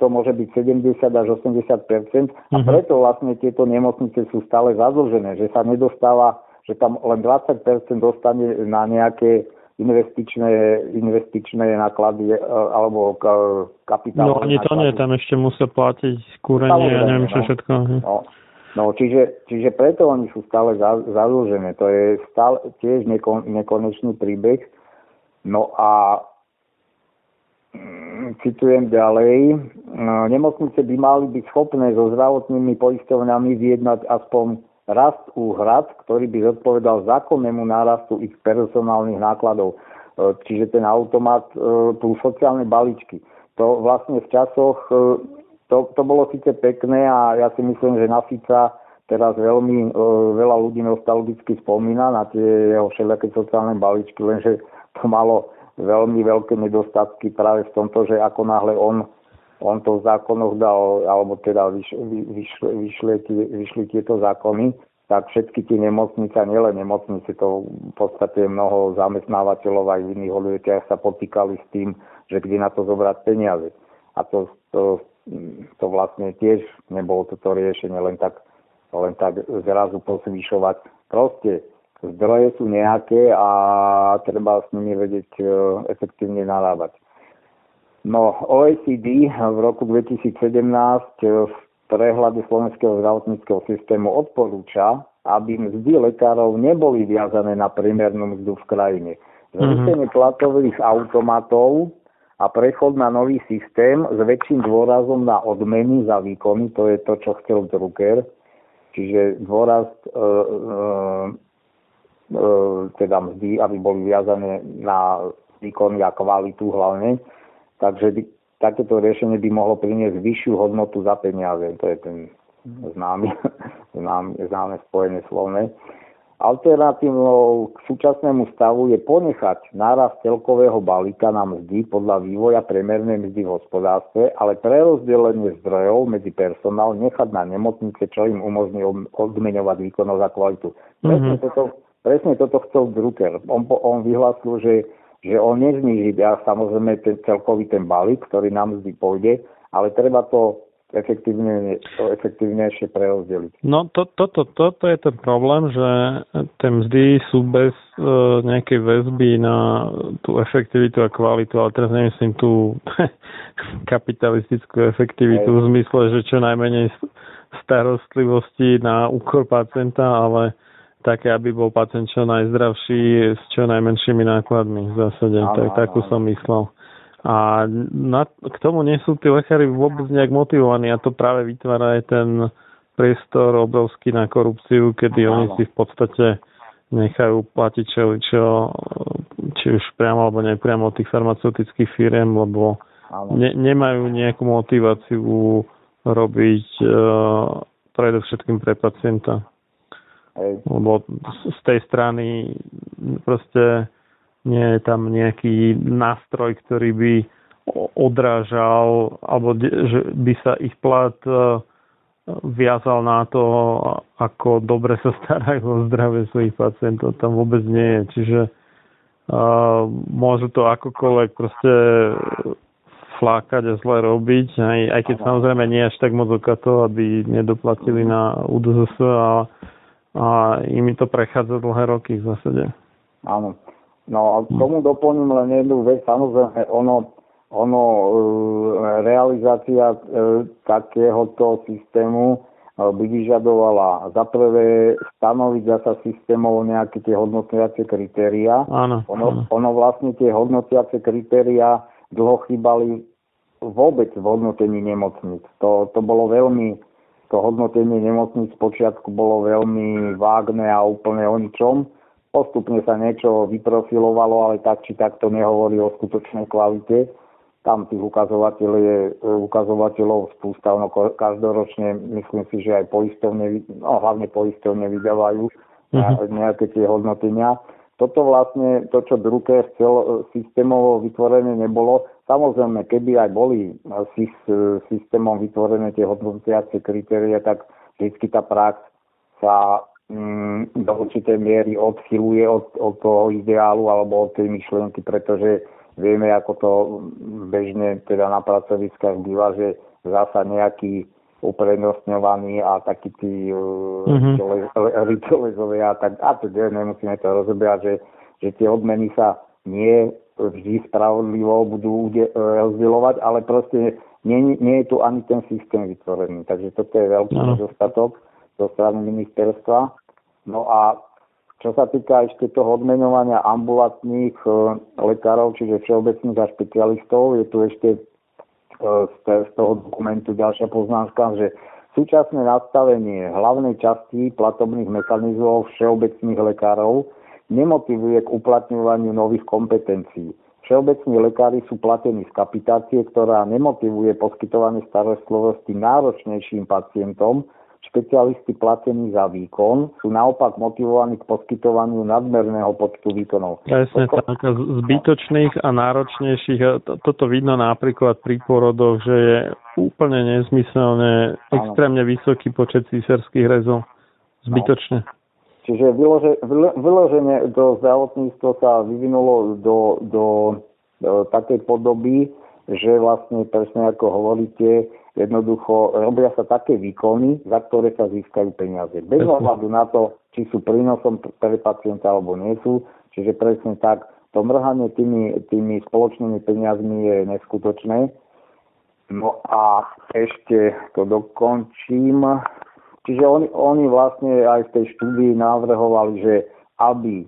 to môže byť 70 až 80 uh-huh. a mhm. preto vlastne tieto nemocnice sú stále zadlžené, že sa nedostáva, že tam len 20% dostane na nejaké investičné, investičné náklady e, alebo kapitál. No ani to nie, tam ešte musia platiť kúrenie a neviem čo no. všetko. No, no čiže, čiže preto oni sú stále zadlžené. To je stále tiež nekon, nekonečný príbeh. No a mm, citujem ďalej, no, nemocnice by mali byť schopné so zdravotnými poistovňami vyjednať aspoň rast úhrad, ktorý by zodpovedal zákonnému nárastu ich personálnych nákladov. E, čiže ten automat plus sociálne balíčky. To vlastne v časoch, to, to bolo síce pekné a ja si myslím, že na Fica teraz veľmi veľa ľudí nostalgicky spomína na tie jeho všelijaké sociálne balíčky, lenže to malo veľmi veľké nedostatky práve v tomto, že ako náhle on on to v zákonoch dal, alebo teda vyš, vyš, vyšli, vyšli tieto zákony, tak všetky tie nemocnice, nielen nemocnice, to v podstate mnoho zamestnávateľov aj v iných odvetiach sa potýkali s tým, že kde na to zobrať peniaze. A to, to, to vlastne tiež nebolo toto riešenie len tak, len tak zrazu posvyšovať. Proste zdroje sú nejaké a treba s nimi vedieť e, efektívne narábať. No, OECD v roku 2017 v prehľade slovenského zdravotníckého systému odporúča, aby mzdy lekárov neboli viazané na primernú mzdu v krajine. Zrušenie mm-hmm. platových automatov a prechod na nový systém s väčším dôrazom na odmeny za výkony, to je to, čo chcel Drucker, čiže dôraz e, e, e, teda mzdy, aby boli viazané na výkony a kvalitu hlavne, Takže by, takéto riešenie by mohlo priniesť vyššiu hodnotu za peniaze. To je ten známy, známy, známe spojenie slovné. Alternatívou k súčasnému stavu je ponechať náraz celkového balíka na mzdy podľa vývoja premernej mzdy v hospodárstve, ale prerozdelenie zdrojov medzi personál nechať na nemocnice, čo im umožní odmeňovať výkonnosť a kvalitu. Presne, mm-hmm. toto, presne toto chcel Drucker. On, on vyhlásil, že že on nezniží ja, samozrejme ten celkový ten balík, ktorý nám vždy pôjde, ale treba to efektívne, to efektívnejšie prerozdeliť. No to, to, to, toto je ten problém, že tie mzdy sú bez uh, nejakej väzby na tú efektivitu a kvalitu, ale teraz nemyslím tú kapitalistickú efektivitu Hej. v zmysle, že čo najmenej starostlivosti na úkor pacienta, ale také, aby bol pacient čo najzdravší s čo najmenšími nákladmi v zásade. Áno, tak, takú som myslel. A na, k tomu nie sú tí lekári vôbec nejak motivovaní a to práve vytvára aj ten priestor obrovský na korupciu, kedy oni si v podstate nechajú platiť čo, či už priamo alebo nepriamo tých farmaceutických firiem, lebo ne, nemajú nejakú motiváciu robiť uh, predovšetkým pre pacienta. Hej. Lebo z tej strany proste nie je tam nejaký nástroj, ktorý by odrážal, alebo že by sa ich plat e, viazal na to, ako dobre sa starajú o zdravie svojich pacientov. Tam vôbec nie je. Čiže uh, môžu to akokoľvek proste flákať a zle robiť, aj, aj keď samozrejme nie až tak moc to, aby nedoplatili na UDZS, ale a im to prechádza dlhé roky v zásade. Áno. No a k tomu doplním len jednu vec. Samozrejme, ono, ono e, realizácia e, takéhoto systému e, by vyžadovala za prvé stanoviť zasa systémov nejaké tie hodnotiace kritéria. Áno, ono, áno. ono vlastne tie hodnotiace kritéria dlho chýbali vôbec v hodnotení nemocnic. To, to bolo veľmi to hodnotenie nemocníc počiatku bolo veľmi vágne a úplne o ničom. Postupne sa niečo vyprofilovalo, ale tak či tak to nehovorí o skutočnej kvalite. Tam tých ukazovateľov je ukazovateľov spústa, no každoročne myslím si, že aj poistovne, no hlavne poistovne vydávajú uh-huh. nejaké tie hodnotenia. Toto vlastne, to, čo Drucker chcel e, systémovo vytvorené nebolo. Samozrejme, keby aj boli e, systémom vytvorené tie hodnotiace kritérie, tak vždy tá prax sa do určitej miery odchyluje od, od toho ideálu alebo od tej myšlienky, pretože vieme, ako to bežne teda na pracoviskách býva, že zasa nejaký uprednostňovaní a takí tí mm-hmm. a tak a to nemusíme to rozoberať, že, že tie odmeny sa nie vždy spravodlivo budú e, rozdielovať, ale proste nie, nie je tu ani ten systém vytvorený. Takže toto je veľký no. Zo strany ministerstva. No a čo sa týka ešte toho odmenovania ambulantných e, lekárov, čiže všeobecných a špecialistov, je tu ešte z toho dokumentu ďalšia poznámka, že Súčasné nastavenie hlavnej časti platobných mechanizmov všeobecných lekárov nemotivuje k uplatňovaniu nových kompetencií. Všeobecní lekári sú platení z kapitácie, ktorá nemotivuje poskytovanie starostlivosti náročnejším pacientom, špecialisti platení za výkon sú naopak motivovaní k poskytovaniu nadmerného počtu výkonov. Presne Poko- tak, zbytočných a náročnejších. Toto vidno napríklad pri porodoch, že je úplne nezmyselne extrémne vysoký počet císarských rezov. Zbytočne. No. Čiže vylože, vyloženie do zdravotníctva sa vyvinulo do, do, do takej podoby, že vlastne presne ako hovoríte, jednoducho robia sa také výkony, za ktoré sa získajú peniaze. Bez ohľadu na to, či sú prínosom pre pacienta alebo nie sú. Čiže presne tak, to mrhanie tými, tými spoločnými peniazmi je neskutočné. No a ešte to dokončím. Čiže oni, oni vlastne aj v tej štúdii navrhovali, že aby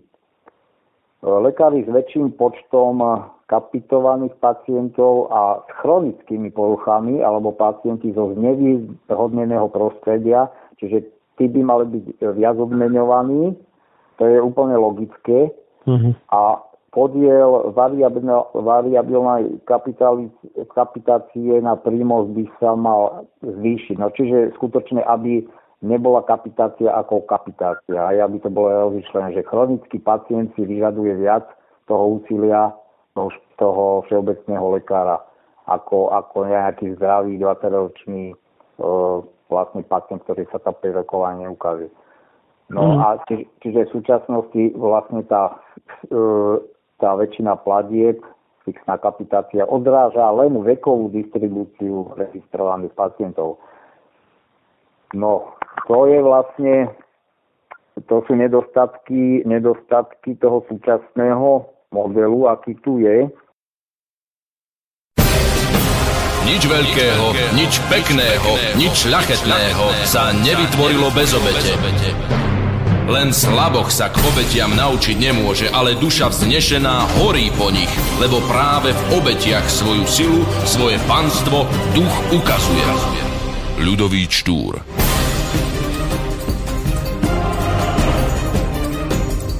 lekári s väčším počtom kapitovaných pacientov a s chronickými poruchami alebo pacienti zo znevýhodneného prostredia, čiže tí by mali byť viac odmeňovaní, to je úplne logické. Mm-hmm. A podiel variabilnej kapitácie na príjmoch by sa mal zvýšiť. No, čiže skutočne, aby nebola kapitácia ako kapitácia. Aj aby to bolo rozlišlené, že chronický pacient si vyžaduje viac toho úsilia toho, toho všeobecného lekára ako, ako nejaký zdravý 20-ročný e, vlastne pacient, ktorý sa tam 5 rokov ani neukáže. No mm. a či, čiže v súčasnosti vlastne tá, e, tá väčšina platieb, fixná kapitácia odráža len vekovú distribúciu registrovaných pacientov. No, to je vlastne, to sú nedostatky, nedostatky toho súčasného modelu, aký tu je. Nič veľkého, nič pekného, nič ľachetného sa nevytvorilo bez obete. Len slaboch sa k obetiam naučiť nemôže, ale duša vznešená horí po nich, lebo práve v obetiach svoju silu, svoje panstvo duch ukazuje. Ľudový Štúr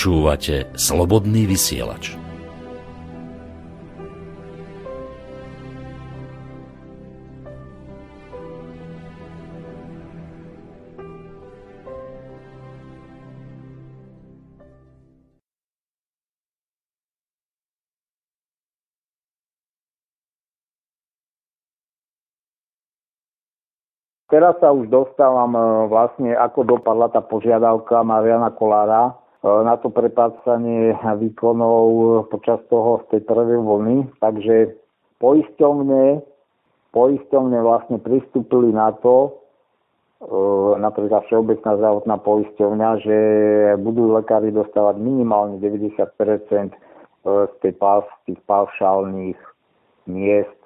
Počúvate Slobodný vysielač. Teraz sa už dostávam e, vlastne, ako dopadla tá požiadavka Mariana Kolára na to prepácanie výkonov počas toho z tej prvej vlny. Takže poisťovne, poisťovne vlastne pristúpili na to, e, napríklad Všeobecná zdravotná poisťovňa, že budú lekári dostávať minimálne 90 e, z tej pás, tých paušálnych miest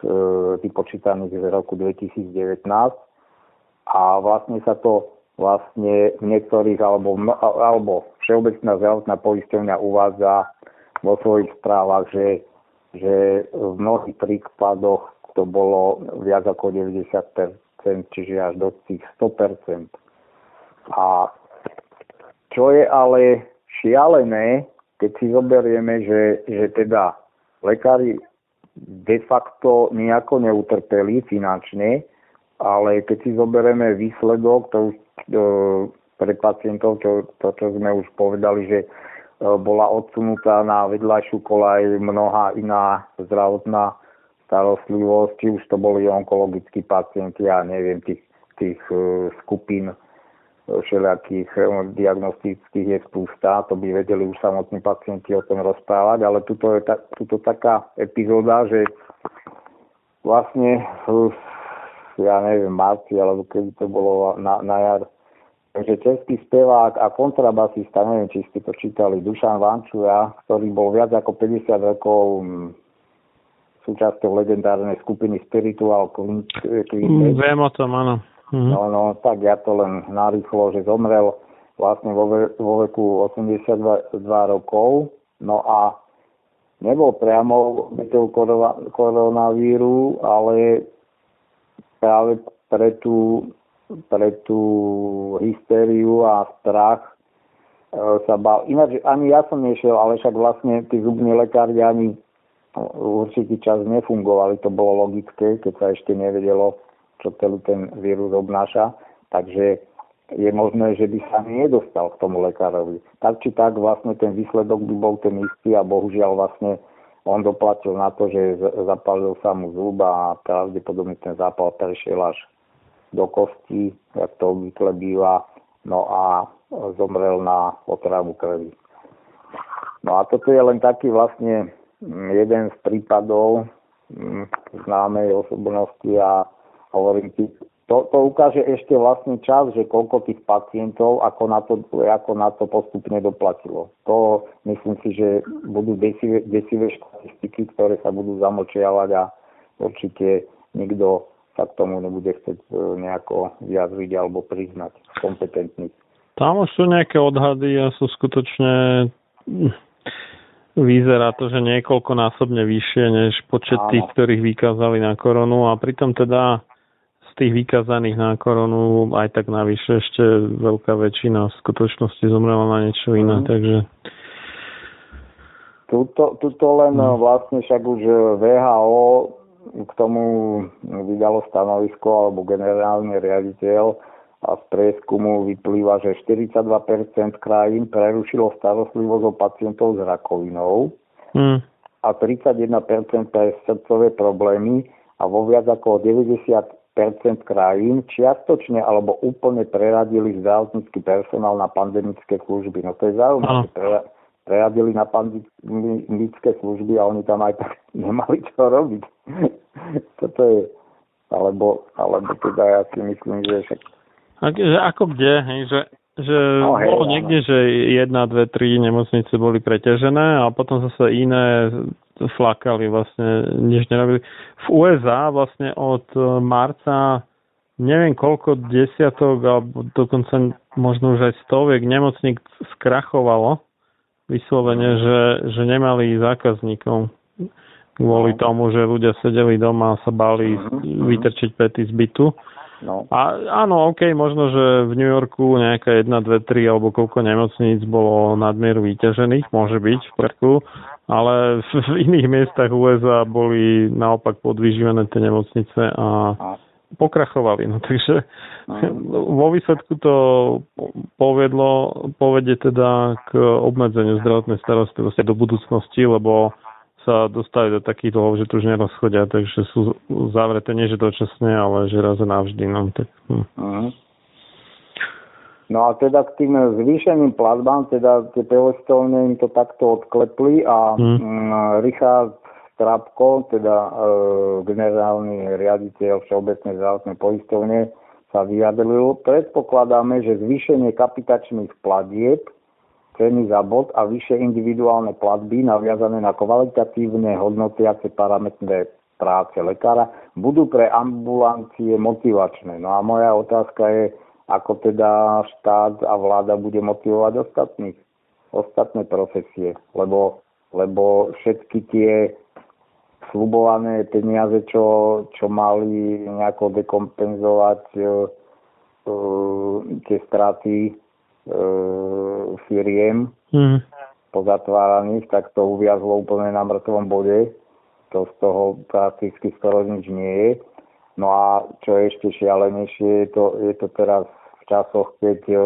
vypočítaných z roku 2019 a vlastne sa to vlastne v niektorých alebo, alebo Všeobecná zdravotná poisťovňa uvádza vo svojich správach, že, že v mnohých prípadoch to bolo viac ako 90%, čiže až do tých 100%. A čo je ale šialené, keď si zoberieme, že, že teda lekári de facto nejako neutrpeli finančne, ale keď si zoberieme výsledok, to už pre pacientov, to, to, čo sme už povedali, že e, bola odsunutá na vedľajšiu kolaj mnoha iná zdravotná starostlivosť, či už to boli onkologickí pacienti, ja neviem, tých, tých e, skupín e, všelijakých diagnostických je spústa, to by vedeli už samotní pacienti o tom rozprávať, ale tuto je ta, tuto taká epizóda, že vlastne ja neviem, marci, alebo kedy to bolo na, na jar Takže český spevák a kontrabasista, neviem, či ste to čítali, Dušan Vančuja, ktorý bol viac ako 50 rokov mm, súčasťou legendárnej skupiny Spiritual Quintet. Mm, viem o tom, áno. Mhm. No, no, tak ja to len narýchlo, že zomrel vlastne vo, ve, vo veku 82 rokov. No a nebol priamo obeťou koronavíru, ale práve pre tú pre tú hystériu a strach e, sa bál. Ináč ani ja som nešiel, ale však vlastne tí zubní lekári ani určitý čas nefungovali. To bolo logické, keď sa ešte nevedelo, čo celý ten vírus obnáša. Takže je možné, že by sa nedostal k tomu lekárovi. Tak či tak vlastne ten výsledok by bol ten istý a bohužiaľ vlastne on doplatil na to, že zapálil sa mu zub a pravdepodobne ten zápal prešiel až do kosti, jak to obvykle býva, no a zomrel na otravu krvi. No a toto je len taký vlastne mm, jeden z prípadov mm, známej osobnosti a hovorím ti, to, to ukáže ešte vlastne čas, že koľko tých pacientov ako na to, ako na to postupne doplatilo. To myslím si, že budú desivé, desivé štatistiky, ktoré sa budú zamlčiavať a určite nikto sa k tomu nebude chcieť e, nejako vyjadriť alebo priznať kompetentný. Tam už sú nejaké odhady a sú skutočne hm, vyzerá to, že niekoľkonásobne vyššie než počet Áno. tých, ktorých vykázali na koronu a pritom teda z tých vykázaných na koronu aj tak navyše ešte veľká väčšina v skutočnosti zomrela na niečo iné, mm. takže Tuto, tuto len mm. vlastne však už VHO k tomu vydalo stanovisko alebo generálny riaditeľ a z prieskumu vyplýva, že 42% krajín prerušilo starostlivosť o pacientov s rakovinou mm. a 31% pre srdcové problémy a vo viac ako 90% krajín čiastočne alebo úplne preradili zdravotnícky personál na pandemické služby. No to je zaujímavé. Pre, preradili na pandemické služby a oni tam aj tak nemali čo robiť. Toto je, alebo, alebo teda ja si myslím, že však... Ako kde, hej, že že no, hej, bolo niekde, že jedna, dve, tri nemocnice boli preťažené a potom zase iné flakali vlastne, nič nerobili. V USA vlastne od marca neviem koľko desiatok alebo dokonca možno už aj stoviek nemocník skrachovalo vyslovene, že, že nemali zákazníkov kvôli no. tomu, že ľudia sedeli doma a sa báli mhm. vytrčiť pety z bytu. No. A áno, OK, možno, že v New Yorku nejaká jedna, dve, tri alebo koľko nemocníc bolo nadmieru vyťažených, môže byť v parku, ale v, v iných miestach USA boli naopak podvyživené tie nemocnice a pokrachovali. No, takže vo výsledku to povedlo, povedie teda k obmedzeniu zdravotnej starostlivosti do budúcnosti, lebo sa dostali do takých dlhov, že to už nerozchodia, takže sú zavreté nie že dočasne, ale že raz a navždy. No, tak, hm. uh-huh. no a teda k tým zvýšeným platbám, teda tie poistovne im to takto odklepli a uh-huh. Richard Strapko, teda e, generálny riaditeľ Všeobecnej zdravotnej poistovne, sa vyjadril. Predpokladáme, že zvýšenie kapitačných platieb ceny za bod a vyššie individuálne platby naviazané na kvalitatívne hodnotiace parametre práce lekára budú pre ambulancie motivačné. No a moja otázka je, ako teda štát a vláda bude motivovať ostatných, ostatné profesie, lebo, lebo všetky tie slubované peniaze, čo, čo mali nejako dekompenzovať e, e, tie straty e, firiem mm. pozatváraných, tak to uviazlo úplne na mŕtvom bode. To z toho prakticky skoro nič nie je. No a čo je ešte šialenejšie, je to, je to teraz v časoch, keď e,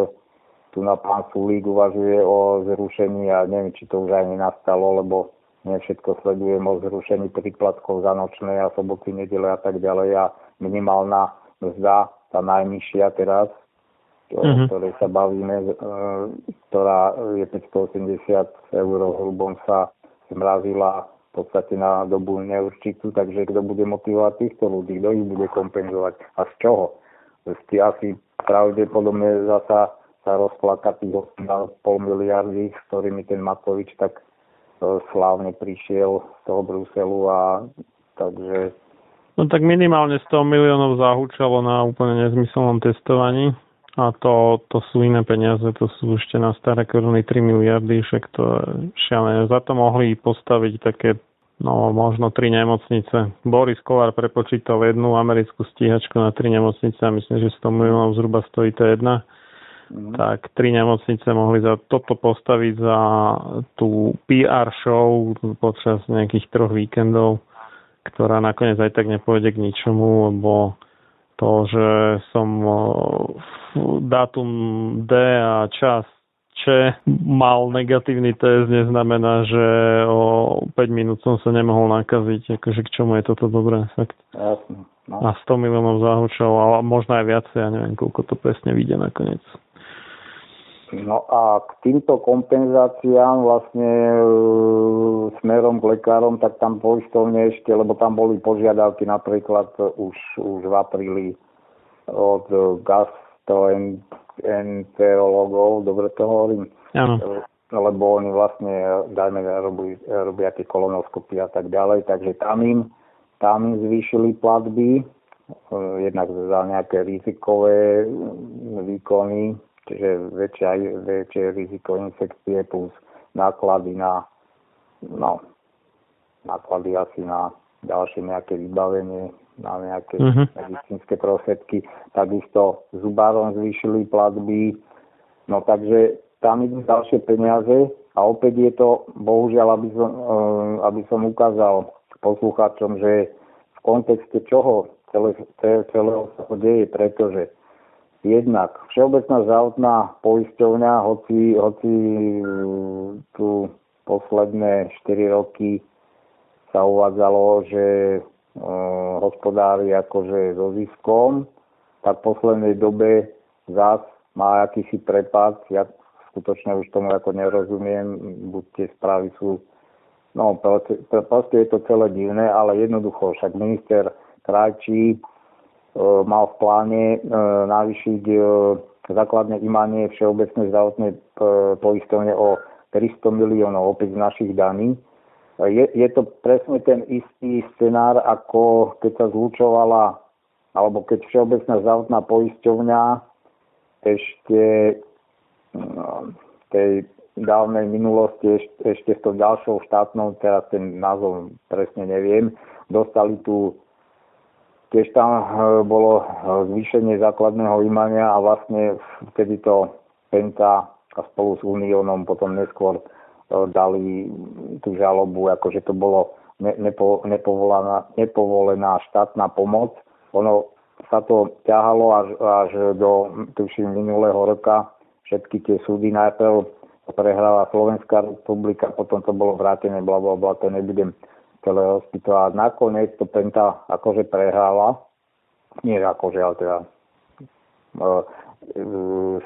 tu na pán Sulík uvažuje o zrušení a neviem, či to už aj nenastalo, lebo nie všetko sledujem o zrušení príplatkov za nočné a soboty, nedele a tak ďalej a minimálna mzda, tá najnižšia teraz, o mm-hmm. ktorej sa bavíme, e, ktorá je 580 eur hrubom sa zmrazila v podstate na dobu neurčitú, takže kto bude motivovať týchto ľudí, kto ich bude kompenzovať a z čoho? Z asi pravdepodobne zasa sa rozplaka tých 8,5 miliardy, s ktorými ten Matovič tak slávne prišiel z toho Bruselu a takže No tak minimálne 100 miliónov zahúčalo na úplne nezmyselnom testovaní. A to, to sú iné peniaze, to sú ešte na staré koruny 3 miliardy, však to šialené. Za to mohli postaviť také, no možno tri nemocnice. Boris Kolár prepočítal jednu americkú stíhačku na tri nemocnice a myslím, že 100 miliónov zhruba stojí to jedna. Mm. Tak tri nemocnice mohli za toto postaviť za tú PR show počas nejakých troch víkendov, ktorá nakoniec aj tak nepôjde k ničomu, lebo to, že som dátum D a čas Č mal negatívny test, neznamená, že o 5 minút som sa nemohol nakaziť. Akože k čomu je toto dobré? Fakt. Jasne. No. A 100 miliónov zahučov, ale možno aj viacej, ja neviem, koľko to presne vyjde nakoniec. No a k týmto kompenzáciám vlastne e, smerom k lekárom, tak tam poistovne ešte, lebo tam boli požiadavky napríklad už, už v apríli od gastroenterologov, dobre to hovorím? Áno. Lebo oni vlastne, dajme, robí, robia tie kolonoskopy a tak ďalej, takže tam im, tam im zvýšili platby, eh, jednak za nejaké rizikové výkony, čiže väčšie, väčšie riziko infekcie plus náklady na, no, náklady asi na ďalšie nejaké vybavenie, na nejaké uh-huh. medicínske prostriedky. Takisto zubárom zvýšili platby. No takže tam idú ďalšie peniaze a opäť je to, bohužiaľ, aby som, eh, aby som ukázal poslucháčom, že v kontexte čoho celé, celého sa to deje, pretože jednak Všeobecná zdravotná poisťovňa, hoci, hoci eh, tu posledné 4 roky sa uvádzalo, že hospodári akože so ziskom, tak v poslednej dobe zás má akýsi prepad. Ja skutočne už tomu ako nerozumiem, buď tie správy sú No, proste, je to celé divné, ale jednoducho však minister Krajčí e, mal v pláne e, navýšiť e, základné imanie Všeobecnej zdravotnej e, poistovne o 300 miliónov opäť z našich daní. Je, je to presne ten istý scenár, ako keď sa zlučovala, alebo keď Všeobecná zdravotná poisťovňa ešte tej dávnej minulosti ešte, ešte s tou ďalšou štátnou, teraz ten názov presne neviem, dostali tu tiež tam e, bolo e, zvýšenie základného imania a vlastne vtedy to Penta a spolu s Unionom potom neskôr e, dali tú žalobu, akože to bolo nepo, nepovolená, nepovolená štátna pomoc. Ono sa to ťahalo až, až do, tuším, minulého roka. Všetky tie súdy najprv prehrala Slovenská republika, potom to bolo vrátené, bla, bla, bla, to nebudem celé rozpitovať. Nakoniec to Penta akože prehrala, nie akože, ale teda e, e,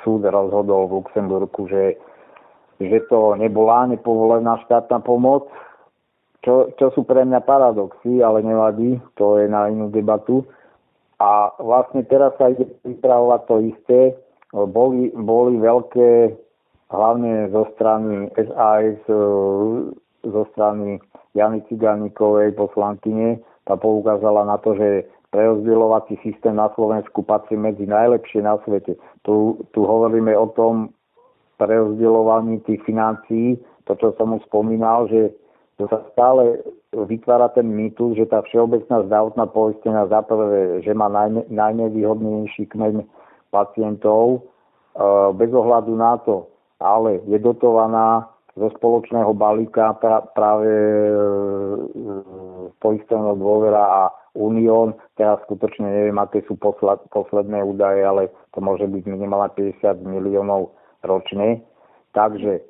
súd rozhodol v Luxemburku, že, že to nebola nepovolená štátna pomoc, čo, čo sú pre mňa paradoxy, ale nevadí, to je na inú debatu. A vlastne teraz sa ide pripravovať to isté. Boli, boli veľké hlavne zo strany SAS, zo strany Jany Ciganíkovej poslankyne, tá poukázala na to, že prerozdielovací systém na Slovensku patrí medzi najlepšie na svete. Tu, tu hovoríme o tom prerozdieľovaní tých financií, to, čo som už spomínal, že to sa stále vytvára ten mýtus, že tá všeobecná zdravotná poistenia za prvé, že má najne, najnevýhodnejší kmeň pacientov, e, bez ohľadu na to, ale je dotovaná zo spoločného balíka pra, práve e, poisteného dôvera a Unión. Teraz skutočne neviem, aké sú posled, posledné údaje, ale to môže byť minimálne 50 miliónov ročne. Takže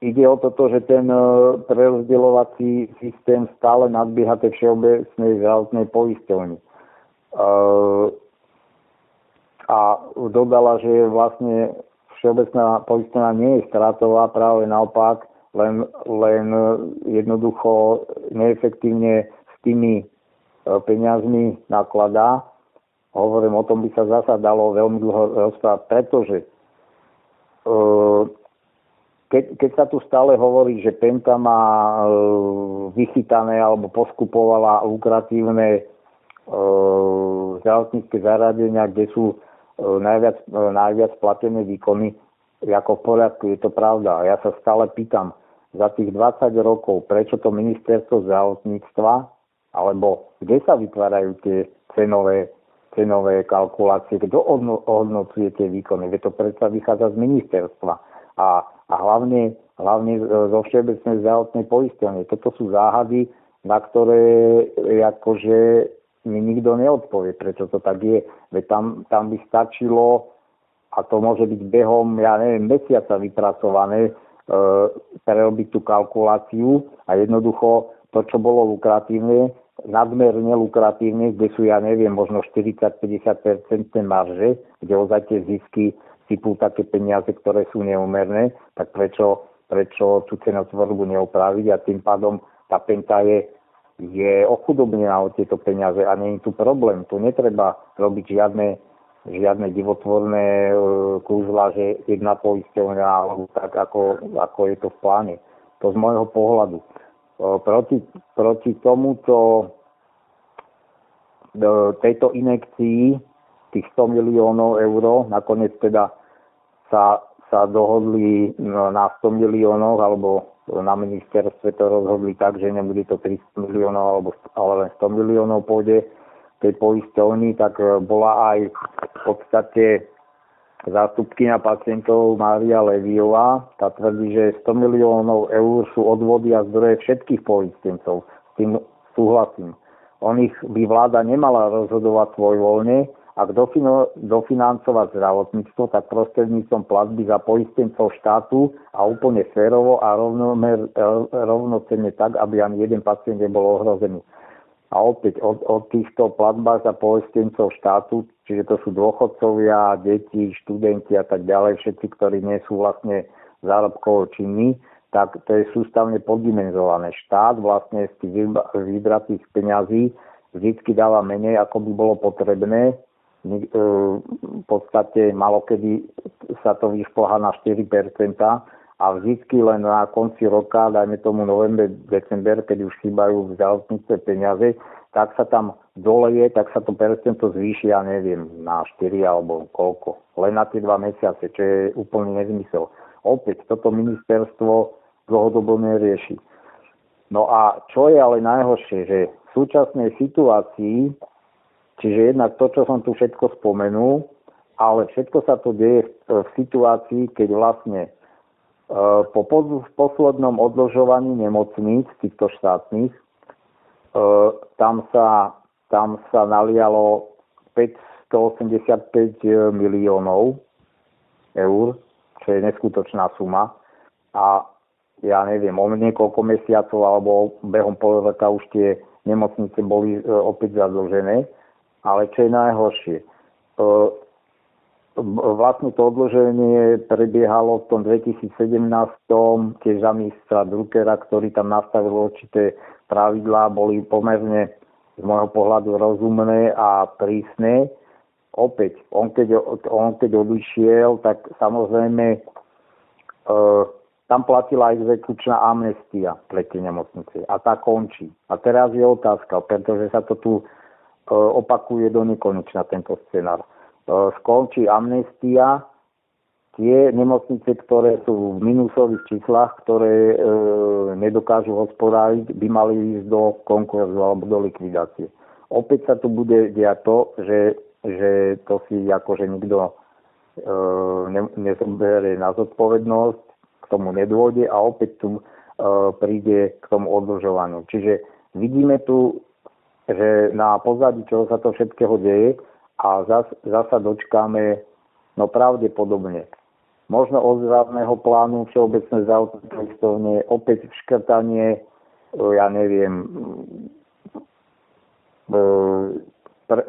ide o toto, že ten e, prerozdeľovací systém stále nadbieha tej všeobecnej zdravotnej poisťovni. E, a dodala, že vlastne všeobecná poistenia nie je stratová, práve naopak, len, len jednoducho neefektívne s tými e, peniazmi nakladá. Hovorím, o tom by sa zasa dalo veľmi dlho rozprávať, pretože e, keď, keď sa tu stále hovorí, že Penta má e, vychytané alebo poskupovala lukratívne zdravotnícke zariadenia, kde sú najviac, najviac platené výkony, ako v poriadku, je to pravda. A ja sa stále pýtam, za tých 20 rokov, prečo to ministerstvo zdravotníctva, alebo kde sa vytvárajú tie cenové, cenové kalkulácie, kto ohodnocuje tie výkony, veď to predsa vychádza z ministerstva. A, a hlavne, hlavne zo Všeobecnej zdravotnej poistenia. Toto sú záhady, na ktoré akože mi nikto neodpovie, prečo to tak je. Veď tam, tam by stačilo, a to môže byť behom, ja neviem, mesiaca vypracované, e, prerobiť tú kalkuláciu a jednoducho to, čo bolo lukratívne, nadmerne lukratívne, kde sú, ja neviem, možno 40-50% marže, kde ozaj tie zisky sypú také peniaze, ktoré sú neumerné, tak prečo, prečo tú cenotvorbu neopraviť a tým pádom tá penta je je ochudobnená o tieto peniaze a nie je tu problém. Tu netreba robiť žiadne, žiadne divotvorné e, kúzla, že jedna poisťovňa alebo tak, ako, ako je to v pláne. To z môjho pohľadu. E, proti, proti tomuto e, tejto inekcii tých 100 miliónov eur nakoniec teda sa, sa dohodli na 100 miliónoch alebo na ministerstve to rozhodli tak, že nebude to 300 miliónov, alebo, ale len 100 miliónov pôjde tej poisťovni, tak e, bola aj v podstate zástupkynia pacientov Mária Leviová. Tá tvrdí, že 100 miliónov eur sú odvody a zdroje všetkých poistencov. S tým súhlasím. O nich by vláda nemala rozhodovať svojvoľne, ak dofinancovať zdravotníctvo, tak prostredníctvom platby za poistencov štátu a úplne férovo a rovnomer, rovnocenne tak, aby ani jeden pacient nebol ohrozený. A opäť od, od týchto platbách za poistencov štátu, čiže to sú dôchodcovia, deti, študenti a tak ďalej, všetci, ktorí nie sú vlastne zárobkovo činní, tak to je sústavne poddimenzované. Štát vlastne z tých vybratých peňazí vždy dáva menej, ako by bolo potrebné. E, v podstate malokedy sa to vyšplhá na 4% a vždy len na konci roka, dajme tomu november, december, keď už chýbajú v zdravotníctve peniaze, tak sa tam doleje, tak sa to percento zvýši, ja neviem, na 4 alebo koľko. Len na tie dva mesiace, čo je úplný nezmysel. Opäť, toto ministerstvo dlhodobo nerieši. No a čo je ale najhoršie, že v súčasnej situácii, čiže jednak to, čo som tu všetko spomenul, ale všetko sa to deje v, v situácii, keď vlastne Eh, po poslednom odložovaní nemocníc týchto štátnych eh, tam sa, tam sa nalialo 585 miliónov eur, čo je neskutočná suma. A ja neviem, o niekoľko mesiacov alebo behom pol roka už tie nemocnice boli eh, opäť zadlžené. Ale čo je najhoršie, vlastne to odloženie prebiehalo v tom 2017 tiež za ministra Druckera, ktorý tam nastavil určité pravidlá, boli pomerne z môjho pohľadu rozumné a prísne. Opäť, on keď, on keď odišiel, tak samozrejme e, tam platila exekučná amnestia pre tie nemocnice a tá končí. A teraz je otázka, pretože sa to tu opakuje do nekonečna tento scenár E, skončí amnestia, tie nemocnice, ktoré sú v minusových číslach, ktoré e, nedokážu hospodáriť, by mali ísť do konkurzu alebo do likvidácie. Opäť sa tu bude diať to, že, že to si akože nikto e, ne, nezoberie na zodpovednosť, k tomu nedôjde a opäť tu e, príde k tomu odlžovaniu. Čiže vidíme tu, že na pozadí čoho sa to všetkého deje, a zas, zasa dočkáme, no pravdepodobne, možno ozdravného plánu Všeobecné zdravotné opäť škrtanie, e, ja neviem, e, pre,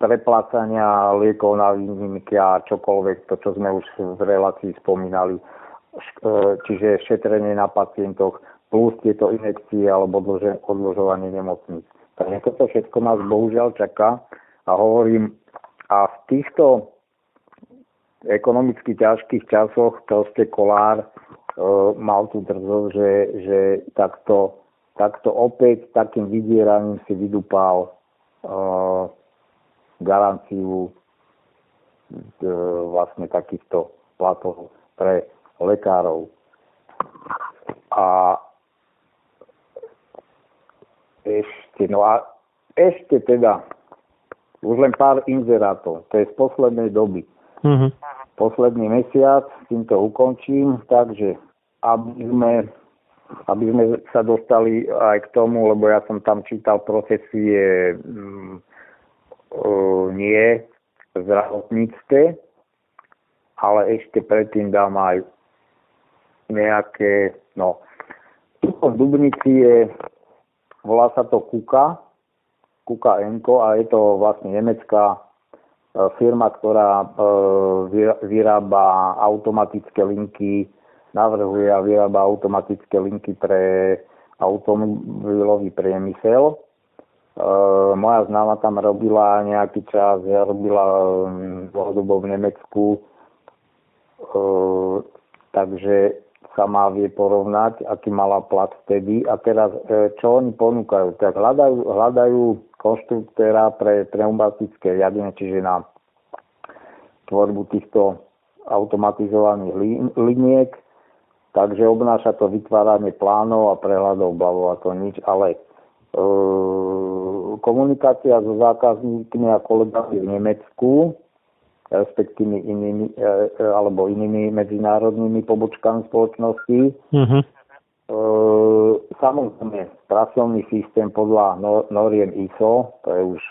preplácania liekov na výnimky a čokoľvek, to, čo sme už v relácii spomínali, e, čiže šetrenie na pacientoch, plus tieto inekcie alebo odložovanie nemocníc. Takže toto všetko nás bohužiaľ čaká a hovorím, a v týchto ekonomicky ťažkých časoch proste Kolár e, mal tú drzosť, že, že takto, takto opäť takým vydieraním si vydupal e, garanciu e, vlastne takýchto platov pre lekárov. A ešte, no a ešte teda už len pár inzerátov. To je z poslednej doby. Mm-hmm. Posledný mesiac, týmto ukončím, takže aby sme, aby sme sa dostali aj k tomu, lebo ja som tam čítal profesie mm, nie v zdravotníctve, ale ešte predtým dám aj nejaké, no, v Dubnici je, volá sa to Kuka, Kuka Enko a je to vlastne nemecká e, firma, ktorá e, vyrába automatické linky, navrhuje a vyrába automatické linky pre automobilový priemysel. E, moja známa tam robila nejaký čas, ja robila dlhodobo v Nemecku, takže sa má vie porovnať, aký mala plat vtedy. A teraz, čo oni ponúkajú? Tak hľadajú, hľadajú konštruktéra pre pneumatické riadenie, čiže na tvorbu týchto automatizovaných liniek. Takže obnáša to vytváranie plánov a prehľadov, blavo a to nič, ale e, komunikácia so zákazníkmi a kolegami v Nemecku, respektíve inými, e, e alebo inými medzinárodnými pobočkami spoločnosti, mm-hmm. Samozrejme, pracovný systém podľa noriem ISO, to je už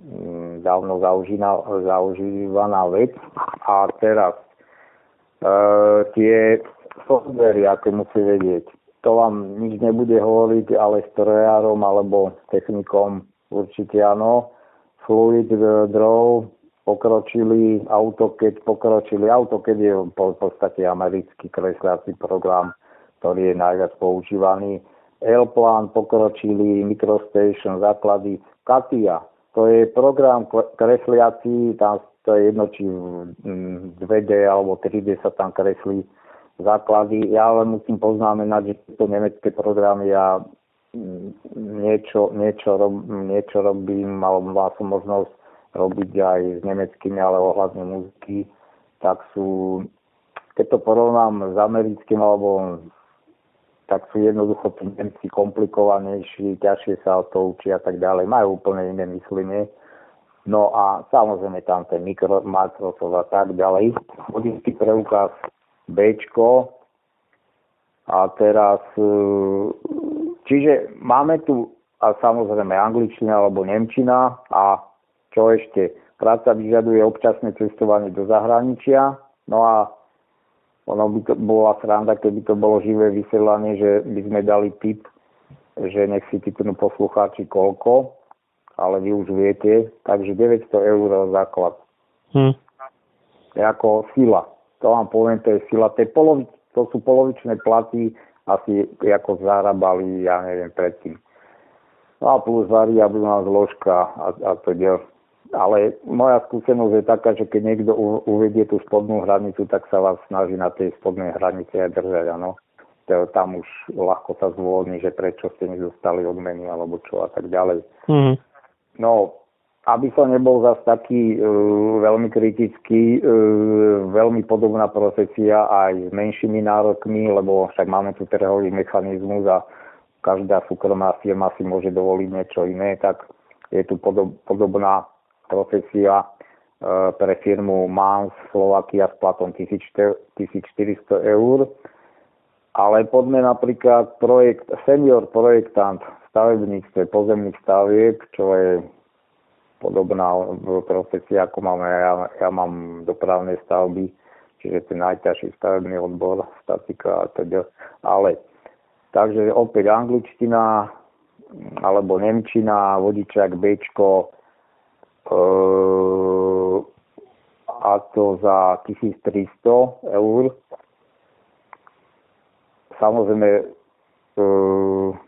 mm, dávno zaužívaná vec. A teraz e, tie softvery, aké musí vedieť, to vám nič nebude hovoriť, ale strojárom alebo technikom určite áno. Fluid Draw pokročili, AutoCAD pokročili. AutoCAD je v podstate americký kresliací program, ktorý je najviac používaný. L-Plan pokročili, Microstation, základy. Katia, to je program kresliací, tam to je jedno, či 2D alebo 3D sa tam kreslí základy. Ja ale musím poznamenať, že to nemecké programy ja niečo, niečo, rob, niečo robím, alebo mal som možnosť robiť aj s nemeckými, ale ohľadne muziky, tak sú, keď to porovnám s americkým, alebo tak sú jednoducho tí Nemci komplikovanejší, ťažšie sa o to učí a tak ďalej. Majú úplne iné myslenie. No a samozrejme tam ten mikro, Microsoft a tak ďalej. Vodický preukaz B. A teraz, e, čiže máme tu a samozrejme angličtina alebo nemčina a čo ešte? Práca vyžaduje občasné cestovanie do zahraničia, no a ono by to bola sranda, keby to bolo živé vysielanie, že by sme dali tip, že nech si typnú poslucháči koľko, ale vy už viete, takže 900 eur základ. Hm. Ako sila. To vám poviem, to je sila. To, je polovi, to sú polovičné platy, asi ako zarábali, ja neviem, predtým. No a plus variabilná zložka a, a to ďalej ale moja skúsenosť je taká, že keď niekto uvedie tú spodnú hranicu, tak sa vás snaží na tej spodnej hranici aj držať, áno. Tam už ľahko sa zvolní, že prečo ste nedostali odmeny alebo čo a tak ďalej. Mm-hmm. No, aby som nebol zase taký uh, veľmi kritický, uh, veľmi podobná profesia aj s menšími nárokmi, lebo však máme tu trhový mechanizmus a každá súkromná firma si môže dovoliť niečo iné, tak je tu podob, podobná profesia e, pre firmu MANS Slovakia s platom 1400 eur. Ale poďme napríklad projekt, senior projektant v stavebníctve pozemných staviek, čo je podobná profesia, ako máme, ja, ja mám dopravné stavby, čiže ten najťažší stavebný odbor, statika a teda. Ale takže opäť angličtina, alebo nemčina, vodičák Bčko, a to za 1300 eur. Samozrejme, e,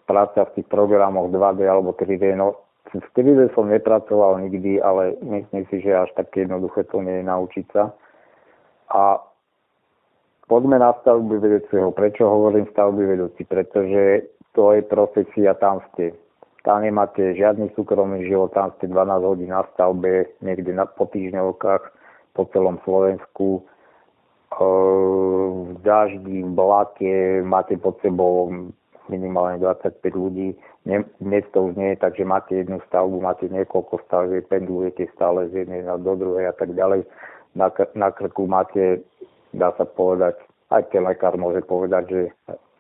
práca v tých programoch 2D alebo 3D, no v 3D som nepracoval nikdy, ale myslím si, že až tak jednoduché to nie je naučiť sa. A poďme na stavby vedúceho. Prečo hovorím stavby vedúci? Pretože to je profesia, tam ste tam nemáte žiadny súkromný život, tam ste 12 hodín na stavbe, niekde na, po týždňovkách po celom Slovensku. V daždi, v blate máte pod sebou minimálne 25 ľudí. Dnes to už nie takže máte jednu stavbu, máte niekoľko stavieb, pendlujete stále z jednej do druhej a tak ďalej. Na, na krku máte, dá sa povedať, aj ten lekár môže povedať, že,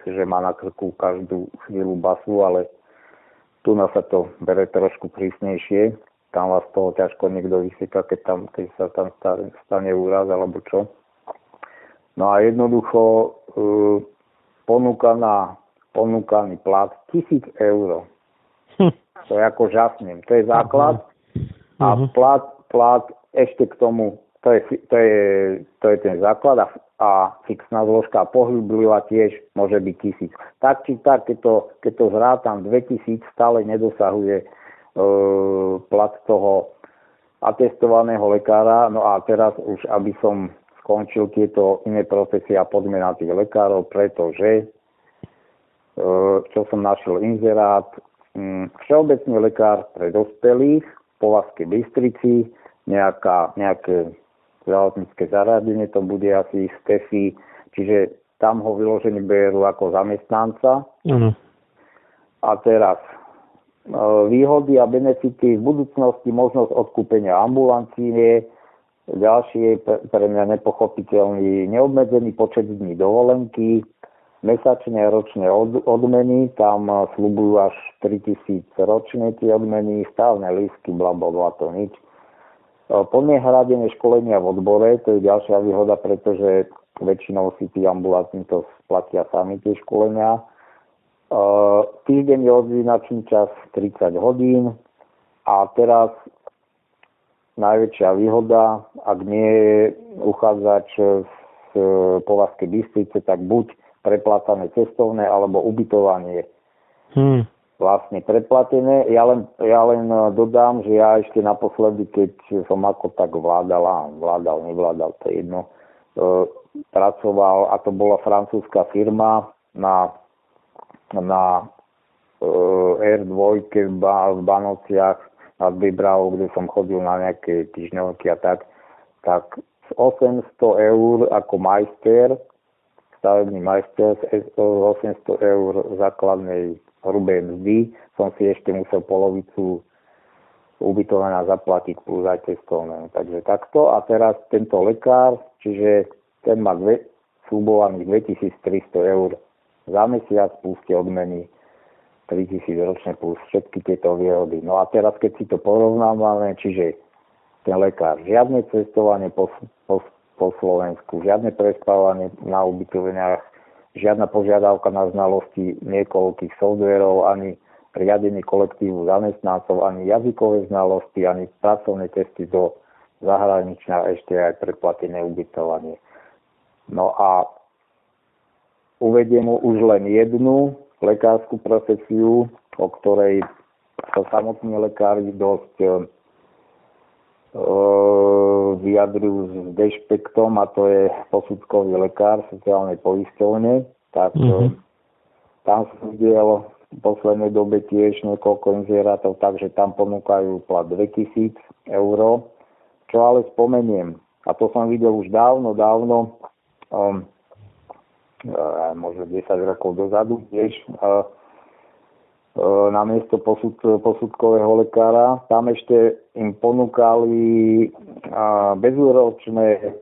že má na krku každú chvíľu basu, ale tu nás sa to bere trošku prísnejšie. Tam vás toho ťažko niekto vysieka, keď, tam, keď sa tam stane úraz alebo čo. No a jednoducho e, ponúkaná, ponúkaný plat 1000 eur. Hm. To je ako žasnem. To je základ. A plat, plat ešte k tomu, to je, to je, to je ten základ a a fixná zložka pohyblivá tiež môže byť tisíc. Tak či tak, keď to, keď to zrátam 2000, stále nedosahuje e, plat toho atestovaného lekára. No a teraz už, aby som skončil tieto iné profesie a poďme na tých lekárov, pretože e, čo som našiel inzerát, mm, všeobecný lekár pre dospelých po Vaskej Bystrici, nejaká, nejaké zdravotnícke zariadenie, to bude asi Stefy, čiže tam ho vyložení berú ako zamestnanca. Mm. A teraz e, výhody a benefity v budúcnosti, možnosť odkúpenia ambulancie, ďalšie pre mňa nepochopiteľný neobmedzený počet dní dovolenky, mesačné a ročné od, odmeny, tam slubujú až 3000 ročne tie odmeny, stávne lístky, bla, bla, bla, to nič. Plne hradené školenia v odbore, to je ďalšia výhoda, pretože väčšinou si tí ambulantní to splatia sami tie školenia. týždeň je odvínačný čas 30 hodín a teraz najväčšia výhoda, ak nie je uchádzač z Povazkej Bystrice, tak buď preplácané cestovné alebo ubytovanie. Hmm. Vlastne predplatené. Ja len, ja len dodám, že ja ešte naposledy, keď som ako tak vládal, vládal, nevládal, to je jedno, e, pracoval, a to bola francúzska firma na, na e, R2 v, v Banociach nad Bybravou, kde som chodil na nejaké týždňovky a tak, tak 800 eur ako majster, stavebný majster z 800 eur základnej hrubej mzdy som si ešte musel polovicu ubytovania zaplatiť plus aj cestovné. Takže takto. A teraz tento lekár, čiže ten má dve, slubovaných 2300 eur za mesiac plus tie odmeny 3000 ročne plus všetky tieto výhody. No a teraz, keď si to porovnávame, čiže ten lekár. Žiadne cestovanie po, po, po Slovensku, žiadne prespávanie na ubytoveniach, žiadna požiadavka na znalosti niekoľkých softverov, ani riadenie kolektívu zamestnancov, ani jazykové znalosti, ani pracovné testy do zahraničia, ešte aj predplatené ubytovanie. No a uvediem mu už len jednu lekárskú profesiu, o ktorej sa samotní lekári dosť vyjadrujú s dešpektom a to je posudkový lekár sociálnej poisťovne, tak mm-hmm. tam som videl v poslednej dobe tiež niekoľko inzerátov, takže tam ponúkajú plat 2000 eur, čo ale spomeniem, a to som videl už dávno, dávno, um, možno 10 rokov dozadu tiež, uh, na miesto posud, posudkového lekára. Tam ešte im ponúkali bezúročné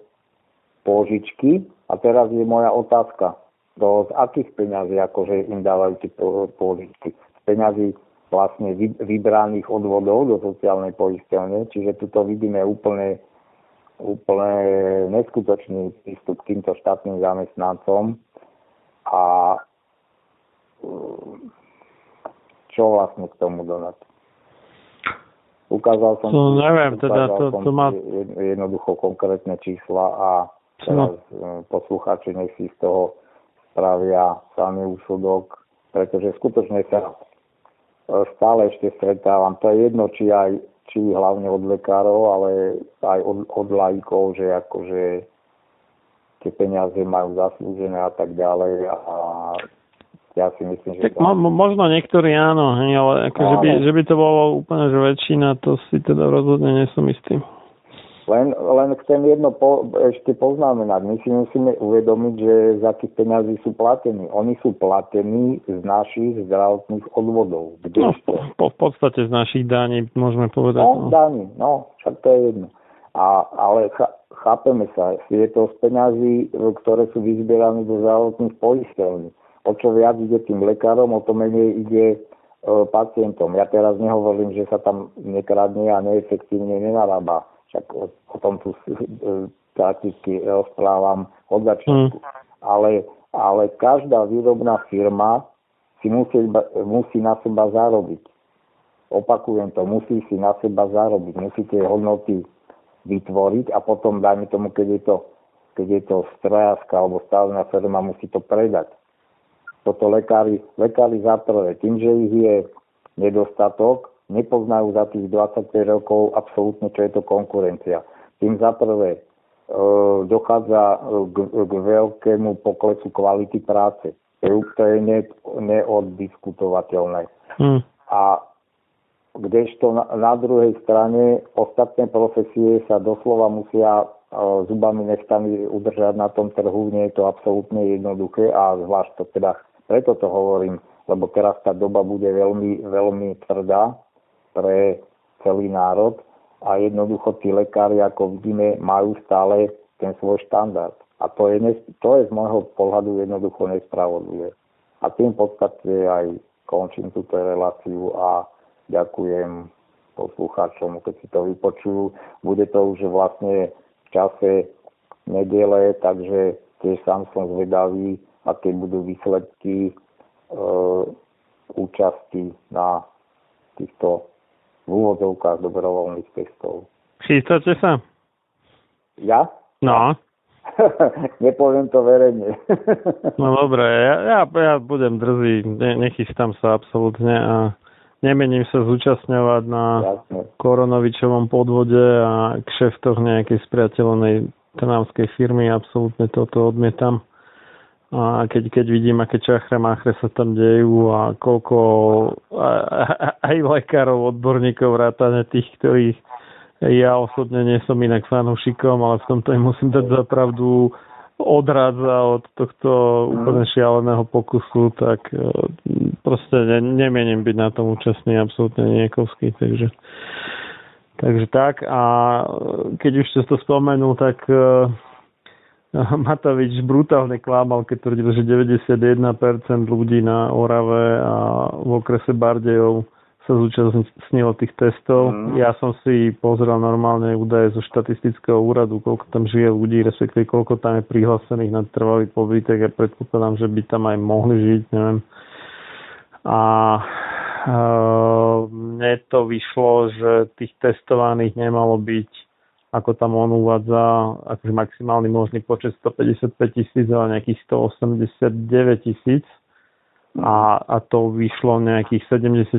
pôžičky a teraz je moja otázka, do z akých peňazí akože im dávajú tie pôžičky. Z peňazí vlastne vybraných odvodov do sociálnej poisťovne, čiže tuto vidíme úplne, úplne neskutočný prístup k týmto štátnym zamestnancom a čo vlastne k tomu dodať. Ukázal som, to neviem, teda to, to má... jednoducho konkrétne čísla a teraz no. poslucháči nech si z toho spravia sami úsudok, pretože skutočne sa e, stále ešte stretávam. To je jedno, či aj či hlavne od lekárov, ale aj od, od lajkov, že akože tie peniaze majú zaslúžené a tak ďalej a ja si myslím, že... Tak mo- možno niektorí áno, hej, ale ako, že, by, že by to bolo úplne že väčšina, to si teda rozhodne nesom istý. Len, len chcem jedno po, ešte poznamenať. My si musíme uvedomiť, že z akých peňazí sú platení. Oni sú platení z našich zdravotných odvodov. no, po, v podstate z našich daní, môžeme povedať. No, no. daní, no, však to je jedno. A, ale ch- chápeme sa, je to z peňazí, ktoré sú vyzbierané do zdravotných poisťovní o čo viac ide tým lekárom, o to menej ide e, pacientom. Ja teraz nehovorím, že sa tam nekradne a neefektívne nenarába. Však o, o tom tu e, prakticky rozprávam od začiatku. Mm. Ale, ale každá výrobná firma si musí, musí na seba zarobiť. Opakujem to, musí si na seba zarobiť. Musíte hodnoty vytvoriť a potom, dajme tomu, keď je to, keď je to strojárska alebo stavná firma, musí to predať toto lekári, lekári za prvé, tým, že ich je nedostatok, nepoznajú za tých 25 rokov absolútne, čo je to konkurencia. Tým za prvé e, dochádza k, k veľkému poklesu kvality práce. To je ne, neoddiskutovateľné. Hmm. A kdežto na, na druhej strane ostatné profesie sa doslova musia e, zubami nechtami udržať na tom trhu, nie je to absolútne jednoduché a zvlášť to teda preto to hovorím, lebo teraz tá doba bude veľmi, veľmi tvrdá pre celý národ a jednoducho tí lekári, ako vidíme, majú stále ten svoj štandard. A to je, to je z môjho pohľadu jednoducho nespravodlivé. A tým podstate aj končím túto reláciu a ďakujem poslucháčom, keď si to vypočujú. Bude to už vlastne v čase nedele, takže tiež sám som zvedavý, aké budú výsledky účasti na týchto v úvodzovkách dobrovoľných testov. Chystáte sa? Ja? No. Nepoviem to verejne. no dobre, ja, ja, ja budem drzý, ne, nechystám sa absolútne a nemením sa zúčastňovať na Jasne. koronovičovom podvode a kšeftoch nejakej spriateľnej trnavskej firmy, absolútne toto odmietam. A keď, keď vidím, aké čachre máchre sa tam dejú a koľko aj lekárov, odborníkov, vrátane tých, ktorých ja osobne nie som inak fanúšikom, ale v tomto im musím dať za pravdu odrádza od tohto úplne šialeného pokusu, tak e, proste ne, nemienim byť na tom účastný absolútne niekovský, takže takže tak. A keď už ste to spomenul, tak uh, Matovič brutálne klamal, keď tvrdil, že 91% ľudí na Orave a v okrese Bardejov sa zúčastnilo tých testov. Mm. Ja som si pozrel normálne údaje zo štatistického úradu, koľko tam žije ľudí, respektíve koľko tam je prihlásených na trvalý pobyt, tak ja predpokladám, že by tam aj mohli žiť, neviem. A e, mne to vyšlo, že tých testovaných nemalo byť, ako tam on uvádza, akože maximálny možný počet 155 tisíc, ale nejakých 189 tisíc. A, a to vyšlo nejakých 74%,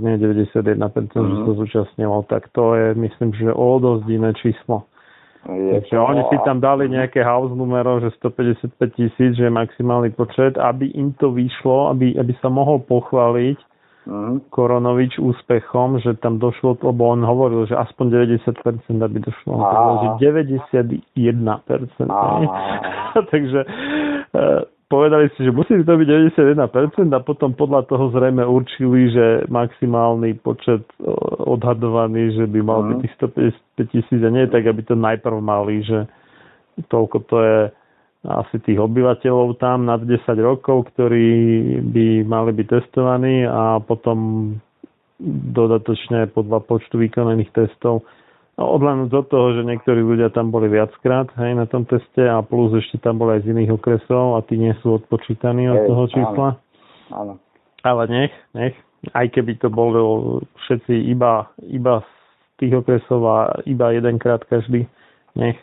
nie 91%, mm. že sa zúčastnilo, tak to je myslím, že o dosť iné číslo. Je Takže to... oni si tam dali nejaké house numero, že 155 tisíc, že je maximálny počet, aby im to vyšlo, aby, aby sa mohol pochváliť mm. Koronovič úspechom, že tam došlo, lebo on hovoril, že aspoň 90% aby došlo. On povedal, že 91%. Takže e, povedali si, že musí to byť 91% a potom podľa toho zrejme určili, že maximálny počet odhadovaný, že by mal byť mhm. tých 155 tisíc a nie tak, aby to najprv mali, že toľko to je asi tých obyvateľov tam nad 10 rokov, ktorí by mali byť testovaní a potom dodatočne podľa počtu vykonaných testov No, odhľadnúť od toho, že niektorí ľudia tam boli viackrát hej, na tom teste a plus ešte tam boli aj z iných okresov a tí nie sú odpočítaní od toho čísla. Áno. áno. Ale nech, nech. Aj keby to bolo všetci iba, iba z tých okresov a iba jedenkrát každý, nech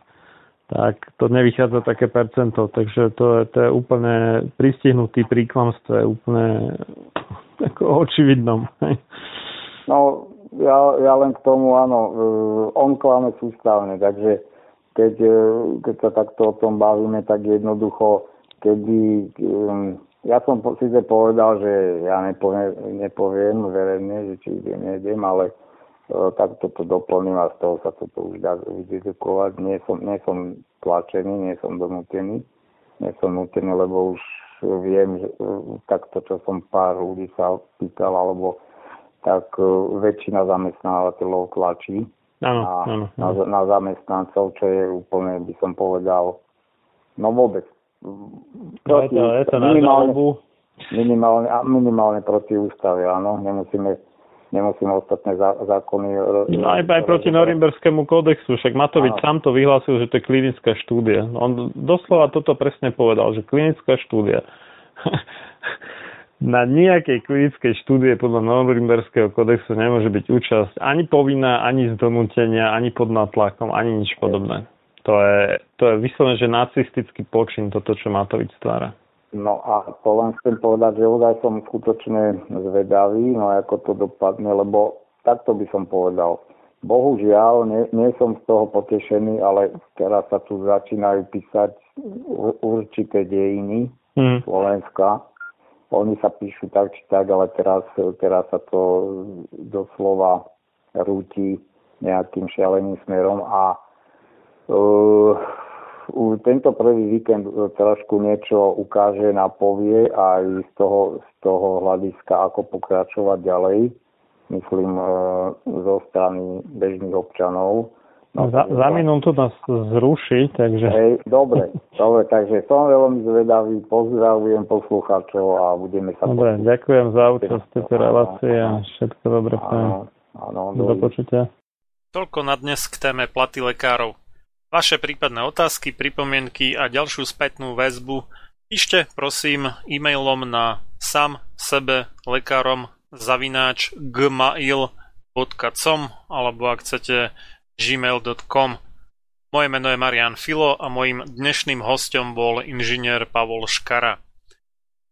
tak to nevychádza také percento, takže to je, to je úplne pristihnutý príklamstvo, je úplne ako očividnom. No, ja, ja len k tomu, áno, e, on klame sústavne, takže keď, e, keď sa takto o tom bavíme, tak jednoducho, keby, ja som síce povedal, že ja nepoviem, nepoviem verejne, že či idem, nejdem, ale e, takto to doplním a z toho sa toto už dá vydedukovať. Nie som, nie som tlačený, nie som donútený, nie som nutený, lebo už viem, že takto, čo som pár ľudí sa pýtal, alebo tak e, väčšina zamestnávateľov tlačí ano, na, ano, na, na zamestnancov, čo je úplne, by som povedal, no vôbec. Proti, no, je to, je to minimálne, minimálne, minimálne proti ústave, áno. Nemusíme nemusíme ostatné zákony... No aj, aj proti Norimberskému kódexu, však Matovič Áno. sám to vyhlásil, že to je klinická štúdia. On doslova toto presne povedal, že klinická štúdia. na nejakej klinickej štúdie podľa Norimberského kodexu nemôže byť účasť ani povinná, ani z donútenia, ani pod nátlakom, ani nič podobné. To je, to je vyslovene, že nacistický počin, toto, čo Matovič stvára. No a to len chcem povedať, že ozaj som skutočne zvedavý, no ako to dopadne, lebo takto by som povedal. Bohužiaľ, nie, nie som z toho potešený, ale teraz sa tu začínajú písať určité dejiny hmm. Slovenska oni sa píšu tak či tak, ale teraz, teraz sa to doslova rúti nejakým šialeným smerom a uh, tento prvý víkend trošku niečo ukáže na povie aj z toho, z toho hľadiska, ako pokračovať ďalej, myslím, uh, zo strany bežných občanov. No, za, za minútu nás zruší, takže... Hej, dobre, dobre, takže som veľmi zvedavý, pozdravujem poslucháčov a budeme sa... Dobre, počuť. ďakujem za účasť v tejto relácii a všetko dobre. Áno, áno, do počutia. Toľko na dnes k téme platy lekárov. Vaše prípadné otázky, pripomienky a ďalšiu spätnú väzbu Píšte prosím e-mailom na sam sebe lekárom zavináč gmail.com alebo ak chcete gmail.com. Moje meno je Marian Filo a mojim dnešným hostom bol inžinier Pavol Škara.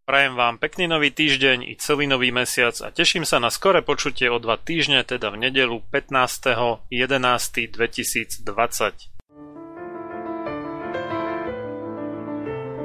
Prajem vám pekný nový týždeň i celý nový mesiac a teším sa na skore počutie o dva týždne, teda v nedelu 15.11.2020.